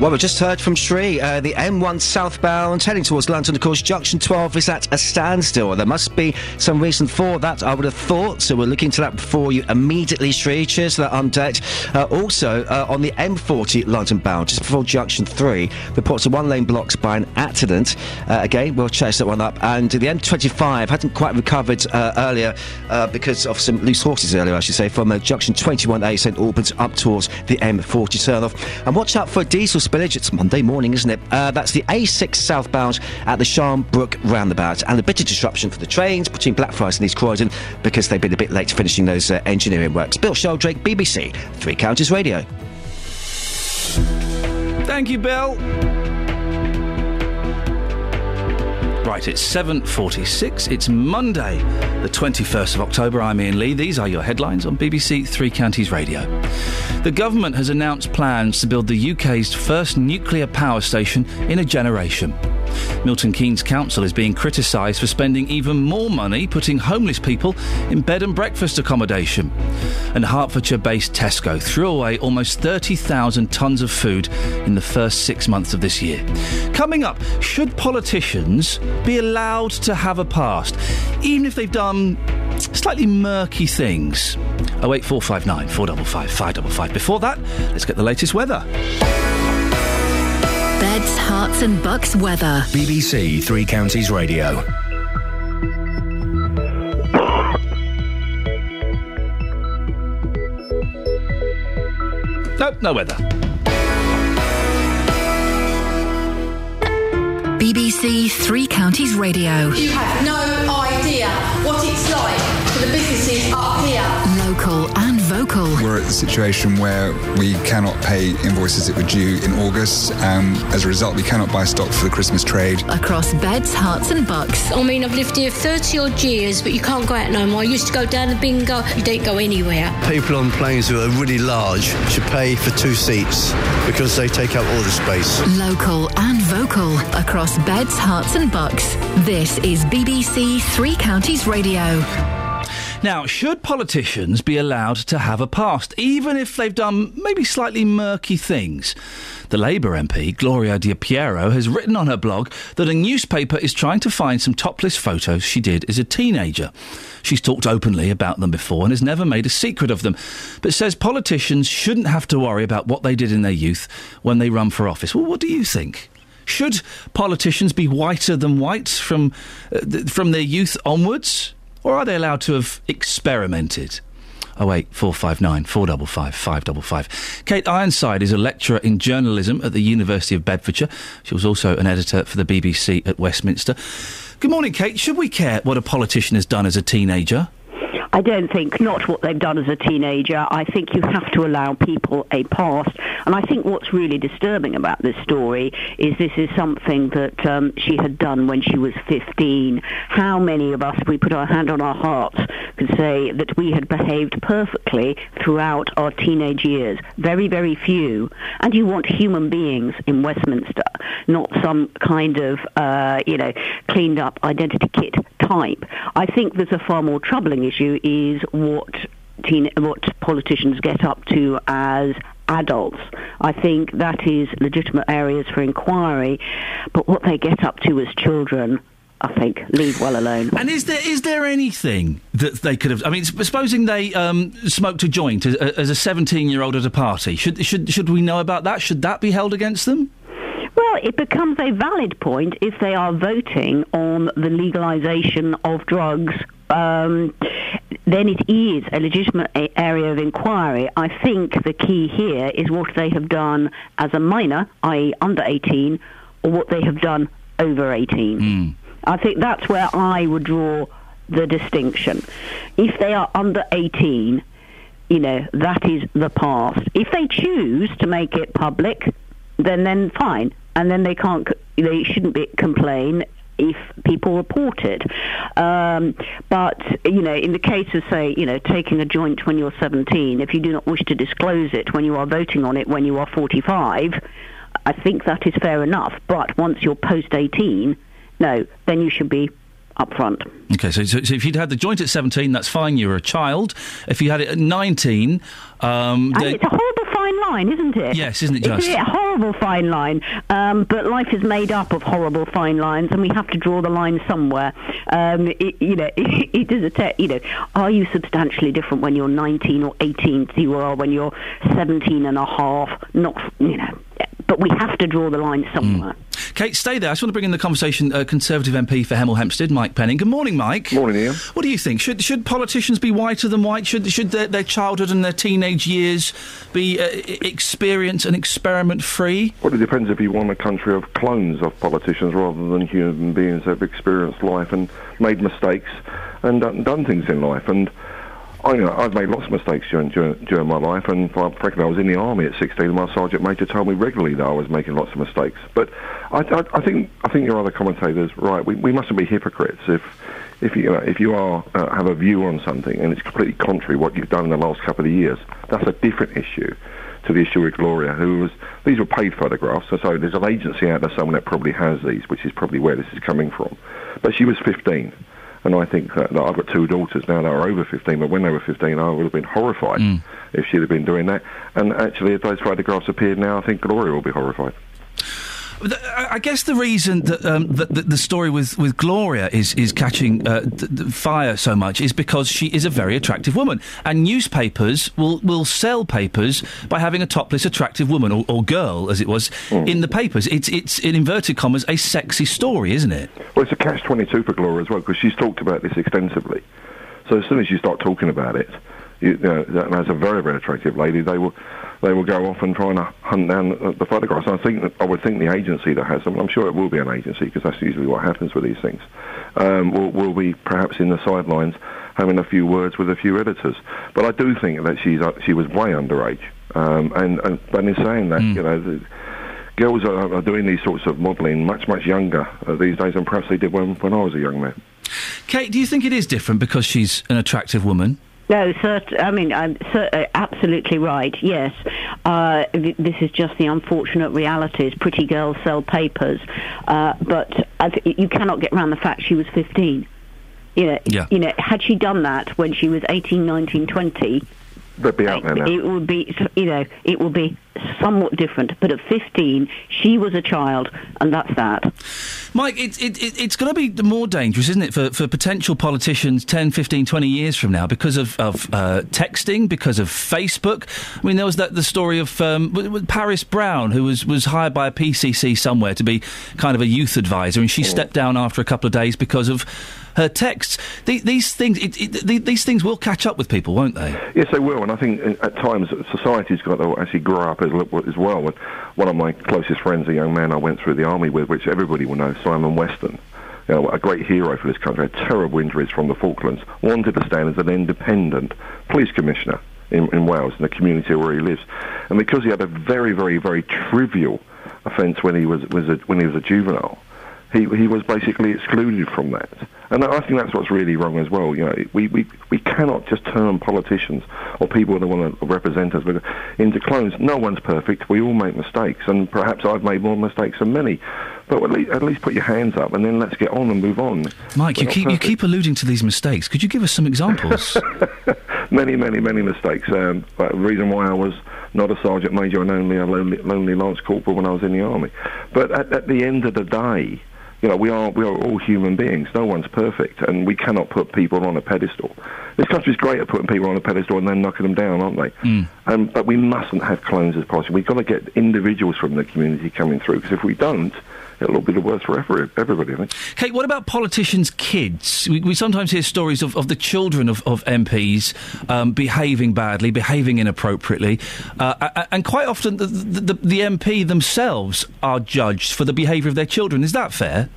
Well, we just heard from Sri. Uh, the M1 southbound heading towards London, of course, junction 12 is at a standstill. There must be some reason for that, I would have thought. So we're looking to that before you immediately, Sri. Cheers for that update. Uh, also, uh, on the M40 London bound, just before junction 3, reports of one lane blocked by an accident. Uh, again, we'll chase that one up. And the M25 hadn't quite recovered uh, earlier uh, because of some loose horses earlier, I should say, from junction 21A St Albans up towards the M40 turn off. And watch out for a It's Monday morning, isn't it? Uh, that's the A6 southbound at the Sharnbrook roundabout, and a bit of disruption for the trains between Blackfriars and East Croydon because they've been a bit late finishing those uh, engineering works. Bill Sheldrake, BBC, Three Counties Radio. Thank you, Bill. Right, it's 7.46. It's Monday, the 21st of October. I'm Iain Lee. These are your headlines on BBC Three Counties Radio. The government has announced plans to build the UK's first nuclear power station in a generation. Milton Keynes Council is being criticised for spending even more money putting homeless people in bed and breakfast accommodation. And Hertfordshire based Tesco threw away almost 30,000 tonnes of food in the first six months of this year. Coming up, should politicians be allowed to have a past, even if they've done slightly murky things? 08459 455 555. Before that, let's get the latest weather. Beds, Herts and Bucks weather. BBC Three Counties Radio. Nope, no weather. BBC Three Counties Radio. You have no idea what it's like for the businesses up here. Local and vocal. We're at the situation where we cannot pay invoices that were due in August. Um, as a result, we cannot buy stock for the Christmas trade. Across Beds, Herts and Bucks. I mean, I've lived here 30 odd years, but you can't go out no more. I used to go down the bingo. You don't go anywhere. People on planes who are really large should pay for two seats because they take up all the space. Local and vocal. Across Beds, Herts and Bucks. This is BBC Three Counties Radio. Now, should politicians be allowed to have a past, even if they've done maybe slightly murky things? The Labour MP, Gloria De Piero, has written on her blog that a newspaper is trying to find some topless photos she did as a teenager. She's talked openly about them before and has never made a secret of them, but says politicians shouldn't have to worry about what they did in their youth when they run for office. Well, what do you think? Should politicians be whiter than white from, uh, th- from their youth onwards? Or are they allowed to have experimented? Oh wait, 459 455 555. Kate Ironside is a lecturer in journalism at the University of Bedfordshire. She was also an editor for the BBC at Westminster. Good morning, Kate. Should we care what a politician has done as a teenager? I don't think not what they've done as a teenager. I think you have to allow people a past. And I think what's really disturbing about this story is this is something that um, she had done when she was 15. How many of us, if we put our hand on our hearts, could say that we had behaved perfectly throughout our teenage years? Very, very few. And you want human beings in Westminster, not some kind of, uh, you know, cleaned up identity kit type. I think there's a far more troubling issue is what teen, what politicians get up to as adults. I think that is legitimate areas for inquiry, but what they get up to as children. I think leave well alone. And is there is there anything that they could have? I mean, supposing they um, smoked a joint as, as a seventeen-year-old at a party, should should should we know about that? Should that be held against them? Well, it becomes a valid point if they are voting on the legalisation of drugs. Um, then it is a legitimate a- area of inquiry. I think the key here is what they have done as a minor, i.e., under 18, or what they have done over 18. I think that's where I would draw the distinction. If they are under 18, you know, that is the past. If they choose to make it public, then then fine, and then they can't, they shouldn't be complain if people report it. Um, but you know, in the case of say, you know, taking a joint when you're 17, if you do not wish to disclose it when you are voting on it when you are 45, I think that is fair enough. But once you're post 18, no, then you should be upfront. Okay, so, so, if you'd had the joint at seventeen, that's fine. You were a child. If you had it at nineteen, um, And then- it's a horrible fine line, isn't it? Yes, isn't it It's just? a horrible fine line. Um, but life is made up of horrible fine lines, and we have to draw the line somewhere. Um, it, you know, it, it is a te- you know, are you substantially different when you're 19 or 18 to you are when you're 17 and a half? Not, you know, but we have to draw the line somewhere. Kate, stay there. I just want to bring in the conversation uh, Conservative MP for Hemel Hempstead, Mike Penning. Good morning, Mike. Morning, Iain. What do you think? Should should politicians be whiter than white? Should should their, their childhood and their teenage years be uh, experience and experiment free? Well, it depends if you want a country of clones of politicians rather than human beings that have experienced life and made mistakes and done, done things in life. And I, you know, I've made lots of mistakes during, during, during my life, and frankly, I was in the army at 16, and my sergeant major told me regularly that I was making lots of mistakes. But I, I, I think I think your other commentators right. We, we mustn't be hypocrites if. If you, know, if you are uh, have a view on something and it's completely contrary what you've done in the last couple of years, that's a different issue to the issue with Gloria, who was these were paid photographs, so, so there's an agency out there somewhere that probably has these, which is probably where this is coming from. But she was 15, and I think that, that I've got two daughters now that are over 15, but when they were 15, I would have been horrified mm. if she'd have been doing that. And actually, if those photographs appeared now, I think Gloria will be horrified. I I guess the reason that, um, that, that the story with, with Gloria is is catching uh, th- th- fire so much is because she is a very attractive woman, and newspapers will will sell papers by having a topless attractive woman or, or girl, as it was in the papers. It's it's in inverted commas a sexy story, isn't it? Well, it's a catch-22 for Gloria as well, because she's talked about this extensively. So as soon as you start talking about it, you, know, as a very, very attractive lady, they will they will go off and try and hunt down the, the photographs. And I think that, I would think the agency that has them, I'm sure it will be an agency because that's usually what happens with these things, um, will, will be perhaps in the sidelines having a few words with a few editors. But I do think that she's uh, she was way underage, um, and, and and in saying that, you know. The, Girls are, are doing these sorts of modelling much, much younger uh, these days than perhaps they did when, when I was a young man. Kate, do you think it is different because she's an attractive woman? No, cert- I mean, I'm cer- uh, absolutely right. Yes, uh, this is just the unfortunate realities. Pretty girls sell papers, uh, but I th- you cannot get around the fact she was 15. You know, Yeah. you know, had she done that when she was 18, 19, 20, They'd be out there now. it would be, you know, it would be somewhat different. But at 15, she was a child, and that's that. Mike, it, it, it, it's going to be more dangerous, isn't it, for, for potential politicians 10, 15, 20 years from now because of, of uh, texting, because of Facebook. I mean, there was that the story of um, Paris Brown, who was, was hired by a PCC somewhere to be kind of a youth advisor, and she stepped down after a couple of days because of her texts. The, these things, it, it, the, these things will catch up with people, won't they? Yes, they will, and I think uh, at times society's got to actually grow up as, as well. One of my closest friends, a young man I went through the army with, which everybody will know, Simon Weston, you know, a great hero for this country, had terrible injuries from the Falklands, wanted to stand as an independent police commissioner in, in Wales, in the community where he lives. And because he had a very, very, very trivial offence when he was, was a, when he was a juvenile, he, he was basically excluded from that. And I think that's what's really wrong as well. You know, we, we, we cannot just turn politicians or people that want to represent us into clones. No one's perfect. We all make mistakes, and perhaps I've made more mistakes than many. But at least, at least put your hands up, and then let's get on and move on. Mike, We're you keep, you keep alluding to these mistakes. Could you give us some examples? many, many, many mistakes. Um, but the reason why I was not a sergeant major and only a lonely, lonely lance corporal when I was in the army. But at, at the end of the day, you know, we are we are all human beings. No one's perfect, and we cannot put people on a pedestal. This country's great at putting people on a pedestal and then knocking them down, aren't they? Mm. Um, but we mustn't have clones as possible. We've got to get individuals from the community coming through, because if we don't, it'll be the worse for every, everybody, I think. Kate, what about politicians' kids? We, we sometimes hear stories of, of the children of, of MPs um, behaving badly, behaving inappropriately, uh, and quite often the, the, the MP themselves are judged for the behaviour of their children. Is that fair?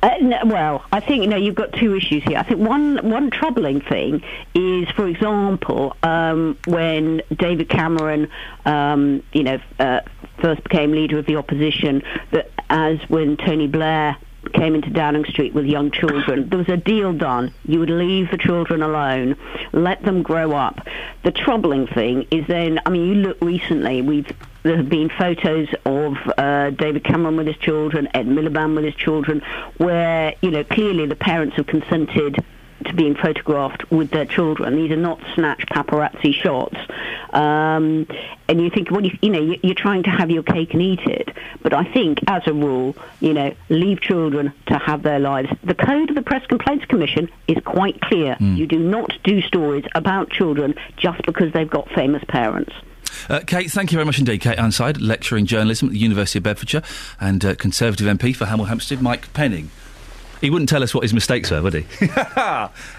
Uh, no, well, I think you know you've got two issues here. I think one one troubling thing is, for example, um, when David Cameron, um, you know, uh, first became leader of the opposition, that as when Tony Blair came into Downing Street with young children, there was a deal done. You would leave the children alone, let them grow up. The troubling thing is then, I mean, you look recently, we've there have been photos of uh, David Cameron with his children, Ed Miliband with his children, where you know clearly the parents have consented to being photographed with their children. These are not snatched paparazzi shots. Um, and you think, well, you, you know, you- you're trying to have your cake and eat it. But I think, as a rule, you know, leave children to have their lives. The code of the Press Complaints Commission is quite clear. You do not do stories about children just because they've got famous parents. Uh, Kate, thank you very much indeed. Kate Ironside, lecturer in journalism at the University of Bedfordshire, and uh, Conservative MP for Hemel Hempstead, Mike Penning. He wouldn't tell us what his mistakes were, would he?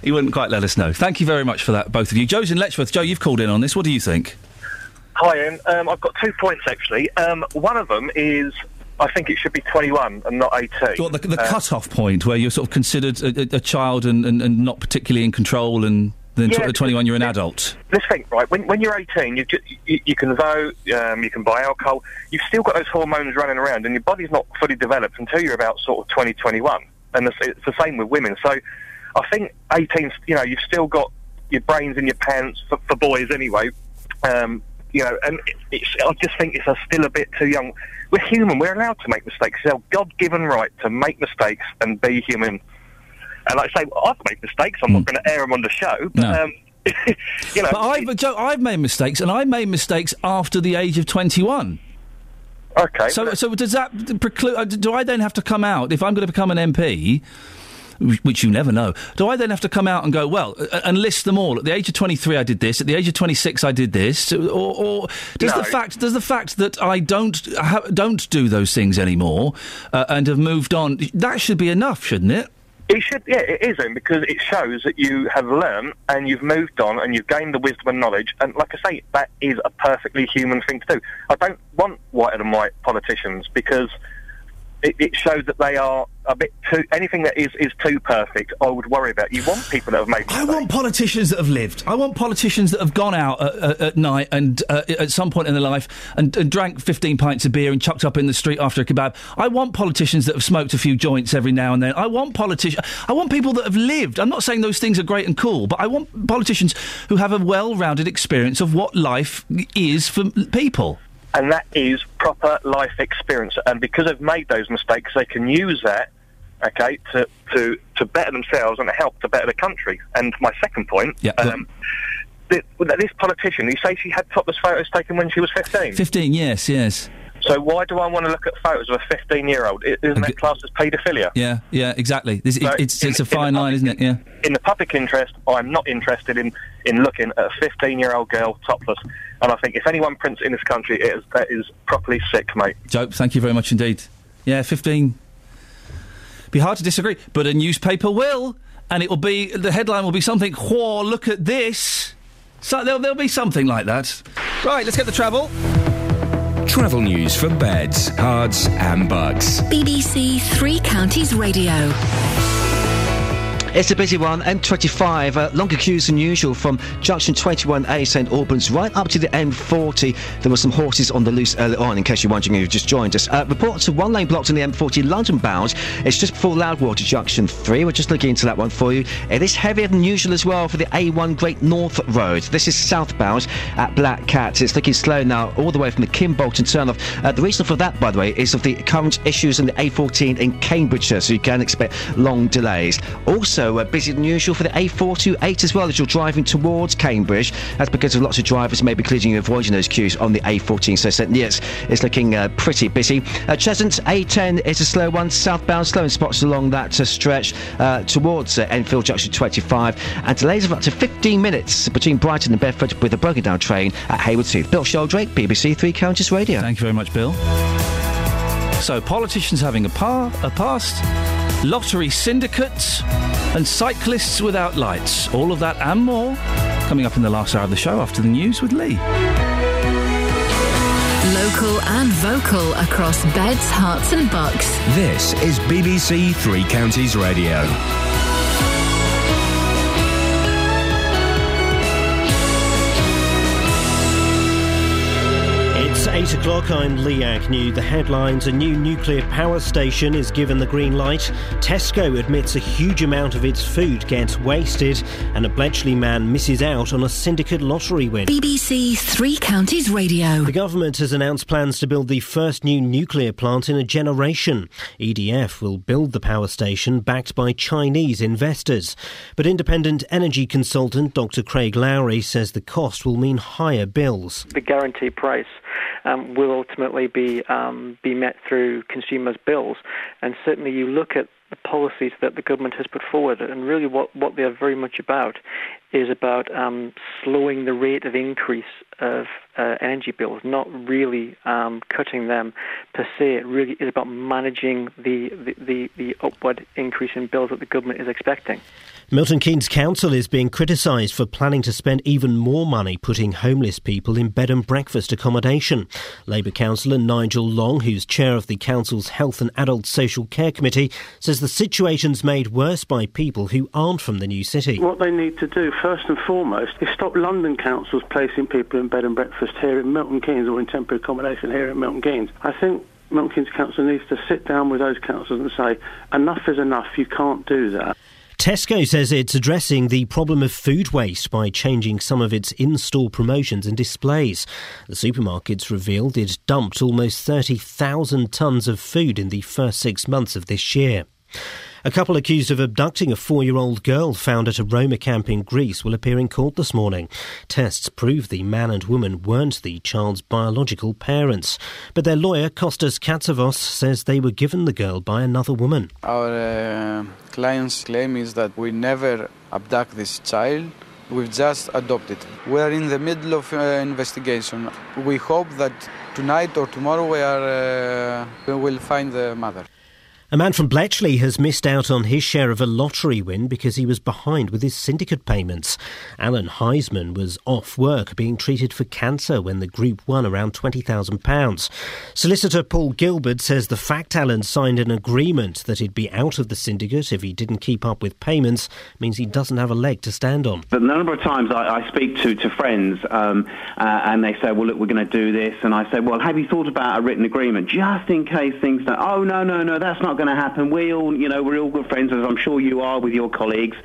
he wouldn't quite let us know. Thank you very much for that, both of you. Joe's in Letchworth. Joe, you've called in on this. What do you think? Hi, Iain. Um, I've got two points actually. Um, one of them is I think it should be 21 and not 18. What, the the Uh, cut-off point where you're sort of considered a, a, a child and, and, and not particularly in control, and then Yeah, at 21 you're an adult. Let's think, right? When, when you're 18, you, ju- you, you can vote, um, you can buy alcohol. You've still got those hormones running around, and your body's not fully developed until you're about sort of 20, 21. And it's, it's the same with women. So I think 18, you know, you've still got your brains in your pants for, for boys anyway. Um, you know, and it's, I just think it's a, still a bit too young. We're human. We're allowed to make mistakes. It's our God-given right to make mistakes and be human. And like I say, I've made mistakes. I'm not going to air them on the show. But, Hmm. No. um, you know, But I've, Joe, I've made mistakes, and I made mistakes after the age of 21. Okay. So, so does that preclude? uh, Do I then have to come out if I'm going to become an MP? Which you never know. Do I then have to come out and go well uh, and list them all? At the age of 23, I did this. At the age of 26, I did this. Or, or does No. the fact does the fact that I don't ha- don't do those things anymore uh, and have moved on? That should be enough, shouldn't it? It should, yeah, it is, Iain, because it shows that you have learned and you've moved on and you've gained the wisdom and knowledge. And like I say, that is a perfectly human thing to do. I don't want white and white politicians because it, it shows that they are a bit too. Anything that is is too perfect, I would worry about. You want people that have made. I want politicians that have lived. I want politicians that have gone out at, at, night and uh, at some point in their life and, and drank 15 pints of beer and chucked up in the street after a kebab. I want politicians that have smoked a few joints every now and then. I want politicians. I want people that have lived. I'm not saying those things are great and cool, but I want politicians who have a well-rounded experience of what life is for people. And that is proper life experience. And because they've made those mistakes, they can use that, okay, to to to better themselves and help to better the country. And my second point, Yeah, um, th- this politician, you say she had topless photos taken when she was 15. 15, yes, yes. So why do I want to look at photos of a 15-year-old? I- Isn't that classed as paedophilia? Yeah, yeah, exactly. This, So it's in- it's a fine line, isn't it? Yeah. In the public interest, I'm not interested in, in looking at a 15-year-old girl topless. And I think if anyone prints in this country, it is, that is properly sick, mate. Joe, thank you very much indeed. Yeah, 15. Be hard to disagree, but a newspaper will, and it will be, the headline will be something, whoa, look at this. So there'll, there'll be something like that. Right, let's get the travel. Travel news for beds, cards, and Bucks. BBC Three Counties Radio. It's a busy one. M25, uh, longer queues than usual from junction 21A St Albans right up to the M40. There were some horses on the loose early on, in case you're wondering who just joined us. Uh, reports of one lane blocked on the M40 London bound. It's just before Loudwater Junction 3. We're just looking into that one for you. It is heavier than usual as well for the A1 Great North Road. This is southbound at Black Cat. It's looking slow now all the way from the Kimbolton turnoff. Uh, the reason for that, by the way, is of the current issues in the A14 in Cambridgeshire, so you can expect long delays. Also, uh, busier than usual for the A428 as well as you're driving towards Cambridge. That's because of lots of drivers maybe including you avoiding those queues on the A14. So, yes, it's looking uh, pretty busy. Uh, Cheshunt A10 is a slow one, southbound, slow in spots along that uh, stretch uh, towards uh, Enfield Junction 25, and delays of up to 15 minutes between Brighton and Bedford with a broken down train at Hayward Tooth. Bill Sheldrake, BBC Three Counties Radio. Thank you very much, Bill. So, politicians having a, par, a past, lottery syndicates, and cyclists without lights. All of that and more coming up in the last hour of the show after the news with Lee. Local and vocal across beds, Herts, and bucks. This is BBC Three Counties Radio. 8 o'clock. I'm Lee Agnew. The headlines A new nuclear power station is given the green light. Tesco admits a huge amount of its food gets wasted. And a Bletchley man misses out on a syndicate lottery win. BBC Three Counties Radio. The government has announced plans to build the first new nuclear plant in a generation. EDF will build the power station backed by Chinese investors. But independent energy consultant Dr. Craig Lowry says the cost will mean higher bills. the guarantee price um, will ultimately be um, be met through consumers' bills. And certainly, you look at the policies that the government has put forward. And really, what, what they are very much about is about um, slowing the rate of increase of uh, energy bills, not really um, cutting them per se. It really is about managing the, the, the, the upward increase in bills that the government is expecting. Milton Keynes Council is being criticised for planning to spend even more money putting homeless people in bed and breakfast accommodation. Labour councillor Nigel Long, who's chair of the council's Health and Adult Social Care Committee, says the situation's made worse by people who aren't from the new city. What they need to do, first and foremost, is stop London councils placing people in bed and breakfast here in Milton Keynes or in temporary accommodation here in Milton Keynes. I think Milton Keynes Council needs to sit down with those councils and say, enough is enough, you can't do that. Tesco says it's addressing the problem of food waste by changing some of its in store promotions and displays. The supermarkets revealed it dumped almost 30,000 tonnes of food in the first six months of this year. A couple accused of abducting a four year old girl found at a Roma camp in Greece will appear in court this morning. Tests prove the man and woman weren't the child's biological parents. But their lawyer, Kostas Katsavos, says they were given the girl by another woman. Our uh, client's claim is that we never abduct this child. We've just adopted. We're in the middle of uh, investigation. We hope that tonight or tomorrow we are uh, we will find the mother. A man from Bletchley has missed out on his share of a lottery win because he was behind with his syndicate payments. Alan Heisman was off work being treated for cancer when the group won around £20,000. Solicitor Paul Gilbert says the fact Alan signed an agreement that he'd be out of the syndicate if he didn't keep up with payments means he doesn't have a leg to stand on. The number of times I, I speak to, to friends um, uh, and they say, well, look, we're going to do this. And I say, well, have you thought about a written agreement just in case things don't, oh, no, no, no, that's not going to happen. We all, you know, we're all good friends, as I'm sure you are with your colleagues.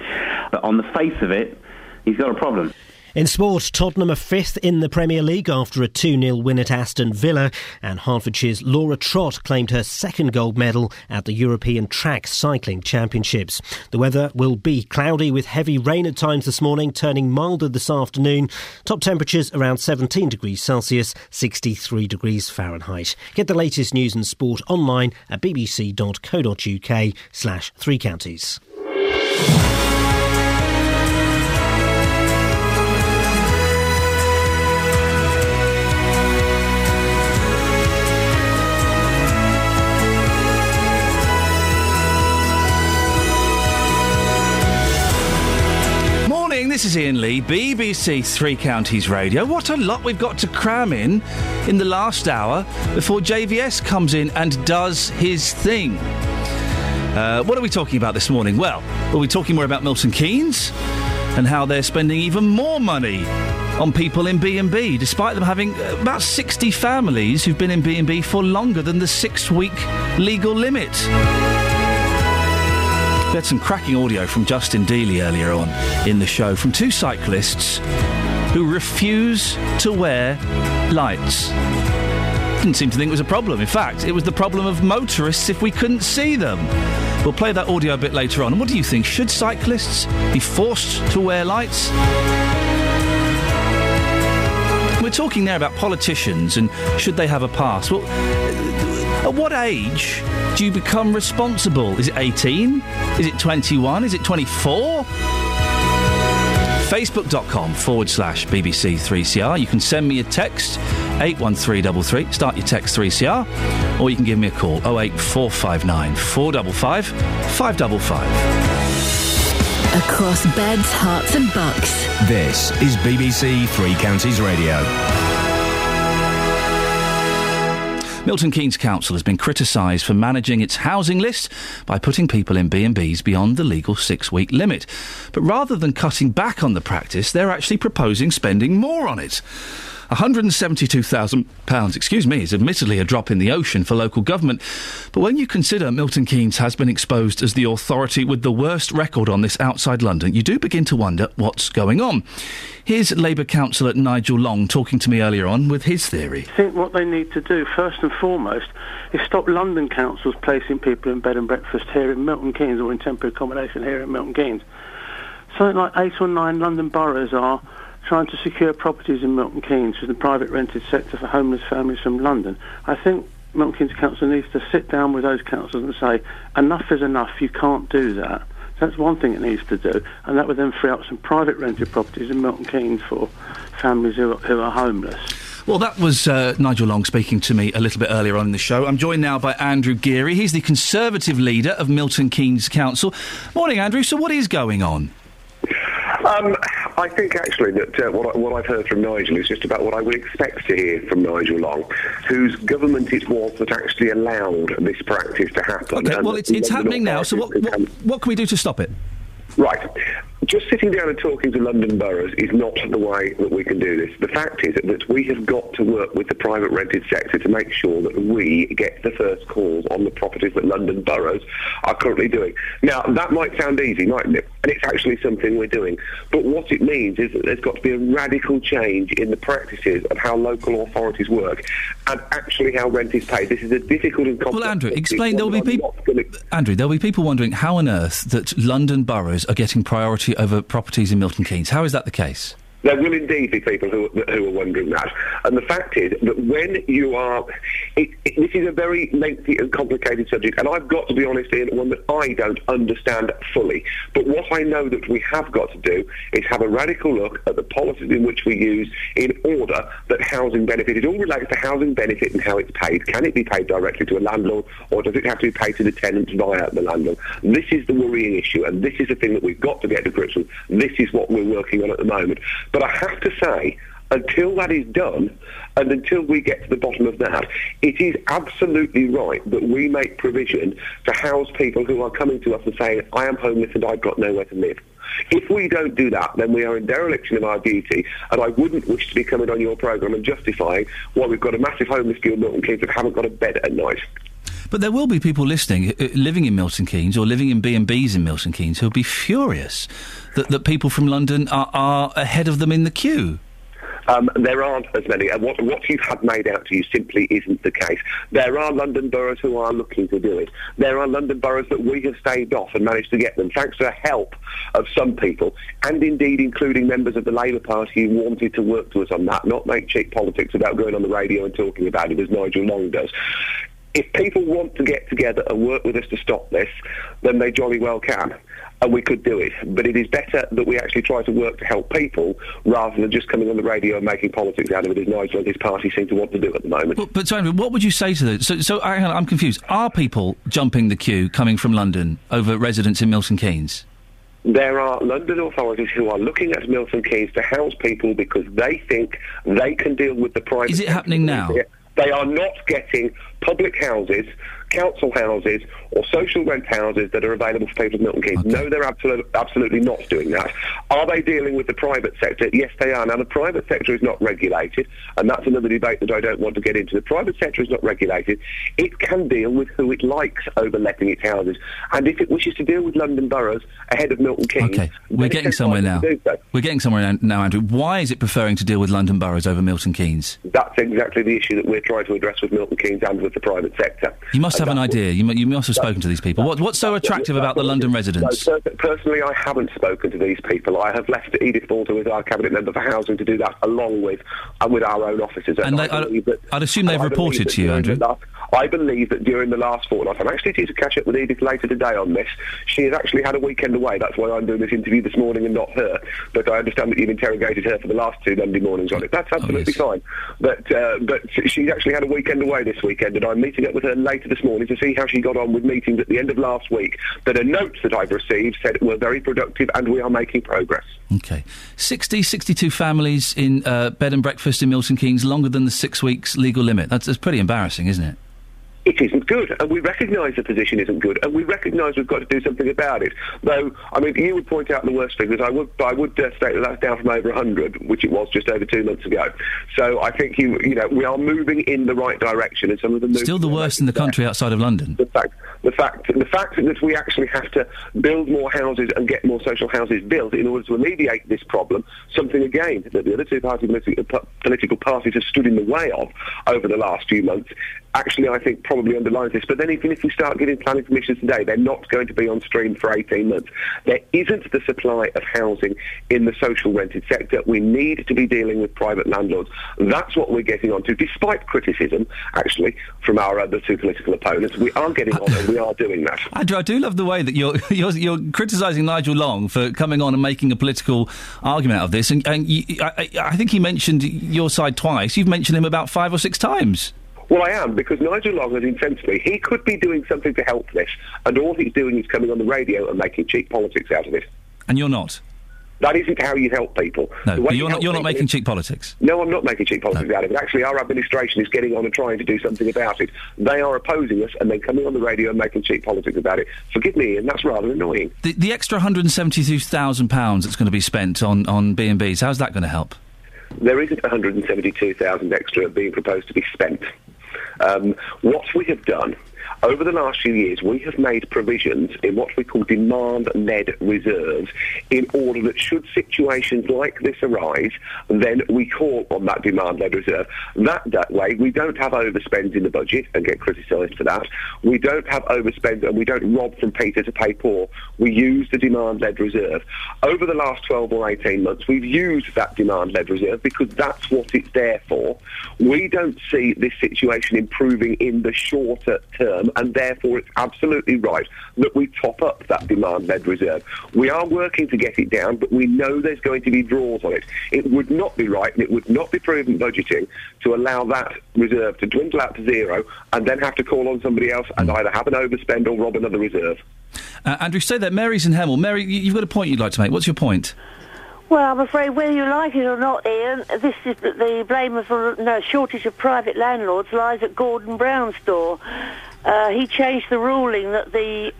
But on the face of it, he's got a problem. In sport, Tottenham are fifth in the Premier League after a 2 0 win at Aston Villa, and Hertfordshire's Laura Trott claimed her second gold medal at the European Track Cycling Championships. The weather will be cloudy with heavy rain at times this morning, turning milder this afternoon. Top temperatures around 17 degrees Celsius, 63 degrees Fahrenheit. Get the latest news and sport online at bbc.co.uk slash three counties. This is Iain Lee, BBC Three Counties Radio. What a lot we've got to cram in in the last hour before JVS comes in and does his thing. Uh, what are we talking about this morning? Well, we'll be talking more about Milton Keynes and how they're spending even more money on people in B&B, despite them having uh, about 60 families who've been in B&B for longer than the six-week legal limit. We had some cracking audio from Justin Dealey earlier on in the show from two cyclists who refuse to wear lights. Didn't seem to think it was a problem. In fact, it was the problem of motorists if we couldn't see them. We'll play that audio a bit later on. What do you think? Should cyclists be forced to wear lights? We're talking there about politicians and should they have a pass. Well, at what age do you become responsible? Is it 18? Is it 21? Is it 24? Facebook.com forward slash BBC3CR. You can send me a text, 81333. Start your text 3CR. Or you can give me a call, 08459 455 555. Across beds, Herts, and Bucks. This is BBC Three Counties Radio. Milton Keynes Council has been criticised for managing its housing list by putting people in B&Bs beyond the legal six-week limit. But rather than cutting back on the practice, they're actually proposing spending more on it. £172,000, excuse me, is admittedly a drop in the ocean for local government. But when you consider Milton Keynes has been exposed as the authority with the worst record on this outside London, you do begin to wonder what's going on. Here's Labour councillor Nigel Long talking to me earlier on with his theory. I think what they need to do, first and foremost, is stop London councils placing people in bed and breakfast here in Milton Keynes or in temporary accommodation here in Milton Keynes. Something like eight or nine London boroughs are trying to secure properties in Milton Keynes for the private rented sector for homeless families from London. I think Milton Keynes Council needs to sit down with those councils and say, enough is enough, you can't do that. That's one thing it needs to do, and that would then free up some private rented properties in Milton Keynes for families who are, who are homeless. Well, that was uh, Nigel Long speaking to me a little bit earlier on in the show. I'm joined now by Andrew Geary. He's the Conservative leader of Milton Keynes Council. Morning, Andrew. So, what is going on? Um, I think actually that uh, what, I, what I've heard from Nigel is just about what I would expect to hear from Nigel Long, whose government it was that actually allowed this practice to happen. Okay, well, it's, it's happening now. So, what, what, what can we do to stop it? Right. Just sitting down and talking to London boroughs is not the way that we can do this. The fact is that we have got to work with the private rented sector to make sure that we get the first calls on the properties that London boroughs are currently doing. Now, that might sound easy, mightn't it? And it's actually something we're doing. But what it means is that there's got to be a radical change in the practices of how local authorities work and actually how rent is paid. This is a difficult and complex... Well, Andrew, explain. There'll be people. Andrew, there'll be people wondering how on earth that London boroughs are getting priority over properties in Milton Keynes. How is that the case? There will indeed be people who, who are wondering that. And the fact is that when you are... It, it, this is a very lengthy and complicated subject, and I've got to be honest, Iain, one that I don't understand fully. But what I know that we have got to do is have a radical look at the policies in which we use in order that housing benefit... It all relates to housing benefit and how it's paid. Can it be paid directly to a landlord, or does it have to be paid to the tenant via the landlord? This is the worrying issue, and this is the thing that we've got to get to grips with. This is what we're working on at the moment. But I have to say, until that is done, and until we get to the bottom of that, it is absolutely right that we make provision to house people who are coming to us and saying, I am homeless and I've got nowhere to live. If we don't do that, then we are in dereliction of our duty, and I wouldn't wish to be coming on your programme and justifying why we've got a massive homeless in Milton Keynes that haven't got a bed at night. But there will be people listening, uh, living in Milton Keynes or living in B and B's in Milton Keynes, who'll be furious that, that people from London are, are ahead of them in the queue. Um, there aren't as many. And what, what you've had made out to you simply isn't the case. There are London boroughs who are looking to do it. There are London boroughs that we have staved off and managed to get them, thanks to the help of some people, and indeed including members of the Labour Party who wanted to work to us on that, not make cheap politics about going on the radio and talking about it as Nigel Long does if people want to get together and work with us to stop this, then they jolly well can. And we could do it. But it is better that we actually try to work to help people rather than just coming on the radio and making politics out of it as Nigel and his party seem to want to do at the moment. But, but so, Andrew, what would you say to them? So, so uh, on, I'm confused. Are people jumping the queue coming from London over residents in Milton Keynes? There are London authorities who are looking at Milton Keynes to house people because they think they can deal with the private... Is it happening now? They are not getting public houses, council houses, or social rent houses that are available for people in Milton Keynes. No, they're absolutely, absolutely not doing that. Are they dealing with the private sector? Yes, they are. Now, the private sector is not regulated, and that's another debate that I don't want to get into. The private sector is not regulated. It can deal with who it likes over letting its houses. And if it wishes to deal with London boroughs ahead of Milton Keynes... Okay, we're getting somewhere now. We're getting somewhere now- now, Andrew. Why is it preferring to deal with London boroughs over Milton Keynes? That's exactly the issue that we're trying to address with Milton Keynes and with the private sector. You must And have an idea. You, you must have spoken to these people. What, what's so attractive about the London residents? No, personally, I haven't spoken to these people. I have left Edith Bolter with our cabinet member for housing to do that, along with and with our own officers. And I they- I'd- that- I'd assume they've reported to you, Andrew. I believe that during the last fortnight, I'm actually due to catch up with Edith later today on this. She has actually had a weekend away. That's why I'm doing this interview this morning and not her. But I understand that you've interrogated her for the last two Monday mornings on it. That's Oh, absolutely fine. But uh, but she's actually had a weekend away this weekend, and I'm meeting up with her later this morning to see how she got on with meetings at the end of last week. But her notes that I've received said were very productive, and we are making progress. Okay. 60, 62 families in uh, bed and breakfast in Milton Keynes, longer than the six weeks legal limit. That's, that's pretty embarrassing, isn't it? It isn't good, and we recognise the position isn't good, and we recognise we've got to do something about it. Though, I mean, you would point out the worst figures. I would, I would uh, state that that's down from over 100, which it was just over two months ago. So I think you, you know, we are moving in the right direction, and some of the Still the worst in the country outside of London. the fact, the fact, the fact that we actually have to build more houses and get more social houses built in order to alleviate this problem, something again that the other two party uh, political parties have stood in the way of over the last few months, actually, I think, probably underlines this. But then even if we start giving planning permissions today, they're not going to be on stream for 18 months. There isn't the supply of housing in the social rented sector. We need to be dealing with private landlords. That's what we're getting onto, despite criticism, actually, from our other two political opponents. We are getting on and we are doing that. Andrew, I do love the way that you're you're, you're criticising Nigel Long for coming on and making a political argument out of this, and, and you, I, I I think he mentioned your side twice. You've mentioned him about five or six times. Well, I am, because Nigel Long has incensed me. He could be doing something to help this, and all he's doing is coming on the radio and making cheap politics out of it. And you're not. That isn't how you help people. No, but you you're not, you're not making is- cheap politics. No, I'm not making cheap politics out of it. Actually, our administration is getting on and trying to do something about it. They are opposing us and then coming on the radio and making cheap politics about it. Forgive me, and that's rather annoying. The, the extra £172,000 that's going to be spent on, on B&Bs, how's that going to help? There isn't 172,000 extra being proposed to be spent. Um, what we have done over the last few years, we have made provisions in what we call demand-led reserves in order that should situations like this arise, then we call on that demand-led reserve. That, that way, we don't have overspends in the budget and get criticised for that. We don't have overspend and we don't rob from Peter to pay Paul. We use the demand-led reserve. Over the last 12 or 18 months, we've used that demand-led reserve because that's what it's there for. We don't see this situation improving in the shorter term, and therefore it's absolutely right that we top up that demand-led reserve. We are working to get it down, but we know there's going to be draws on it. It would not be right, and it would not be prudent budgeting to allow that reserve to dwindle out to zero and then have to call on somebody else and either have an overspend or rob another reserve. Uh, Andrew, say that. Mary's in Hemel. Mary, you- you've got a point you'd like to make. What's your point? Well, I'm afraid whether you like it or not, Iain, this is the, the blame of the no, shortage of private landlords lies at Gordon Brown's door. Uh, he changed the ruling that the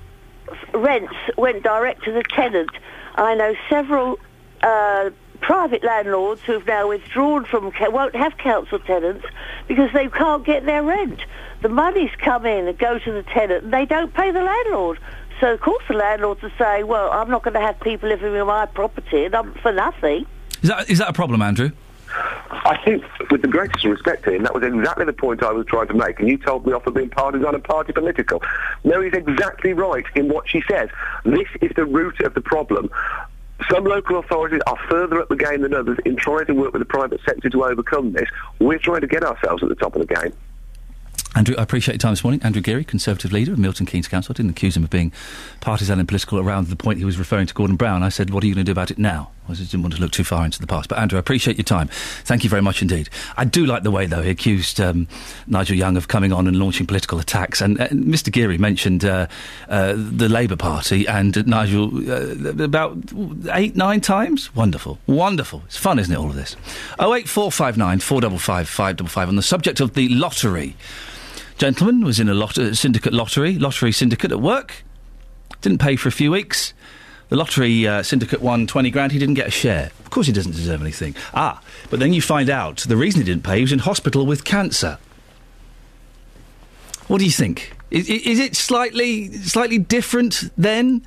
rents went direct to the tenant. I know several uh, private landlords who've now withdrawn from won't have council tenants because they can't get their rent. The money's come in and go to the tenant, and they don't pay the landlord. So of course the landlords are saying, "Well, I'm not going to have people living in my property, and I'm for nothing." Is that, is that a problem, Andrew? I think, with the greatest respect to him, that was exactly the point I was trying to make, and you told me off for being partisan and party political. No, he's exactly right in what she says. This is the root of the problem. Some local authorities are further up the game than others in trying to work with the private sector to overcome this. We're trying to get ourselves at the top of the game. Andrew, I appreciate your time this morning. Andrew Geary, Conservative leader of Milton Keynes Council. I didn't accuse him of being partisan and political around the point he was referring to Gordon Brown. I said, what are you going to do about it now? I just didn't want to look too far into the past. But Andrew, I appreciate your time. Thank you very much indeed. I do like the way, though, he accused um, Nigel Young of coming on and launching political attacks. And uh, Mr Geary mentioned uh, uh, the Labour Party and uh, Nigel uh, about eight, nine times. Wonderful. Wonderful. It's fun, isn't it, all of this? 08459 455 555 on the subject of the lottery. Gentleman was in a lot- uh, syndicate lottery, lottery syndicate at work. Didn't pay for a few weeks. The lottery uh, syndicate won 20 grand. He didn't get a share. Of course, he doesn't deserve anything. Ah, but then you find out the reason he didn't pay, he was in hospital with cancer. What do you think? Is, is it slightly slightly different then?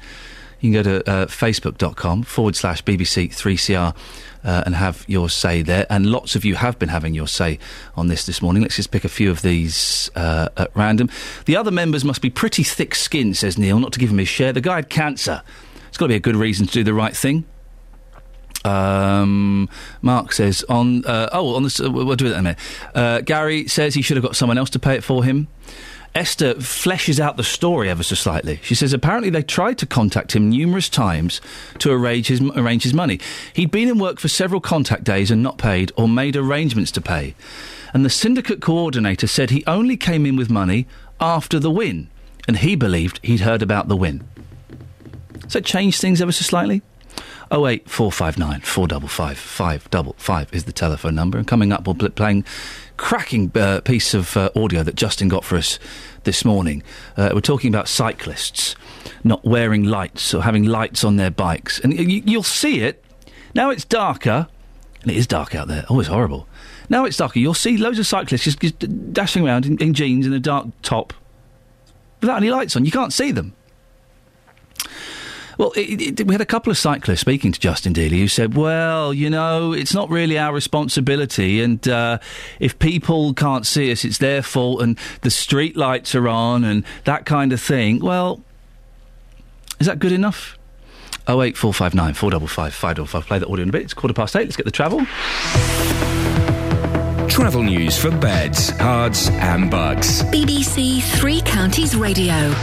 You can go to uh, facebook.com forward slash BBC 3CR uh, and have your say there. And lots of you have been having your say on this this morning. Let's just pick a few of these uh, at random. The other members must be pretty thick skinned, says Neil, not to give him his share. The guy had cancer. It's got to be a good reason to do the right thing. Um, Mark says on uh, oh on this uh, we'll do that in a minute. Uh, Gary says he should have got someone else to pay it for him. Esther fleshes out the story ever so slightly. She says apparently they tried to contact him numerous times to arrange his arrange his money. He'd been in work for several contact days and not paid, or made arrangements to pay. And the syndicate coordinator said he only came in with money after the win, and he believed he'd heard about the win. So it changed things ever so slightly. 08459 455 555 is the telephone number. And coming up, we'll be playing cracking uh, piece of uh, audio that Justin got for us this morning. Uh, we're talking about cyclists not wearing lights or having lights on their bikes. And you, you'll see it. Now it's darker, and it is dark out there. Oh, it's horrible. Now it's darker. You'll see loads of cyclists just, just dashing around in, in jeans and a dark top without any lights on. You can't see them. Well, it, it, we had a couple of cyclists speaking to Justin Dealey who said, well, you know, it's not really our responsibility, and uh, if people can't see us, it's their fault, and the street lights are on, and that kind of thing. Well, is that good enough? 08459 455 555. Play the audio in a bit. It's quarter past eight. Let's get the travel. Travel news for beds, Herts, and Bucks. BBC Three Counties Radio.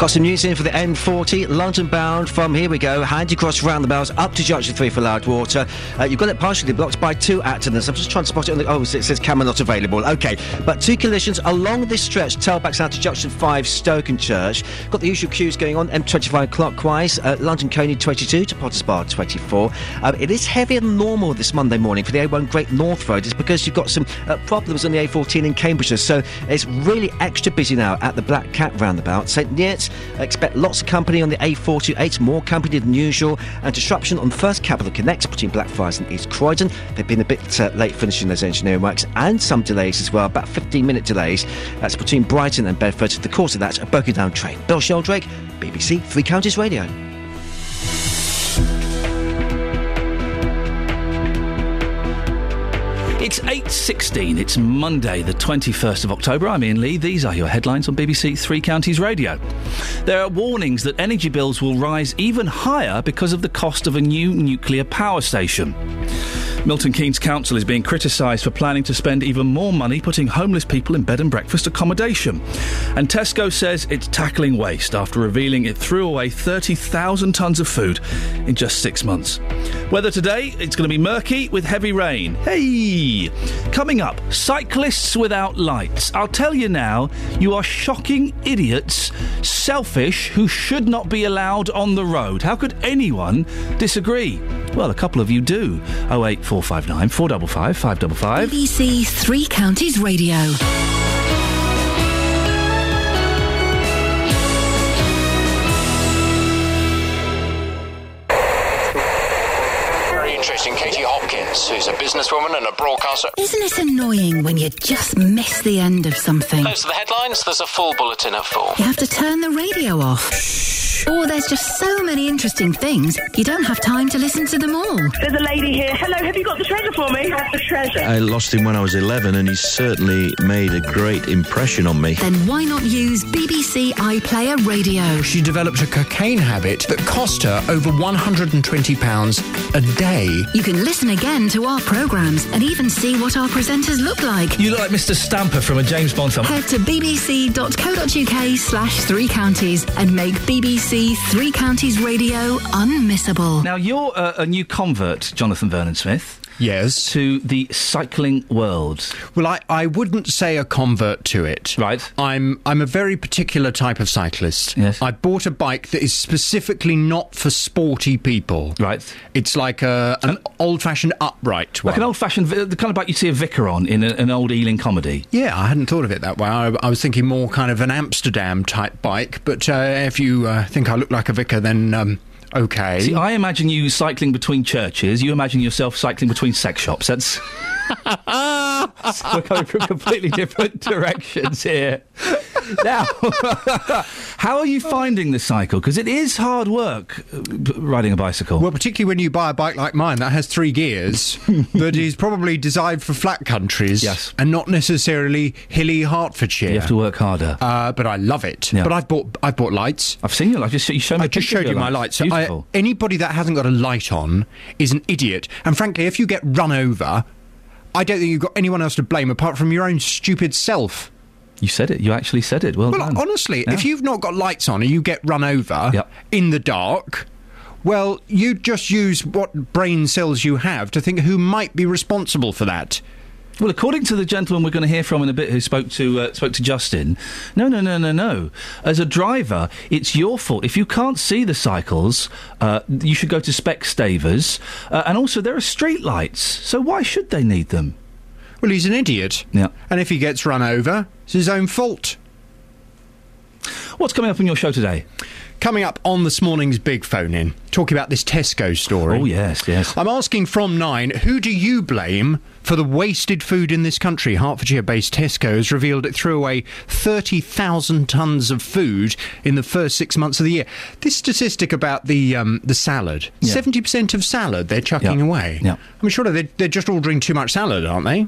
Got some news in for the M40, London bound from, here we go, Handy Cross roundabouts up to Junction 3 for Loudwater. Uh, you've got it partially blocked by two accidents. I'm just trying to spot it on the, oh, it says camera not available. Okay, but two collisions along this stretch, tailbacks out to Junction 5, Stokenchurch. Got the usual queues going on, M25 clockwise, uh, London Colney 22 to Potters Bar 24. Um, it is heavier than normal this Monday morning for the A1 Great North Road. It's because you've got some uh, problems on the A14 in Cambridgeshire, so it's really extra busy now at the Black Cat roundabout. St Neots, expect lots of company on the A428, more company than usual, and disruption on First Capital connects between Blackfriars and East Croydon. They've been a bit uh, late finishing those engineering works, and some delays as well, about 15 minute delays. That's between Brighton and Bedford. The cause of that, a broken down train. Bill Sheldrake, BBC Three Counties Radio. It's 8.16. It's Monday, the 21st of October. I'm Iain Lee. These are your headlines on BBC Three Counties Radio. There are warnings that energy bills will rise even higher because of the cost of a new nuclear power station. Milton Keynes Council is being criticised for planning to spend even more money putting homeless people in bed and breakfast accommodation. And Tesco says it's tackling waste after revealing it threw away 30,000 tonnes of food in just six months. Weather today, it's going to be murky with heavy rain. Hey! Coming up, cyclists without lights. I'll tell you now, you are shocking idiots, selfish, who should not be allowed on the road. How could anyone disagree? Well, a couple of you do. Oh 08459 455 555. BBC Three Counties Radio. Very interesting. Katie Hopkins, who's a businesswoman and a broadcaster. Isn't it annoying when you just miss the end of something? Those are the headlines. There's a full bulletin at four. You have to turn the radio off. Or oh, there's just so many interesting things, you don't have time to listen to them all. There's a lady here. Hello, have you got the treasure for me? Have the treasure. I lost him when I was 11 and he certainly made a great impression on me. Then why not use BBC iPlayer Radio? She developed a cocaine habit that cost her over £120 a day. You can listen again to our programmes and even see what our presenters look like. You look like Mr. Stamper from a James Bond film. Head to bbc.co.uk slash three counties and make BBC Three Counties Radio unmissable. Now, you're uh, a new convert, Jonathan Vernon Smith. Yes. To the cycling world. Well, I, I wouldn't say a convert to it. Right. I'm I'm a very particular type of cyclist. Yes. I bought a bike that is specifically not for sporty people. Right. It's like a, an old fashioned upright one. Like an old fashioned, the kind of bike you see a vicar on in a, an old Ealing comedy. Yeah, I hadn't thought of it that way. I, I was thinking more kind of an Amsterdam type bike, but uh, if you uh, think I look like a vicar, then. Um, Okay. See, I imagine you cycling between churches. You imagine yourself cycling between sex shops. That's. so we're coming from completely different directions here. Now, how are you finding the cycle? Because it is hard work uh, riding a bicycle. Well, particularly when you buy a bike like mine that has three gears, that is probably designed for flat countries, yes, and not necessarily hilly Hertfordshire. You have to work harder. Uh, but I love it. Yeah. But I've bought I've bought lights. I've seen your lights. You showed me I just showed you my lights. I, Beautiful. anybody that hasn't got a light on is an idiot. And frankly, if you get run over, I don't think you've got anyone else to blame apart from your own stupid self. You said it. You actually said it. Well, Well, done. honestly, Yeah. if you've not got lights on and you get run over Yep. in the dark, well, you just use what brain cells you have to think who might be responsible for that. Well, according to the gentleman we're going to hear from in a bit, who spoke to uh, spoke to Justin, no, no, no, no, no. As a driver, it's your fault if you can't see the cycles. Uh, you should go to Specsavers, uh, and also there are street lights. So why should they need them? Well, he's an idiot. Yeah. And if he gets run over, it's his own fault. What's coming up on your show today? Coming up on this morning's big phone in, talking about this Tesco story. Oh, yes, yes. I'm asking from nine, who do you blame for the wasted food in this country? Hertfordshire based Tesco has revealed it threw away 30,000 tonnes of food in the first six months of the year. This statistic about the um, the salad, Yeah. 70% of salad they're chucking Yeah. away. Yeah. I mean, surely they're, they're just ordering too much salad, aren't they?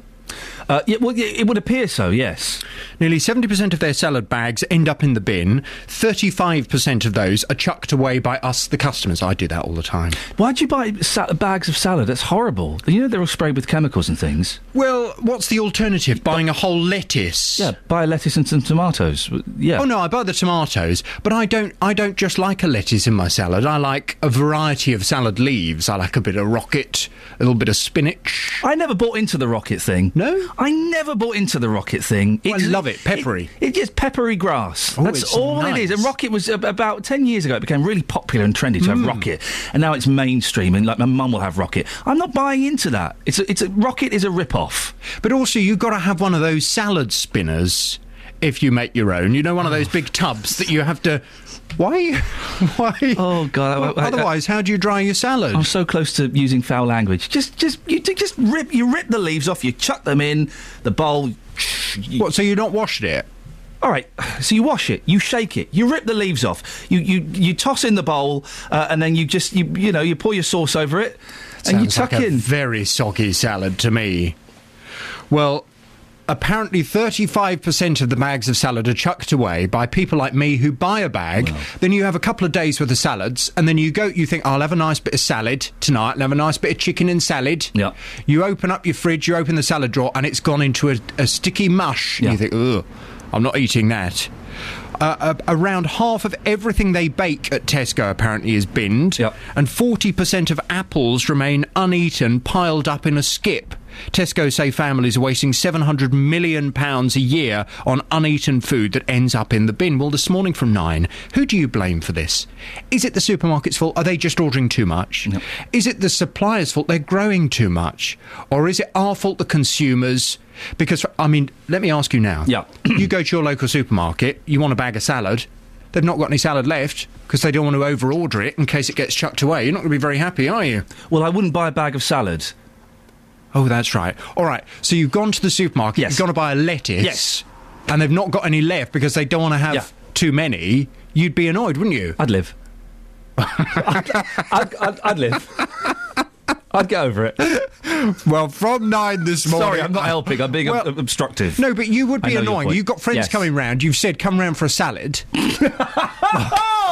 Uh, yeah, well, it would appear so, yes. Nearly 70% of their salad bags end up in the bin. 35% of those are chucked away by us, the customers. I do that all the time. Why do you buy sa- bags of salad? That's horrible. You know they're all sprayed with chemicals and things. Well, what's the alternative? Buying a whole lettuce? Yeah, buy a lettuce and some tomatoes. Yeah. Oh no, I buy the tomatoes, but I don't. I don't just like a lettuce in my salad. I like a variety of salad leaves. I like a bit of rocket, a little bit of spinach. I never bought into the rocket thing. No, I never bought into the rocket thing. I love it, peppery. It, it's just peppery grass. Oh, That's all it is. And rocket was ab- about ten years ago. It became really popular and trendy to have Mm. rocket, and now it's mainstream. And like my mum will have rocket. I'm not buying into that. It's a, it's a rocket is a rip off. But also, you've got to have one of those salad spinners if you make your own. You know, one of those big tubs that you have to. Why? Why? Oh God! Well, I- I- otherwise, how do you dry your salad? I'm so close to using foul language. Just, just, you just rip, you rip the leaves off. You chuck them in the bowl. What? So you're not washed it? All right. So you wash it, you shake it, you rip the leaves off, you you, you toss in the bowl, uh, and then you just you you know you pour your sauce over it, and you Sounds tuck like a in. very soggy salad to me. Well, apparently 35% of the bags of salad are chucked away by people like me who buy a bag. Then you have a couple of days worth of salads, and then you go, you think, I'll have a nice bit of salad tonight, I'll have a nice bit of chicken and salad. Yeah. You open up your fridge, you open the salad drawer, and it's gone into a, a sticky mush. And you think, ugh, I'm not eating that. Uh, uh, around half of everything they bake at Tesco apparently is binned, Yep. and 40% of apples remain uneaten, piled up in a skip. Tesco say families are wasting 700 million pounds a year on uneaten food that ends up in the bin. Well, this morning from 9, who do you blame for this? Is it the supermarket's fault? Are they just ordering too much? Is it the supplier's fault? They're growing too much? Or is it our fault, the consumers? Because, I mean, let me ask you now. Yeah. you go to your local supermarket, you want a bag of salad. They've not got any salad left because they don't want to overorder it in case it gets chucked away. You're not going to be very happy, are you? Well, I wouldn't buy a bag of salad. Oh, that's right. All right. So you've gone to the supermarket. Yes. You've gone to buy a lettuce. Yes. And they've not got any left because they don't want to have Yeah. too many. You'd be annoyed, wouldn't you? I'd live. I'd, I'd, I'd live. I'd get over it. Well, from nine this morning. Sorry, I'm not helping. I'm being Well, ob- obstructive. No, but you would be annoying. You've got friends Yes. coming round. You've said, come round for a salad.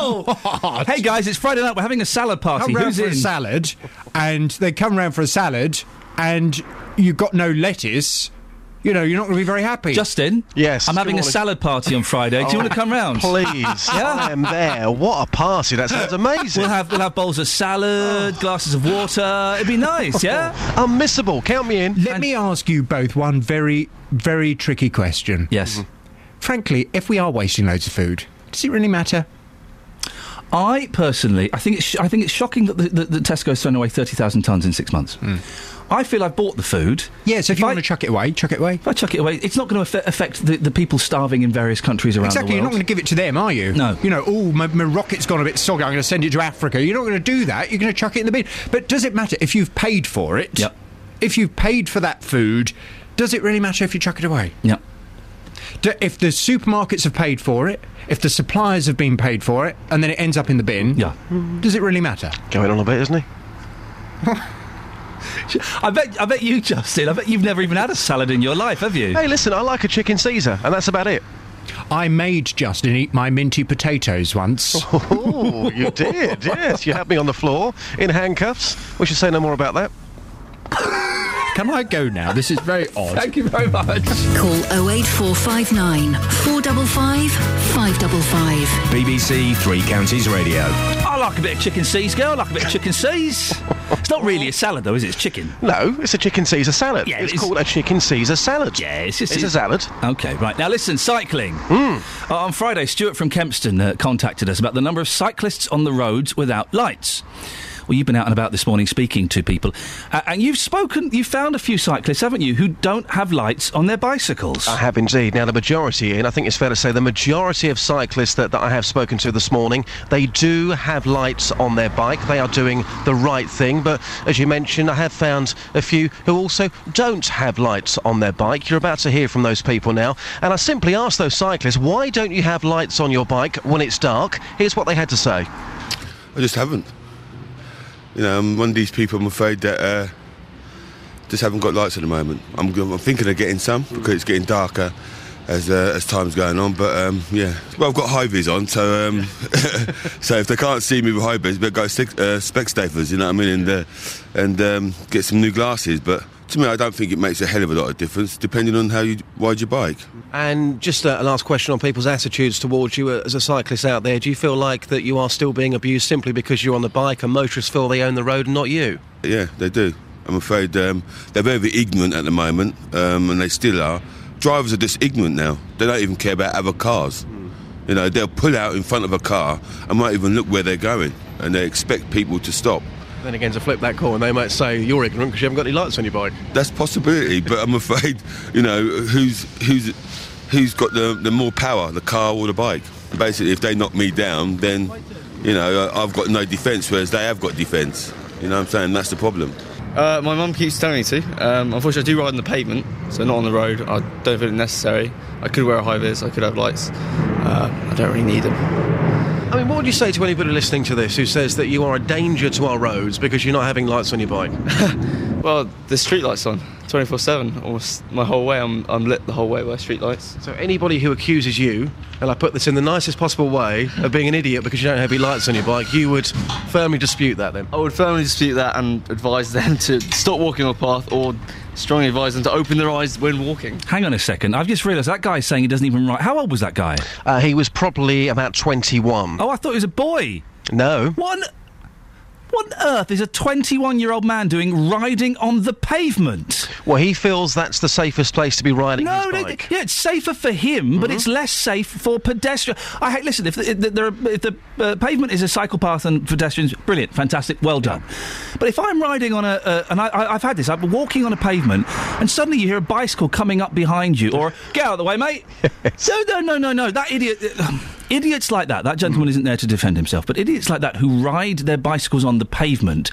Oh! hey guys, it's Friday night. We're having a salad party. Come round Who's for in? a salad, and they come round for a salad, and you've got no lettuce. You know, you're not going to be very happy. Justin. Yes. I'm having a good salad party on Friday. Do you want to oh, come round? Please. Yeah? I am there. What a party. That sounds amazing. We'll have we'll have bowls of salad, oh. glasses of water. It'd be nice, yeah. Unmissable. Count me in. Let me ask you both one very, very tricky question. Yes. Mm-hmm. Frankly, if we are wasting loads of food, does it really matter? I personally, I think it's sh- I think it's shocking that the, the, the Tesco's thrown away thirty thousand tons in six months. Mm. I feel I've bought the food. Yeah, so if you want to chuck it away, chuck it away. If I chuck it away, it's not going to affect the, the people starving in various countries around Exactly, the world. Exactly. You're not going to give it to them, are you? No. You know, oh, my, my rocket's gone a bit soggy, I'm going to send it to Africa. You're not going to do that. You're going to chuck it in the bin. But does it matter if you've paid for it? Yep. If you've paid for that food, does it really matter if you chuck it away? Yeah. Do, if the supermarkets have paid for it, if the suppliers have been paid for it, and then it ends up in the bin, Yeah. does it really matter? Going on a bit, isn't he? I bet I bet you, Justin. I bet you've never even had a salad in your life, have you? Hey, listen, I like a chicken Caesar, and that's about it. I made Justin eat my minty potatoes once. Oh, you did, yes. You had me on the floor in handcuffs. We should say no more about that. Can I go now? This is very odd. Thank you very much. Call 08459 455 555. BBC Three Counties Radio. I like a bit of chicken C's, girl. I like a bit of chicken C's. it's not really a salad, though, is it? It's chicken. No, it's a chicken Caesar salad. Yeah, it it's called a chicken Caesar salad. Yeah, it's just It's a salad. Okay, right. Now listen, cycling. Uh, on Friday, Stuart from Kempston uh, contacted us about the number of cyclists on the roads without lights. Well, you've been out and about this morning speaking to people, uh, and you've spoken. You've found a few cyclists, haven't you, who don't have lights on their bicycles? I have indeed. Now, the majority, and I think it's fair to say the majority of cyclists that, that I have spoken to this morning, they do have lights on their bike. They are doing the right thing. But as you mentioned, I have found a few who also don't have lights on their bike. You're about to hear from those people now. And I simply asked those cyclists, why don't you have lights on your bike when it's dark? Here's what they had to say. I just haven't. You know, I'm one of these people, I'm afraid, that uh, just haven't got lights at the moment. I'm, I'm thinking of getting some because it's getting darker as uh, as time's going on. But um, yeah, well, I've got high vis on, so um, so if they can't see me with high vis, better go stick, uh, Specsavers, you know what I mean, and uh, and um, get some new glasses. But to me, I don't think it makes a hell of a lot of difference, depending on how you ride your bike. And just a, last question on people's attitudes towards you uh, as a cyclist out there. Do you feel like that you are still being abused simply because you're on the bike and motorists feel they own the road and not you? Yeah, they do. I'm afraid um, they're very, very ignorant at the moment, um, and they still are. Drivers are just ignorant now. They don't even care about other cars. You know, they'll pull out in front of a car and might even look where they're going, and they expect people to stop. Then again, to flip that coin, they might say you're ignorant because you haven't got any lights on your bike. That's a possibility, but I'm afraid, you know, who's who's who's got the, the more power, the car or the bike? Basically, if they knock me down, then you know I've got no defence, whereas they have got defence. You know what I'm saying? That's the problem. Uh, my mum keeps telling me to. Um, unfortunately, I do ride on the pavement, so not on the road. I don't feel it necessary. I could wear a high vis, I could have lights. Uh, I don't really need them. I mean, what would you say to anybody listening to this who says that you are a danger to our roads because you're not having lights on your bike? Well, the street lights on 24 7. Almost my whole way, I'm, I'm lit the whole way by street lights. So anybody who accuses you, and I put this in the nicest possible way, of being an idiot because you don't have any lights on your bike, you would firmly dispute that then? I would firmly dispute that and advise them to stop walking on the path or strongly advise them to open their eyes when walking. Hang on a second. I've just realised that guy's saying he doesn't even ride. How old was that guy? Uh, he was probably about 21. Oh, I thought he was a boy. No. What? on- What on earth is a 21 year old man doing riding on the pavement? Well, he feels that's the safest place to be riding No, his no, bike. yeah, it's safer for him, but it's less safe for pedestrians. I hate. Listen, if the, if the, there are- if the uh, pavement is a cycle path and pedestrians, brilliant, fantastic, well done. But if I'm riding on a, uh, and I, I, I've had this, I'm walking on a pavement, and suddenly you hear a bicycle coming up behind you, or get out of the way, mate. no, no, no, no, no. That idiot. Idiots like that. That gentleman mm. isn't there to defend himself, but idiots like that who ride their bicycles on the pavement.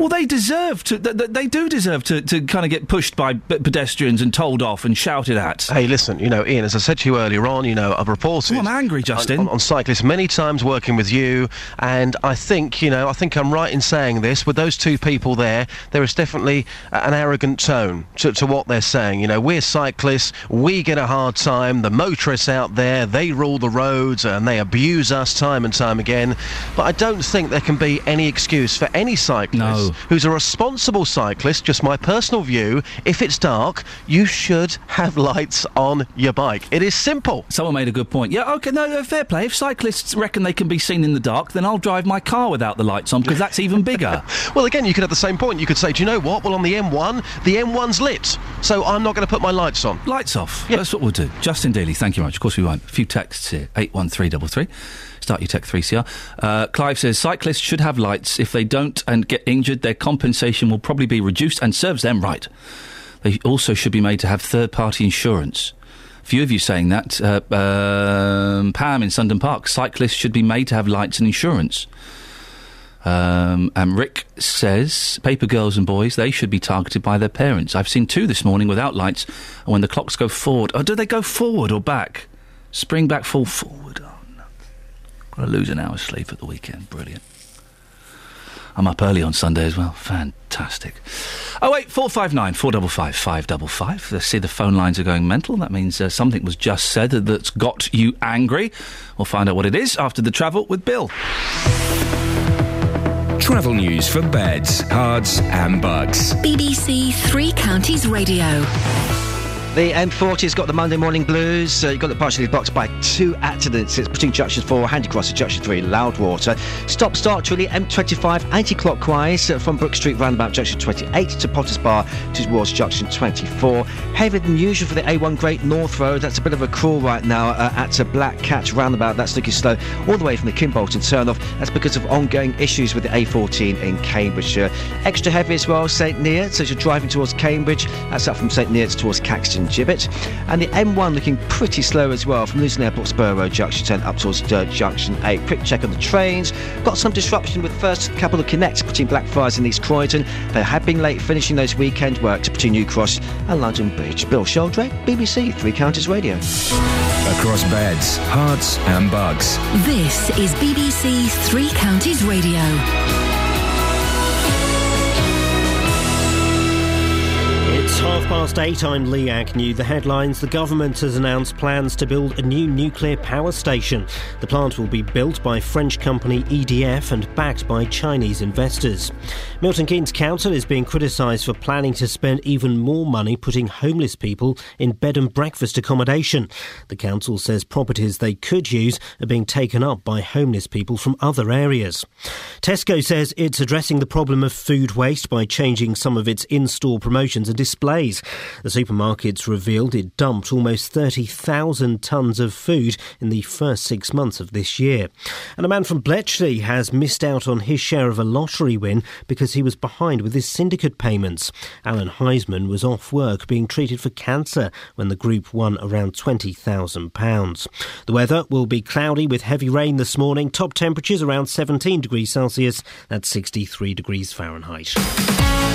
Well, they deserve to. They, they do deserve to, to kind of get pushed by pedestrians and told off and shouted at. Hey, listen, you know, Iain, as I said to you earlier on, you know, I've reported. Oh, I'm angry, Justin. On, on, on cyclists many times working with you, and I think, you know, I think I'm right in saying this. With those two people there, there is definitely an arrogant tone to, to what they're saying. You know, we're cyclists, we get a hard time. The motorists out there, they rule the roads and they abuse us time and time again. But I don't think there can be any excuse for any cyclist who's a responsible cyclist. Just my personal view. If it's dark, you should have lights on your bike. It is simple. Someone made a good point. Yeah, okay, no, no, fair play. If cyclists reckon they can be seen in the dark, then I'll drive my car without the lights on because that's even bigger. Well, again, you could have the same point. You could say, do you know what? Well, on the M1, the M1's lit, so I'm not going to put my lights on. Lights off. That's what we'll do. Justin Dealey, thank you very much. Of course we won't. A few texts here. 81333. Start your tech 3CR. Uh, Clive says cyclists should have lights. If they don't and get injured, their compensation will probably be reduced and serves them right. They also should be made to have third party insurance. Few of you saying that. Uh, um, Pam in Sundon Park. Cyclists should be made to have lights and insurance. Um, and Rick says, paper girls and boys, they should be targeted by their parents. I've seen two this morning without lights, and when the clocks go forward, oh, do they go forward or back? Spring back, fall forward. No. To lose an hour's sleep at the weekend. Brilliant. I'm up early on Sunday as well. Fantastic. Oh wait, four five nine four double five five double five. See the phone lines are going mental. That means uh, something was just said that's got you angry. We'll find out what it is after the travel with Bill. Travel news for beds, Herts, and Bucks. BBC Three Counties Radio. The M40's got the Monday morning blues. Uh, you've got it partially blocked by two accidents. It's between junction 4, Handycross, and junction 3, Loudwater. Stop start really M25 anti clockwise uh, from Brook Street roundabout junction 28 to Potters Bar towards junction 24. Heavier than usual for the A1 Great North Road. That's a bit of a crawl right now uh, at a Black Cat roundabout. That's looking slow all the way from the Kimbolton turnoff. That's because of ongoing issues with the A14 in Cambridgeshire. Extra heavy as well, St Neots. As you're driving towards Cambridge, that's up from St Neots towards Caxton Gibbet. And the M1 looking pretty slow as well from Luton Airport Spur Road Junction 10 up towards Dirt Junction 8. Quick check on the trains. Got some disruption with first couple of connects between Blackfriars and East Croydon. They have been late finishing those weekend works between New Cross and London Bridge. Bill Sheldrake, BBC Three Counties Radio. Across beds, Herts, and Bucks. This is BBC Three Counties Radio. Half past eight. I'm Lee Agnew. The headlines The government has announced plans to build a new nuclear power station. The plant will be built by French company EDF and backed by Chinese investors. Milton Keynes Council is being criticised for planning to spend even more money putting homeless people in bed and breakfast accommodation. The council says properties they could use are being taken up by homeless people from other areas. Tesco says it's addressing the problem of food waste by changing some of its in store promotions and displays. The supermarkets revealed it dumped almost 30,000 tonnes of food in the first six months of this year. And a man from Bletchley has missed out on his share of a lottery win because he was behind with his syndicate payments. Alan Heisman was off work being treated for cancer when the group won around £20,000. The weather will be cloudy with heavy rain this morning. Top temperatures around 17 degrees Celsius. That's 63 degrees Fahrenheit.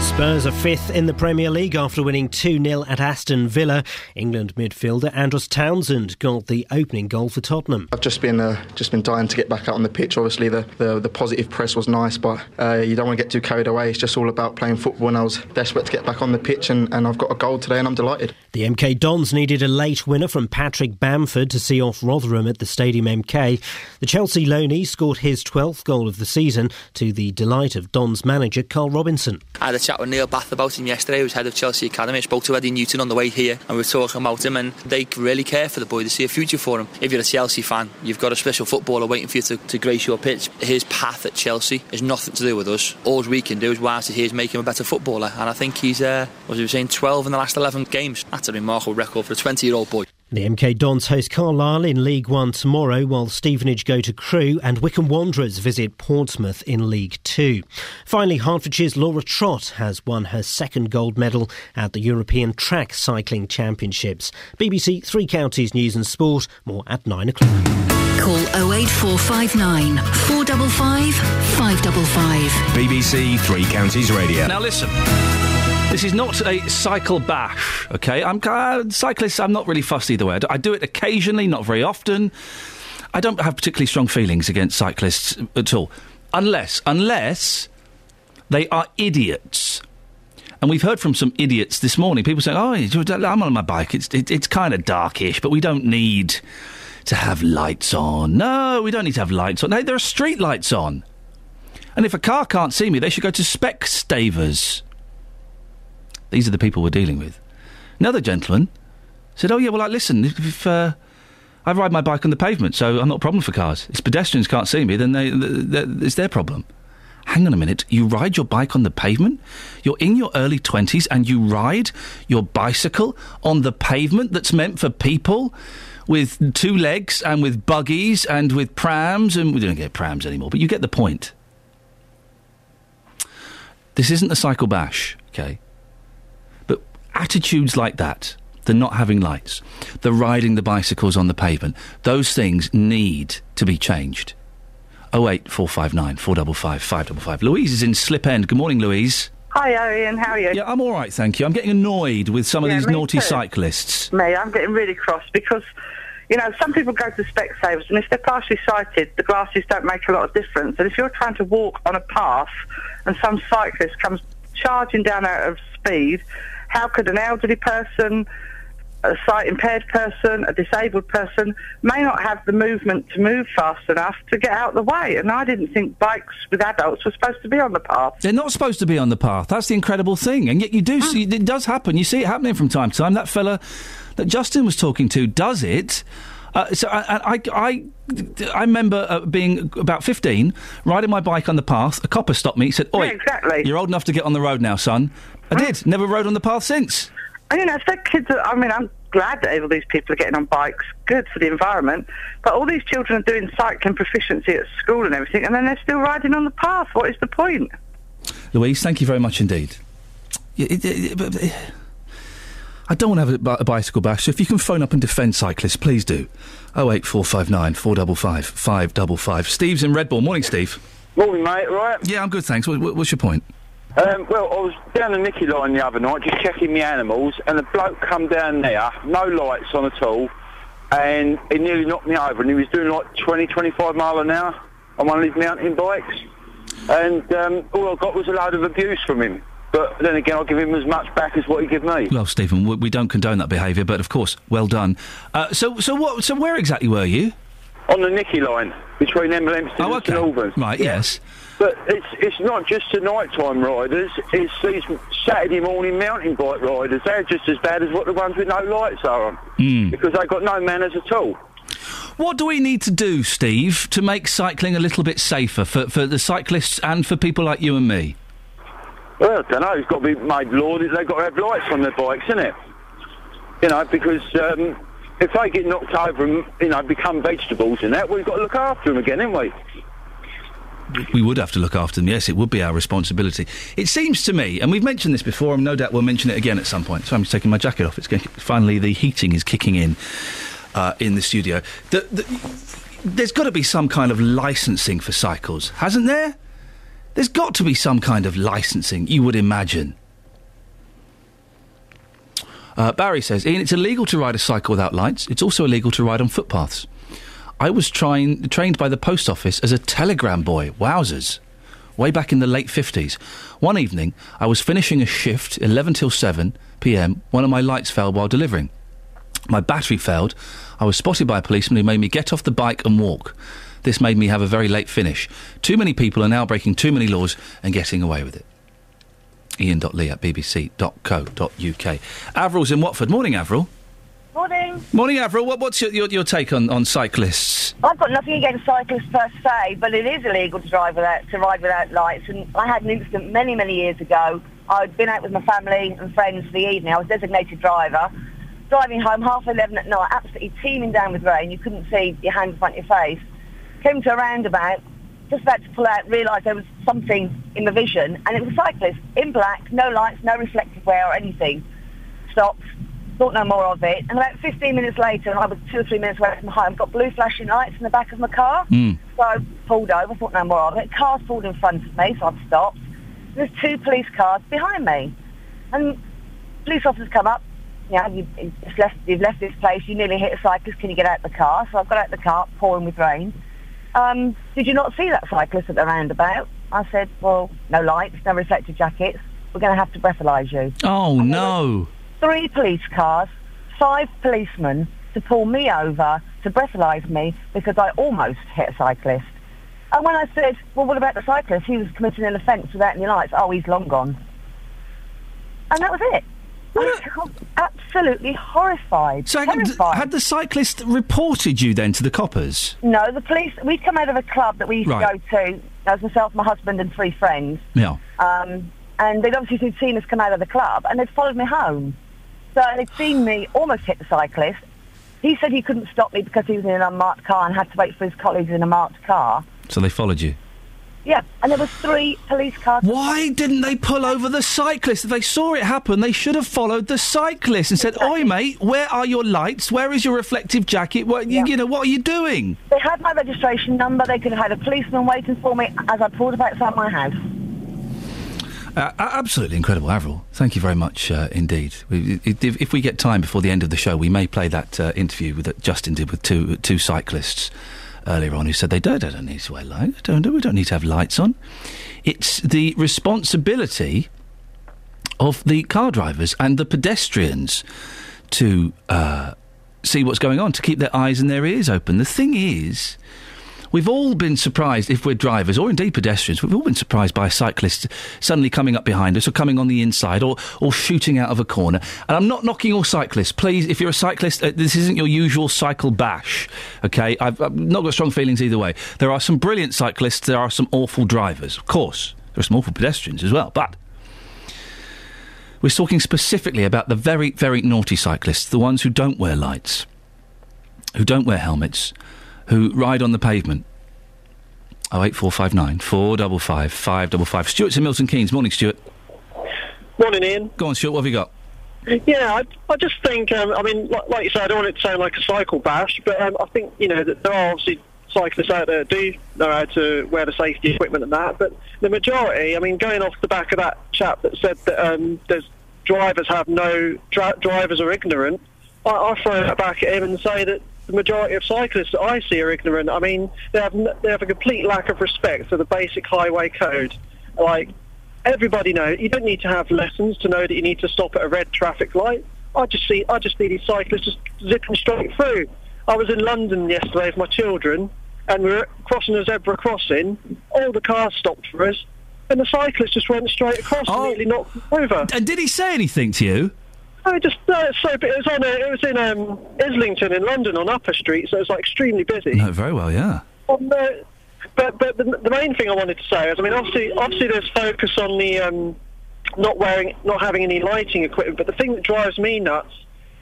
Spurs are fifth in the Premier League after winning 2 0 at Aston Villa. England midfielder Andros Townsend got the opening goal for Tottenham. I've just been uh, just been dying to get back out on the pitch. Obviously, the, the, the positive press was nice, but uh, you don't want to get too carried away. It's just all about playing football, and I was desperate to get back on the pitch, and, and I've got a goal today, and I'm delighted. The MK Dons needed a late winner from Patrick Bamford to see off Rotherham at the Stadium MK. The Chelsea loanee scored his 12th goal of the season to the delight of Dons manager Karl Robinson. I had a chat with Neil Bath about him yesterday, who's head of Chelsea Academy. I spoke to Eddie Newton on the way here and we were talking about him and they really care for the boy. They see a future for him. If you're a Chelsea fan, you've got a special footballer waiting for you to, to grace your pitch. His path at Chelsea is nothing to do with us. All we can do is whilst he's here is make him a better footballer and I think he's, uh, was he saying, 12 in the last 11 games. That's a remarkable record for a 20 year old boy. The MK Dons host Carlisle in League One tomorrow, while Stevenage go to Crewe and Wycombe Wanderers visit Portsmouth in League Two. Finally, Hertfordshire's Laura Trott has won her second gold medal at the European Track Cycling Championships. BBC Three Counties News and Sport, more at nine o'clock. Call 08459 455 555. BBC Three Counties Radio. Now listen. This is not a cycle bash, okay? I'm uh, cyclists. I'm not really fussed either way. I do, it occasionally, not very often. I don't have particularly strong feelings against cyclists at all, unless unless they are idiots. And we've heard from some idiots this morning. People saying, "Oh, I'm on my bike. It's it, it's kind of darkish, but we don't need to have lights on. No, we don't need to have lights on. No, there are street lights on. And if a car can't see me, they should go to Specsavers." These are the people we're dealing with. Another gentleman said, "Oh yeah, well, like, listen, if, if uh, I ride my bike on the pavement, so I'm not a problem for cars. If pedestrians can't see me, then they, they, they, it's their problem." Hang on a minute. You ride your bike on the pavement? You're in your early 20s and you ride your bicycle on the pavement that's meant for people with two legs and with buggies and with prams, and we don't get prams anymore, but you get the point. This isn't a cycle bash, okay? Attitudes like that, the not having lights, the riding the bicycles on the pavement, those things need to be changed. 08459 455 555. Louise is in Slip End. Good morning, Louise. Hi, Iain. How are you? Yeah, I'm all right, thank you. I'm getting annoyed with some of Yeah, these naughty too. cyclists. Me, I'm getting really cross because, you know, some people go to Specsavers and if they're partially sighted, the glasses don't make a lot of difference. And if you're trying to walk on a path and some cyclist comes charging down out of speed, how could an elderly person, a sight impaired person, a disabled person, may not have the movement to move fast enough to get out of the way. And I didn't think bikes with adults were supposed to be on the path. They're not supposed to be on the path. That's the incredible thing. And yet you do see, it does happen. You see it happening from time to time. That fella that Justin was talking to does it. Uh, so I, I, I, I remember uh, being about 15, riding my bike on the path. A copper stopped me. He said, Oi, Yeah, exactly. you're old enough to get on the road now, son. I did. Never rode on the path since. And, you know, if that kids are, I mean, I'm glad that all these people are getting on bikes, good for the environment, but all these children are doing cycling proficiency at school and everything, and then they're still riding on the path. What is the point? Louise, thank you very much indeed. Y- it- it- but- eh, I don't want to have a, a bicycle bash, so if you can phone up and defend cyclists, please do. 08459 455 555. Steve's in Redbourn. Morning, Steve. Morning, mate. Right? Yeah, I'm good, thanks. What, what- what's your point? Um, well, I was down the Nicky line the other night, just checking my animals, and a bloke come down there, no lights on at all, and he nearly knocked me over, and he was doing like 20, 25 mile an hour on one of his mountain bikes, and um, all I got was a load of abuse from him. But then again, I'll give him as much back as what he gave me. Well, Stephen, we, we don't condone that behaviour, but of course, well done. Uh, so, so what? So, where exactly were you? On the Nicky line, between Hempstead Oh, and St Albans. Right, yes. But it's it's not just the nighttime riders, it's these Saturday morning mountain bike riders. They're just as bad as what the ones with no lights are on. Mm. Because they've got no manners at all. What do we need to do, Steve, to make cycling a little bit safer for, for the cyclists and for people like you and me? Well, I don't know. It's got to be made law that they've got to have lights on their bikes, isn't it? You know, because um, if they get knocked over and, you know, become vegetables and that, we've got to look after them again, haven't we? We would have to look after them, yes, it would be our responsibility. It seems to me, and we've mentioned this before, and no doubt we'll mention it again at some point. So I'm just taking my jacket off. It's getting, finally the heating is kicking in uh, in the studio. The, the, there's got to be some kind of licensing for cycles, hasn't there? There's got to be some kind of licensing, you would imagine. Uh, Barry says, Iain, it's illegal to ride a cycle without lights. It's also illegal to ride on footpaths. I was trying, trained by the post office as a telegram boy. Wowzers. Way back in the late 50s. One evening, I was finishing a shift, 11 till 7 pm. One of my lights fell while delivering. My battery failed. I was spotted by a policeman who made me get off the bike and walk. This made me have a very late finish. Too many people are now breaking too many laws and getting away with it. Iain.lee at bbc.co.uk. Avril's in Watford. Morning, Avril. Morning. Morning, Avril. What, what's your, your, your take on, on cyclists? I've got nothing against cyclists per se, but it is illegal to drive without to ride without lights. And I had an incident many, many years ago. I'd been out with my family and friends for the evening. I was designated driver, driving home half eleven at night, absolutely teeming down with rain. You couldn't see your hand in front of your face. Came to a roundabout, just about to pull out, realised there was something in the vision, and it was a cyclist in black, no lights, no reflective wear or anything. Stopped, thought no more of it, and about 15 minutes later, and I was two or three minutes away from home, got blue flashing lights in the back of my car. So I pulled over, thought no more of it. Cars pulled in front of me, so I've stopped. There's two police cars behind me, and police officers come up. Yeah, you, you've, left, you've left this place. You nearly hit a cyclist. Can you get out the car? So I've got out the car, pouring with rain. Um, did you not see that cyclist at the roundabout? I said, well, no lights, no reflective jackets. We're going to have to breathalyse you. Oh, no. Three police cars, five policemen to pull me over to breathalyse me because I almost hit a cyclist. And when I said, well, what about the cyclist? He was committing an offence without any lights. Oh, he's long gone. And that was it. I was absolutely horrified. So had, had the cyclist reported you then to the coppers? No, the police. We'd come out of a club that we used Right. to go to. That was myself, my husband, and three friends. Yeah. Um, and they'd obviously seen us come out of the club, and they'd followed me home. So they'd seen me almost hit the cyclist. He said he couldn't stop me because he was in an unmarked car and had to wait for his colleagues in a marked car. So they followed you. Yeah, and there was three police cars. Why didn't they pull over the cyclist? If they saw it happen, they should have followed the cyclist and said, "Oi, mate, where are your lights? Where is your reflective jacket? What you, you know? What are you doing?" They had my registration number. They could have had a policeman waiting for me as I pulled up outside my house. Uh, absolutely incredible, Avril. Thank you very much uh, indeed. If, if we get time before the end of the show, we may play that uh, interview with, that Justin did with two two cyclists earlier on who said they don't, they don't need to wear lights. Don't, we don't need to have lights on. It's the responsibility of the car drivers and the pedestrians to uh, see what's going on, to keep their eyes and their ears open. The thing is, we've all been surprised if we're drivers or indeed pedestrians. We've all been surprised by a cyclist suddenly coming up behind us or coming on the inside or or shooting out of a corner. And I'm not knocking all cyclists. Please, if you're a cyclist, uh, this isn't your usual cycle bash. Okay, I've, I've not got strong feelings either way. There are some brilliant cyclists. There are some awful drivers. Of course, there are some awful pedestrians as well. But we're talking specifically about the very, very naughty cyclists, the ones who don't wear lights, who don't wear helmets, who ride on the pavement. Oh eight four five nine four double five five double five. Stuart's in Milton Keynes. Morning, Stuart. Morning, Iain. Go on, Stuart. What have you got? Yeah, I, I just think, um, I mean, like, like you say, I don't want it to sound like a cycle bash, but um, I think, you know, that there are obviously cyclists out there do know how to wear the safety equipment and that, but the majority, I mean, going off the back of that chap that said that um, there's drivers have no, dri- drivers are ignorant, I, I throw that back at him and say that the majority of cyclists that I see are ignorant. I mean, they have, they have a complete lack of respect for the basic highway code. Like, everybody knows you don't need to have lessons to know that you need to stop at a red traffic light. I just see I just see these cyclists just zipping straight through. I was in London yesterday with my children, and we were crossing a zebra crossing. All the cars stopped for us, and the cyclist just went straight across and oh. nearly knocked over. And did he say anything to you? I just uh, so it was on a, it was in um, Islington in London on Upper Street, so it was like extremely busy. No, very well, yeah. Um, uh, but but the, the main thing I wanted to say is, I mean, obviously, obviously, there's focus on the um, not wearing, not having any lighting equipment. But the thing that drives me nuts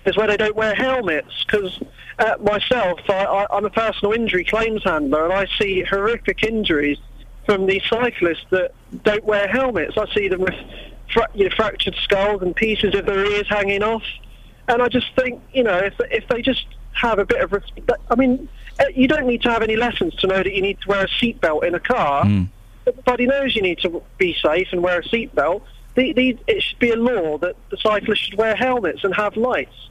is where they don't wear helmets. Because uh, myself, I, I'm a personal injury claims handler, and I see horrific injuries from these cyclists that don't wear helmets. I see them with fra- you know, fractured skulls and pieces of their ears hanging off. And I just think, you know, if if they just have a bit of respect, I mean, uh, you don't need to have any lessons to know that you need to wear a seatbelt in a car. Everybody knows you need to be safe and wear a seatbelt. The, the, it should be a law that the cyclists should wear helmets and have lights.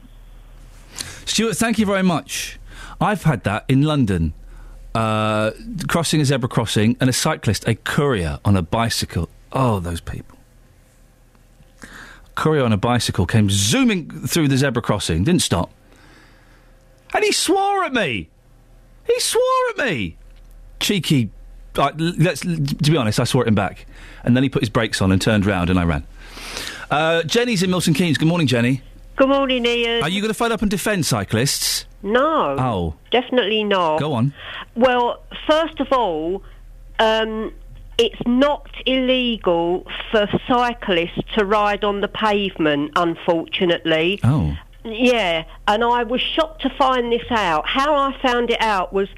Stuart, thank you very much. I've had that in London. Uh, crossing a zebra crossing and a cyclist, a courier on a bicycle. Oh, those people. Courier on a bicycle came zooming through the zebra crossing, didn't stop. And he swore at me. He swore at me. Cheeky. Uh, let's, to be honest, I swore at him back. And then he put his brakes on and turned round and I ran. Uh, Jenny's in Milton Keynes. Good morning, Jenny. Good morning, Iain. Are you going to phone up and defend cyclists? No. Oh. Definitely not. Go on. Well, first of all, um, it's not illegal for cyclists to ride on the pavement, unfortunately. Oh. Yeah, and I was shocked to find this out. How I found it out was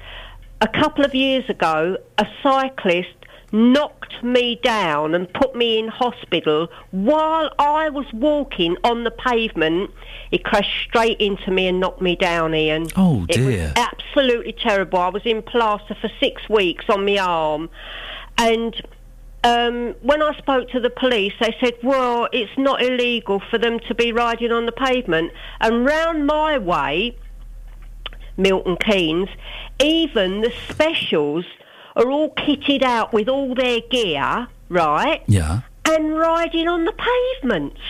a couple of years ago, a cyclist knocked me down and put me in hospital while I was walking on the pavement. He crashed straight into me and knocked me down, Iain. Oh, It was dear. absolutely terrible. I was in plaster for six weeks on my arm. And um, when I spoke to the police, they said, well, it's not illegal for them to be riding on the pavement. And round my way, Milton Keynes, even the specials are all kitted out with all their gear, right? Yeah. And riding on the pavements.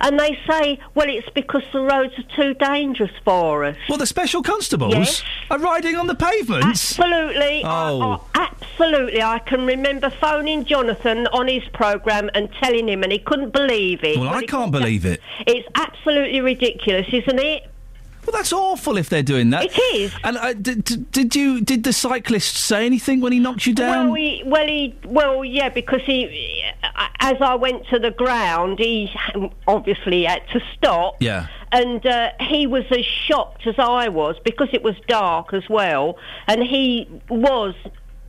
And they say, well, it's because the roads are too dangerous for us. Well, the special constables Yes. are riding on the pavements. Absolutely. I- Oh. I- absolutely. I can remember phoning Jonathan on his programme and telling him, and he couldn't believe it. Well, I can't believe it. It's absolutely ridiculous, isn't it? Well, that's awful if they're doing that. It is. And uh, did, did- did you? Did the cyclist say anything when he knocked you down? Well, he, well, he, well, yeah, because he, as I went to the ground, he obviously had to stop. yeah. And uh, he was as shocked as I was because it was dark as well, and he was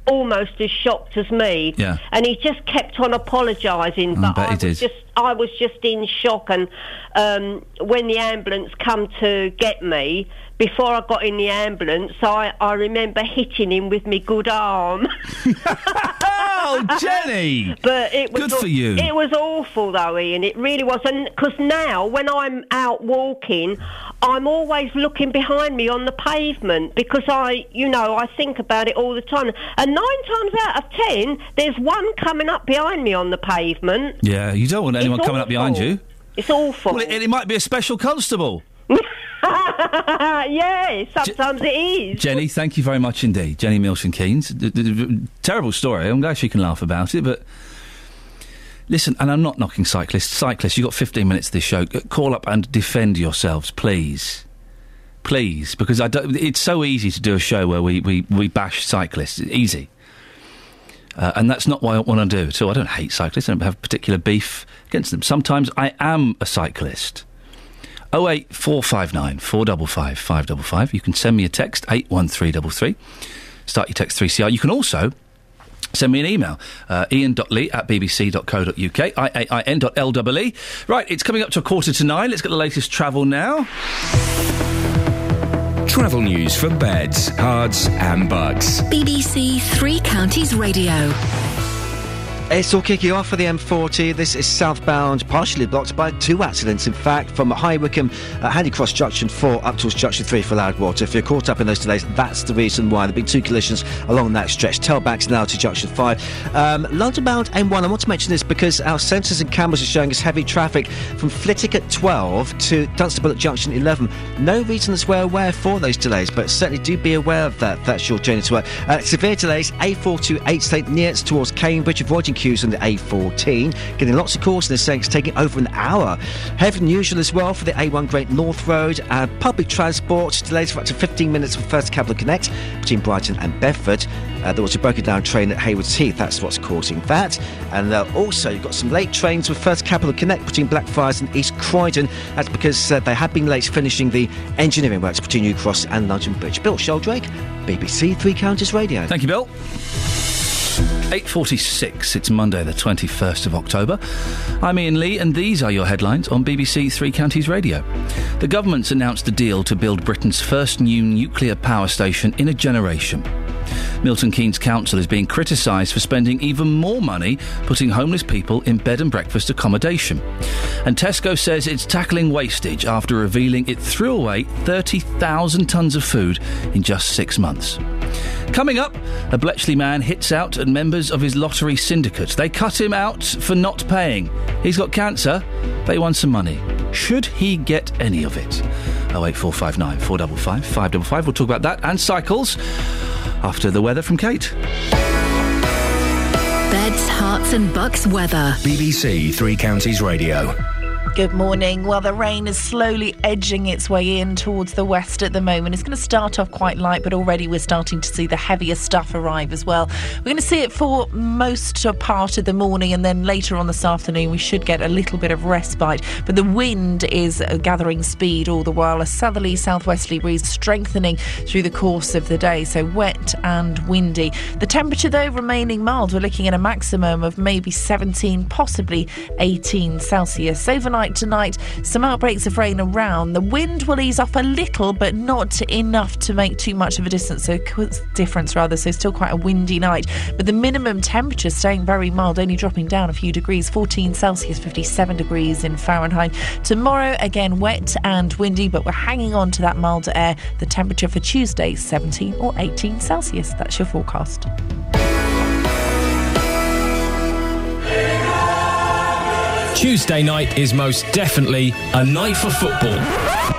almost as shocked as me. Yeah. And he just kept on apologising, I but I he was did. just I was just in shock. And um, when the ambulance come to get me, before I got in the ambulance, I, I remember hitting him with my good arm. oh, Jenny! But it was Good for you. It was awful though, Iain. It really was. And because now, when I'm out walking, I'm always looking behind me on the pavement because I, you know, I think about it all the time. And nine times out of ten, there's one coming up behind me on the pavement. Yeah, you don't want anyone coming up behind you. It's awful. Well, it, it might be a special constable. yeah, sometimes it is. Jenny, thank you very much indeed. Jenny Milton Keynes. D- d- d- terrible story. I'm glad she can laugh about it, but. Listen, and I'm not knocking cyclists. Cyclists, you've got 15 minutes of this show. Call up and defend yourselves, please. Please, because I don't, it's so easy to do a show where we, we, we bash cyclists. Easy. Uh, and that's not what I want to do. So I don't hate cyclists. I don't have particular beef against them. Sometimes I am a cyclist. 08459 455 555. You can send me a text, 81333. Start your text 3CR. You can also send me an email, uh, iain.lee at bbc.co.uk, I-A-I-N.L-E-E. Right, it's coming up to a quarter to nine. Let's get the latest travel now. Travel news for beds, Herts, and Bucks. BBC Three Counties Radio. It's all kicking off for the M40. This is southbound, partially blocked by two accidents. In fact, from High Wycombe, uh, Handy Cross Junction 4 up towards Junction 3 for Loudwater. If you're caught up in those delays, that's the reason why. There have been two collisions along that stretch. Tailbacks now to Junction 5. Um, London bound M1, I want to mention this because our sensors and cameras are showing us heavy traffic from Flitwick at 12 to Dunstable at Junction 11. No reason as we're aware for those delays, but certainly do be aware of that. That's your journey to work. Uh, severe delays, A428 St. Neots towards Cambridge, avoiding queues on the A14. Getting lots of calls, they're saying it's taking over an hour. Heavy usual as well for the A1 Great North Road. And public transport delays for up to 15 minutes for First Capital Connect between Brighton and Bedford. Uh, there was a broken down train at Haywards Heath, that's what's causing that. And uh, also, you've got some late trains with First Capital Connect between Blackfriars and East Croydon. That's because uh, they had been late finishing the engineering works between New Cross and London Bridge. Bill Sheldrake, BBC Three Counties Radio. Thank you, Bill. 8.46, it's Monday the 21st of October. I'm Iain Lee and these are your headlines on BBC Three Counties Radio. The government's announced a deal to build Britain's first new nuclear power station in a generation. Milton Keynes Council is being criticised for spending even more money putting homeless people in bed and breakfast accommodation. And Tesco says it's tackling wastage after revealing it threw away 30,000 tonnes of food in just six months. Coming up, a Bletchley man hits out at members of his lottery syndicate. They cut him out for not paying. He's got cancer. They won some money. Should he get any of it? 08459 455 555. We'll talk about that and cycles after the weather from Kate. Beds, Herts, and bucks weather. BBC Three Counties Radio. Good morning. Well, the rain is slowly edging its way in towards the west at the moment. It's going to start off quite light, but already we're starting to see the heavier stuff arrive as well. We're going to see it for most of part of the morning, and then later on this afternoon, we should get a little bit of respite. But the wind is uh, gathering speed all the while, a southerly southwesterly breeze strengthening through the course of the day. So wet and windy. The temperature, though, remaining mild. We're looking at a maximum of maybe 17, possibly 18 Celsius. Overnight tonight, some outbreaks of rain around. The wind will ease off a little, but not enough to make too much of a distance. So difference rather. So still quite a windy night. But the minimum temperature staying very mild, only dropping down a few degrees. 14 Celsius, 57 degrees in Fahrenheit. Tomorrow again wet and windy, but we're hanging on to that milder air. The temperature for Tuesday 17 or 18 Celsius. That's your forecast. Tuesday night is most definitely a night for football.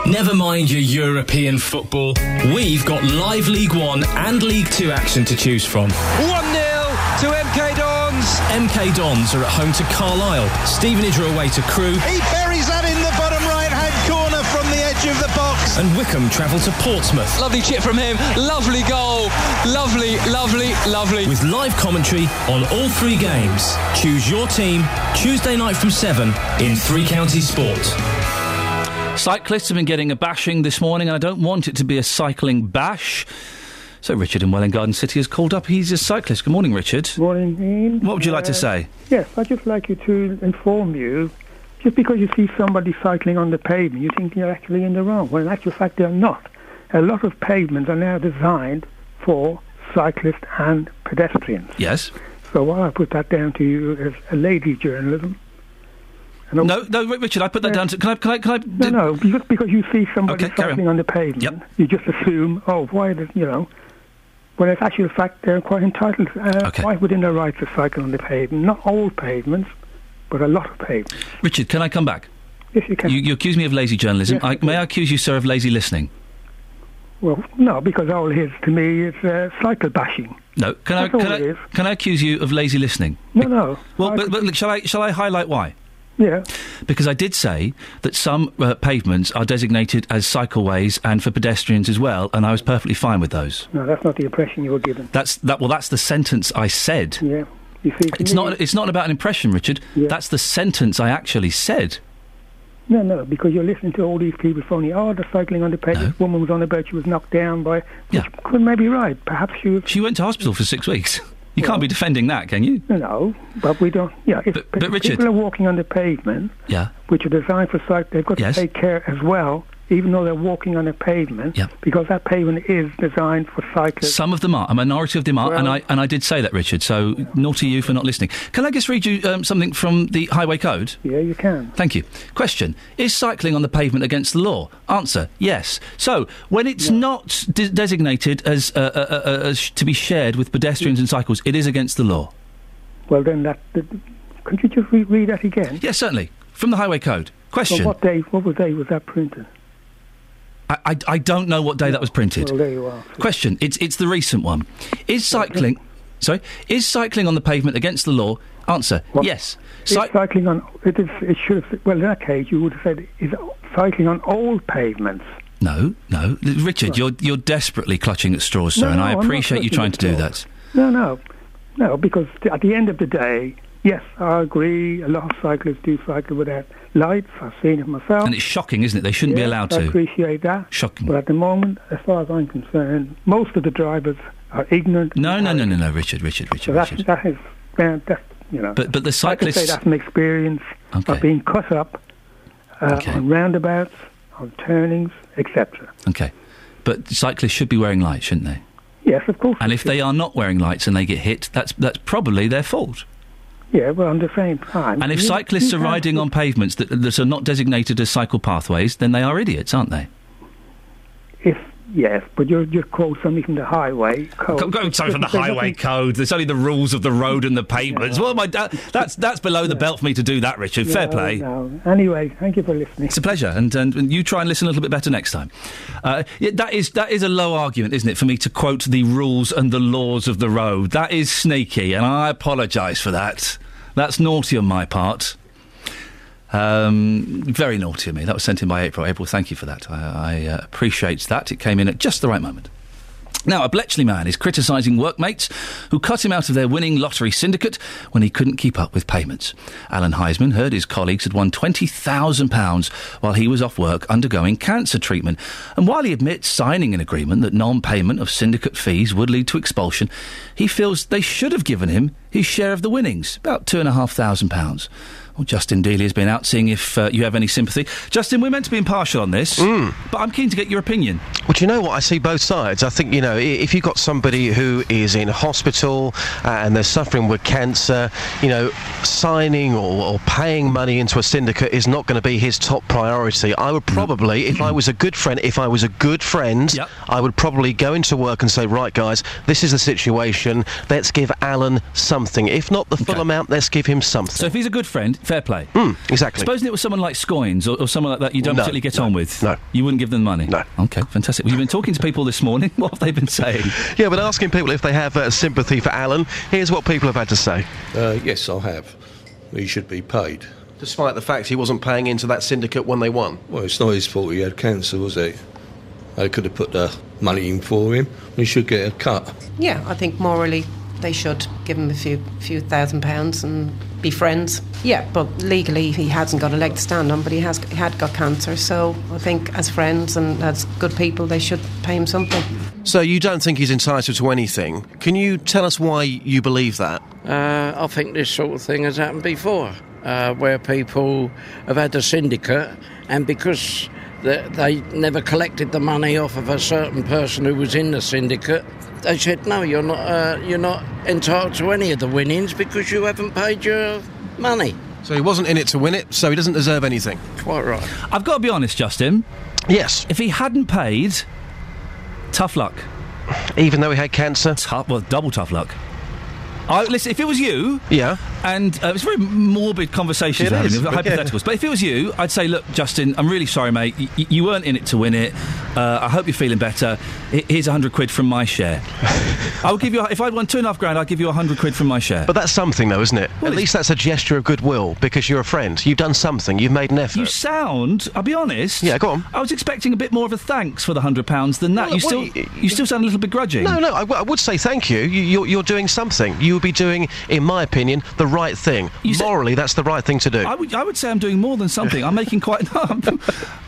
Never mind your European football, we've got live League One and League Two action to choose from. 1 0 to MK Dons. MK Dons are at home to Carlisle. Stevenage are away to Crewe. He buries that And Wycombe travel to Portsmouth. Lovely chip from him. Lovely goal. Lovely, lovely, lovely. With live commentary on all three games. Choose your team Tuesday night from 7 in Three Counties Sport. Cyclists have been getting a bashing this morning, and I don't want it to be a cycling bash. So Richard in Welwyn Garden City has called up. He's a cyclist. Good morning, Richard. Morning, Iain. What would you like to Uh, say? Yes, I'd just like you to inform you. Just because you see somebody cycling on the pavement, you think you're actually in the wrong. Well, in actual fact, they're not. A lot of pavements are now designed for cyclists and pedestrians. Yes. So while I put that down to you as a lady journalism. No, no, Ri- Richard, I put that down to. Can I? Can I? Can I? No, no, because, because you see somebody Okay, carry on. cycling on the pavement, you just assume, oh, why does, you know, Well, it's actually actual fact they're quite entitled, uh, quite within their right to cycle on the pavement. Not all pavements, but a lot of pavements. Richard, can I come back? Yes, you can. You, you accuse me of lazy journalism. I, may I accuse you, sir, of lazy listening? Well, no, because all it is to me is uh, cycle bashing. No. Can That's I can I, can I accuse you of lazy listening? No, no. Well, but, but look, shall I shall I highlight why? Yeah. Because I did say that some uh, pavements are designated as cycleways and for pedestrians as well, and I was perfectly fine with those. No, that's not the impression you were given. That's that. Well, that's the sentence I said. Yeah. You see, It's me- not. It's not about an impression, Richard. That's the sentence I actually said. No, no, because you're listening to all these people phoning, oh, the cycling on the page. This woman was on about she was knocked down by. Yeah. Which could maybe be right. Perhaps she was. She went to hospital for six weeks. You can't be defending that, can you? No, but we don't. Yeah, if But- but Richard- people are walking on the pavement, Yeah. which are designed for cycling, they've got Yes. to take care as well, even though they're walking on a pavement, Yeah. because that pavement is designed for cyclists. Some of them are. A minority of them are, and I and I did say that, Richard. So naughty you for not listening. Can I just read you um, something from the Highway Code? Yeah, you can. Thank you. Question: Is cycling on the pavement against the law? Answer: Yes. So when it's not de- designated as, uh, uh, uh, uh, as to be shared with pedestrians and cycles, it is against the law. Well, then that. that could you just re- read that again? Yes, certainly. From the Highway Code. Question: Well, what day? What was day was that printed? I, I, I don't know what day that was printed. Well, there you are. Question: It's it's the recent one. Is cycling? Sorry, is cycling on the pavement against the law? Answer: Yes. Is cycling on it is it should have well in that case you would have said is cycling on all pavements. No, no, Richard, you're you're desperately clutching at straws, sir, No, and I no, appreciate you trying to do that. No, no, no, because at the end of the day, yes, I agree. A lot of cyclists do cycle without lights. I've seen it myself. And it's shocking, isn't it? They shouldn't be allowed I to. appreciate that. Shocking. But at the moment, as far as I'm concerned, most of the drivers are ignorant. No, no, no, no, no, Richard, Richard, Richard, So that, Richard. that is, uh, that's, you know. But but the cyclists. I can say that's an experience Okay. of being cut up uh, on roundabouts, on turnings, etc. Okay, but cyclists should be wearing lights, shouldn't they? Yes, of course. And if they are not wearing lights and they get hit, that's that's probably their fault. Yeah, well, on the same time. And if you- cyclists you are riding to- on pavements that, that are not designated as cycle pathways, then they are idiots, aren't they? If yes, but you're just quote something from the highway code. Go, go sorry, from the highway code. There's only the rules of the road and the pavements. Well, my da- that's that's below the belt for me to do that, Richard. Fair play. No. Anyway, thank you for listening. It's a pleasure, and, and, and you try and listen a little bit better next time. Uh, yeah, that is that is a low argument, isn't it, for me to quote the rules and the laws of the road? That is sneaky, and I apologise for that. That's naughty on my part. Um, very naughty of me. That was sent in by April. April, thank you for that. I, I uh, appreciate that. It came in at just the right moment. Now, a Bletchley man is criticising workmates who cut him out of their winning lottery syndicate when he couldn't keep up with payments. Alan Heisman heard his colleagues had won £20,000 while he was off work undergoing cancer treatment. And while he admits signing an agreement that non payment of syndicate fees would lead to expulsion, he feels they should have given him his share of the winnings, about £2,500. Well, Justin Dealey has been out seeing if uh, you have any sympathy. Justin, we're meant to be impartial on this, but I'm keen to get your opinion. Well, do you know what? I see both sides. I think, you know, if you've got somebody who is in hospital uh, and they're suffering with cancer, you know, signing or, or paying money into a syndicate is not going to be his top priority. I would probably, if I was a good friend, if I was a good friend, I would probably go into work and say, right, guys, this is the situation. Let's give Alan something. If not the full amount, let's give him something. So if he's a good friend, fair play. exactly. Supposing it was someone like Scoins or, or someone like that you don't No, particularly get no, on with. No. You wouldn't give them money? No. Okay, fantastic. Well, you've been talking to people this morning. What have they been saying? Yeah, but asking people if they have uh, sympathy for Alan, here's what people have had to say. Uh, yes, I have. He should be paid. Despite the fact he wasn't paying into that syndicate when they won. Well, it's not his fault he had cancer, was it? They could have put the money in for him. He should get a cut. Yeah, I think morally they should give him a few few thousand pounds and be friends. Yeah, but legally he hasn't got a leg to stand on, but he has he had got cancer. So I think as friends and as good people, they should pay him something. So you don't think he's entitled to anything? Can you tell us why you believe that? Uh, I think this sort of thing has happened before, uh, where people have had a syndicate, and because they, they never collected the money off of a certain person who was in the syndicate, they said, "No, you're not. Uh, you're not entitled to any of the winnings because you haven't paid your money." So he wasn't in it to win it, so he doesn't deserve anything. Quite right. I've got to be honest, Justin. Yes. If he hadn't paid, tough luck. Even though he had cancer? Tough, well, double tough luck. I, listen, if it was you, yeah, And uh, it's a very morbid conversation It we're having, is, with yeah. hypotheticals. But if it was you, I'd say, look, Justin, I'm really sorry, mate. Y- you weren't in it to win it. Uh, I hope you're feeling better. I- here's a hundred quid from my share. I would give you, a- if I'd won two and a half grand, I'd give you a hundred quid from my share. But that's something, though, isn't it? At least that's a gesture of goodwill because you're a friend. You've done something. You've made an effort. You sound, I'll be honest. Yeah, go on. I was expecting a bit more of a thanks for the hundred pounds than that. Well, you well, still, you still sound a little begrudging. No, no, I, w- I would say thank you. you you're, you're doing something. You would be doing, in my opinion, the right thing. Morally, that's the right thing to do. I would, I would say I'm doing more than something. I'm making quite. No, I'm,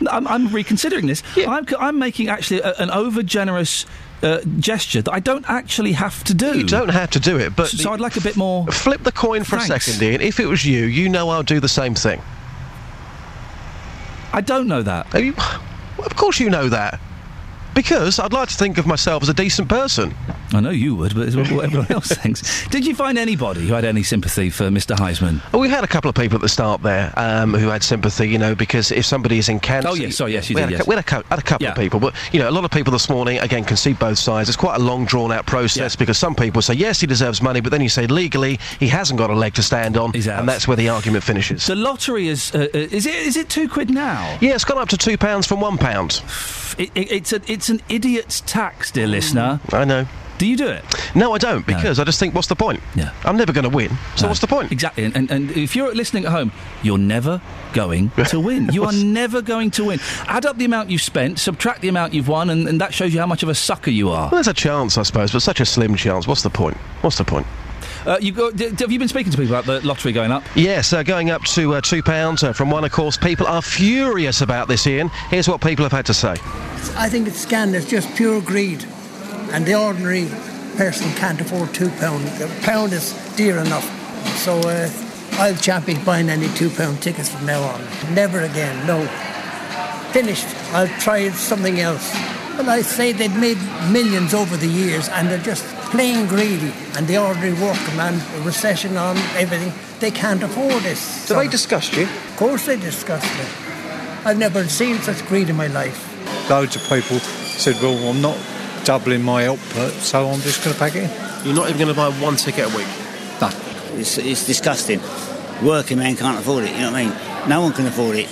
I'm, I'm reconsidering this. I'm, c- I'm making actually a, an over generous uh, gesture that I don't actually have to do. You don't have to do it, but so, I'd like a bit more. Flip the coin for Thanks. a second, Iain. If it was you, you know I'll do the same thing. I don't know that. You, of course you know that. Because I'd like to think of myself as a decent person. I know you would, but it's what everyone else thinks. Did you find anybody who had any sympathy for Mr. Heisman? Well, we had a couple of people at the start there um, who had sympathy, you know, because if somebody is in cancer. Oh, yes, sorry, yes, you we did, Had a, yes. cou- we had a, had a couple of people, but, you know, a lot of people this morning, again, can see both sides. It's quite a long, drawn out process because some people say, yes, he deserves money, but then you say legally he hasn't got a leg to stand on, and that's where the argument finishes. The lottery is. Uh, uh, is it? Is it two quid now? Yeah, it's gone up to two pounds from one pound. It, it, it's a, It's an idiot's tax, dear listener. I know. Do you do it? No, I don't, because I just think, what's the point? Yeah. I'm never going to win, so No. what's the point? Exactly. And, and, and if you're listening at home, you're never going to win. You are never going to win. Add up the amount you've spent, subtract the amount you've won, and, and that shows you how much of a sucker you are. Well, there's a chance, I suppose, but such a slim chance. What's the point? What's the point? Uh, you go, d- have you been speaking to people about the lottery going up? Yes, uh, going up to uh, two pounds uh, from one. Of course, people are furious about this. Iain, here's what people have had to say. I think it's scandalous, just pure greed. And the ordinary person can't afford two pound. A pound is dear enough. So uh, I'll champion buying any two pound tickets from now on. Never again, no. Finished. I'll try something else. Well, I say they've made millions over the years and they're just plain greedy. And the ordinary workman, a recession on everything, they can't afford this. Do they disgust you? Of course they disgust me. I've never seen such greed in my life. loads of people said, well, I'm not doubling my output, so I'm just going to pack it in. You're not even going to buy one ticket a week? No. It's, it's disgusting. Working man can't afford it, you know what I mean? No one can afford it.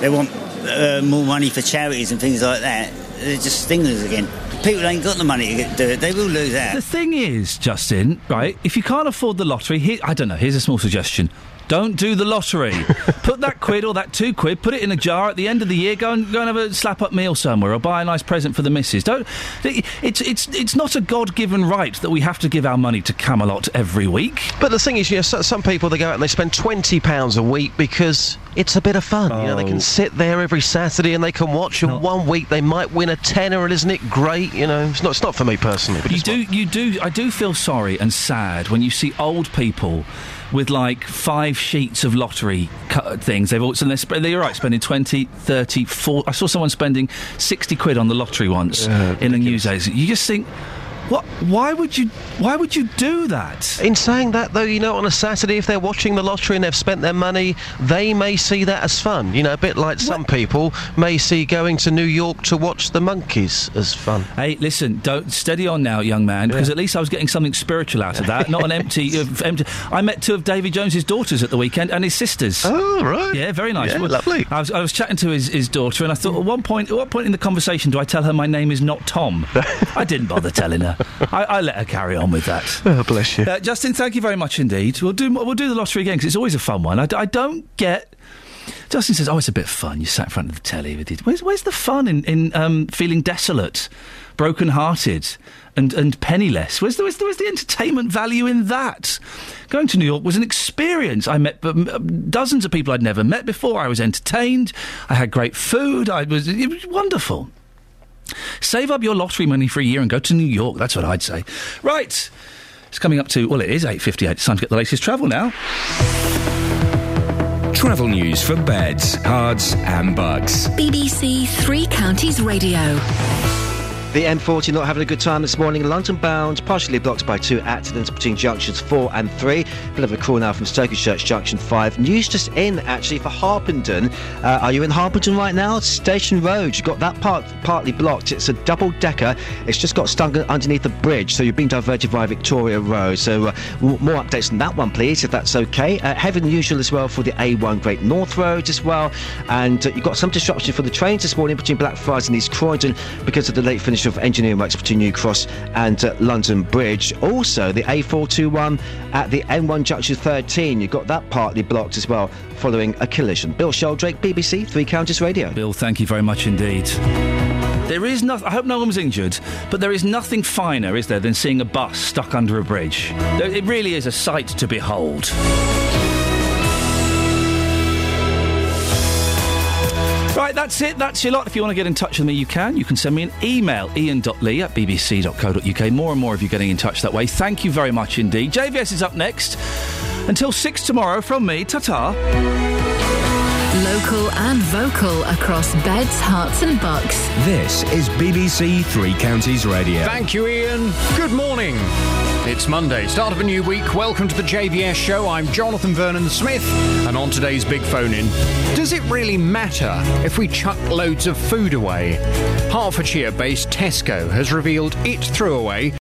They want uh, more money for charities and things like that. They're just stingers again. People ain't got the money to get- do it. They will lose out. The thing is, Justin, right? If you can't afford the lottery, here, I don't know. Here's a small suggestion. Don't do the lottery. put that quid or that two quid, put it in a jar. At the end of the year, go and go and have a slap up meal somewhere, or buy a nice present for the missus. Don't. It's it's it's not a God given right that we have to give our money to Camelot every week. But the thing is, you know, some people they go out and they spend twenty pounds a week because it's a bit of fun. You know, they Oh. can sit there every Saturday and they can watch. And one week they might win a tenner, and isn't it great? You know, it's not. It's not for me personally, but you it's do you do I do feel sorry and sad when you see old people with like five sheets of lottery things. They've also they're, sp- they're right spending 20 30 40 I saw someone spending 60 quid on the lottery once in a news you just think what why would you why would you do that In saying that, though, you know, on a Saturday, if they're watching the lottery and they've spent their money, they may see that as fun. You know, a bit like some people may see going to New York to watch the monkeys as fun. Hey, listen, don't steady on now, young man, because Yeah. at least I was getting something spiritual out of that, not an empty, uh, empty. I met two of Davy Jones's daughters at the weekend and his sisters. Oh, right. Yeah, very nice. Yeah, Well, lovely. I was, I was chatting to his, his daughter, and I thought, at one point, at what point in the conversation do I tell her my name is not Tom? I didn't bother telling her. I, I let her carry on with that. Oh, bless you. Uh, Justin, thank you very much indeed. We'll do we'll do the lottery again because it's always a fun one. I, I don't get. Justin says, "Oh, it's a bit fun. You sat in front of the telly with it. Where's, where's the fun in, in um, feeling desolate, broken-hearted, and, and penniless? Where's the, where's, the, where's the entertainment value in that? Going to New York was an experience. I met um, dozens of people I'd never met before. I was entertained. I had great food. I was it was wonderful. Save up your lottery money for a year and go to New York. That's what I'd say. Right. It's coming up to, well, it is 8.58. It's time to get the latest travel now. Travel news for beds, Herts, and Bucks. BBC Three Counties Radio. The M40 not having a good time this morning. London bound, partially blocked by two accidents between junctions 4 and 3. Bit of a call now from Stokenchurch Junction 5. News just in, actually, for Harpenden. Uh, are you in Harpenden right now? Station Road, you've got that part partly blocked. It's a double decker. It's just got stung underneath the bridge, so you've been diverted via Victoria Road. So uh, more updates on that one, please, if that's okay. Uh, than usual as well for the A1 Great North Road as well. And uh, you've got some disruption for the trains this morning between Blackfriars and East Croydon because of the late finish of engineering works between New Cross and uh, London Bridge. Also, the A421 at the M1 Junction 13, you've got that partly blocked as well following a collision. Bill Sheldrake, BBC Three Counties Radio. Bill, thank you very much indeed. There is nothing. I hope no one was injured, but there is nothing finer, is there, than seeing a bus stuck under a bridge? It really is a sight to behold. Right, that's it. That's your lot. If you want to get in touch with me, you can. You can send me an email, iain.lee at bbc.co.uk. More and more of you getting in touch that way. Thank you very much indeed. JVS is up next. Until six tomorrow from me. Ta ta. Local and vocal across beds, Herts, and bucks. This is BBC Three Counties Radio. Thank you, Iain. Good morning. It's Monday, start of a new week. Welcome to the JVS show. I'm Jonathan Vernon Smith, and on today's big phone in, does it really matter if we chuck loads of food away? Hertfordshire based Tesco has revealed it threw away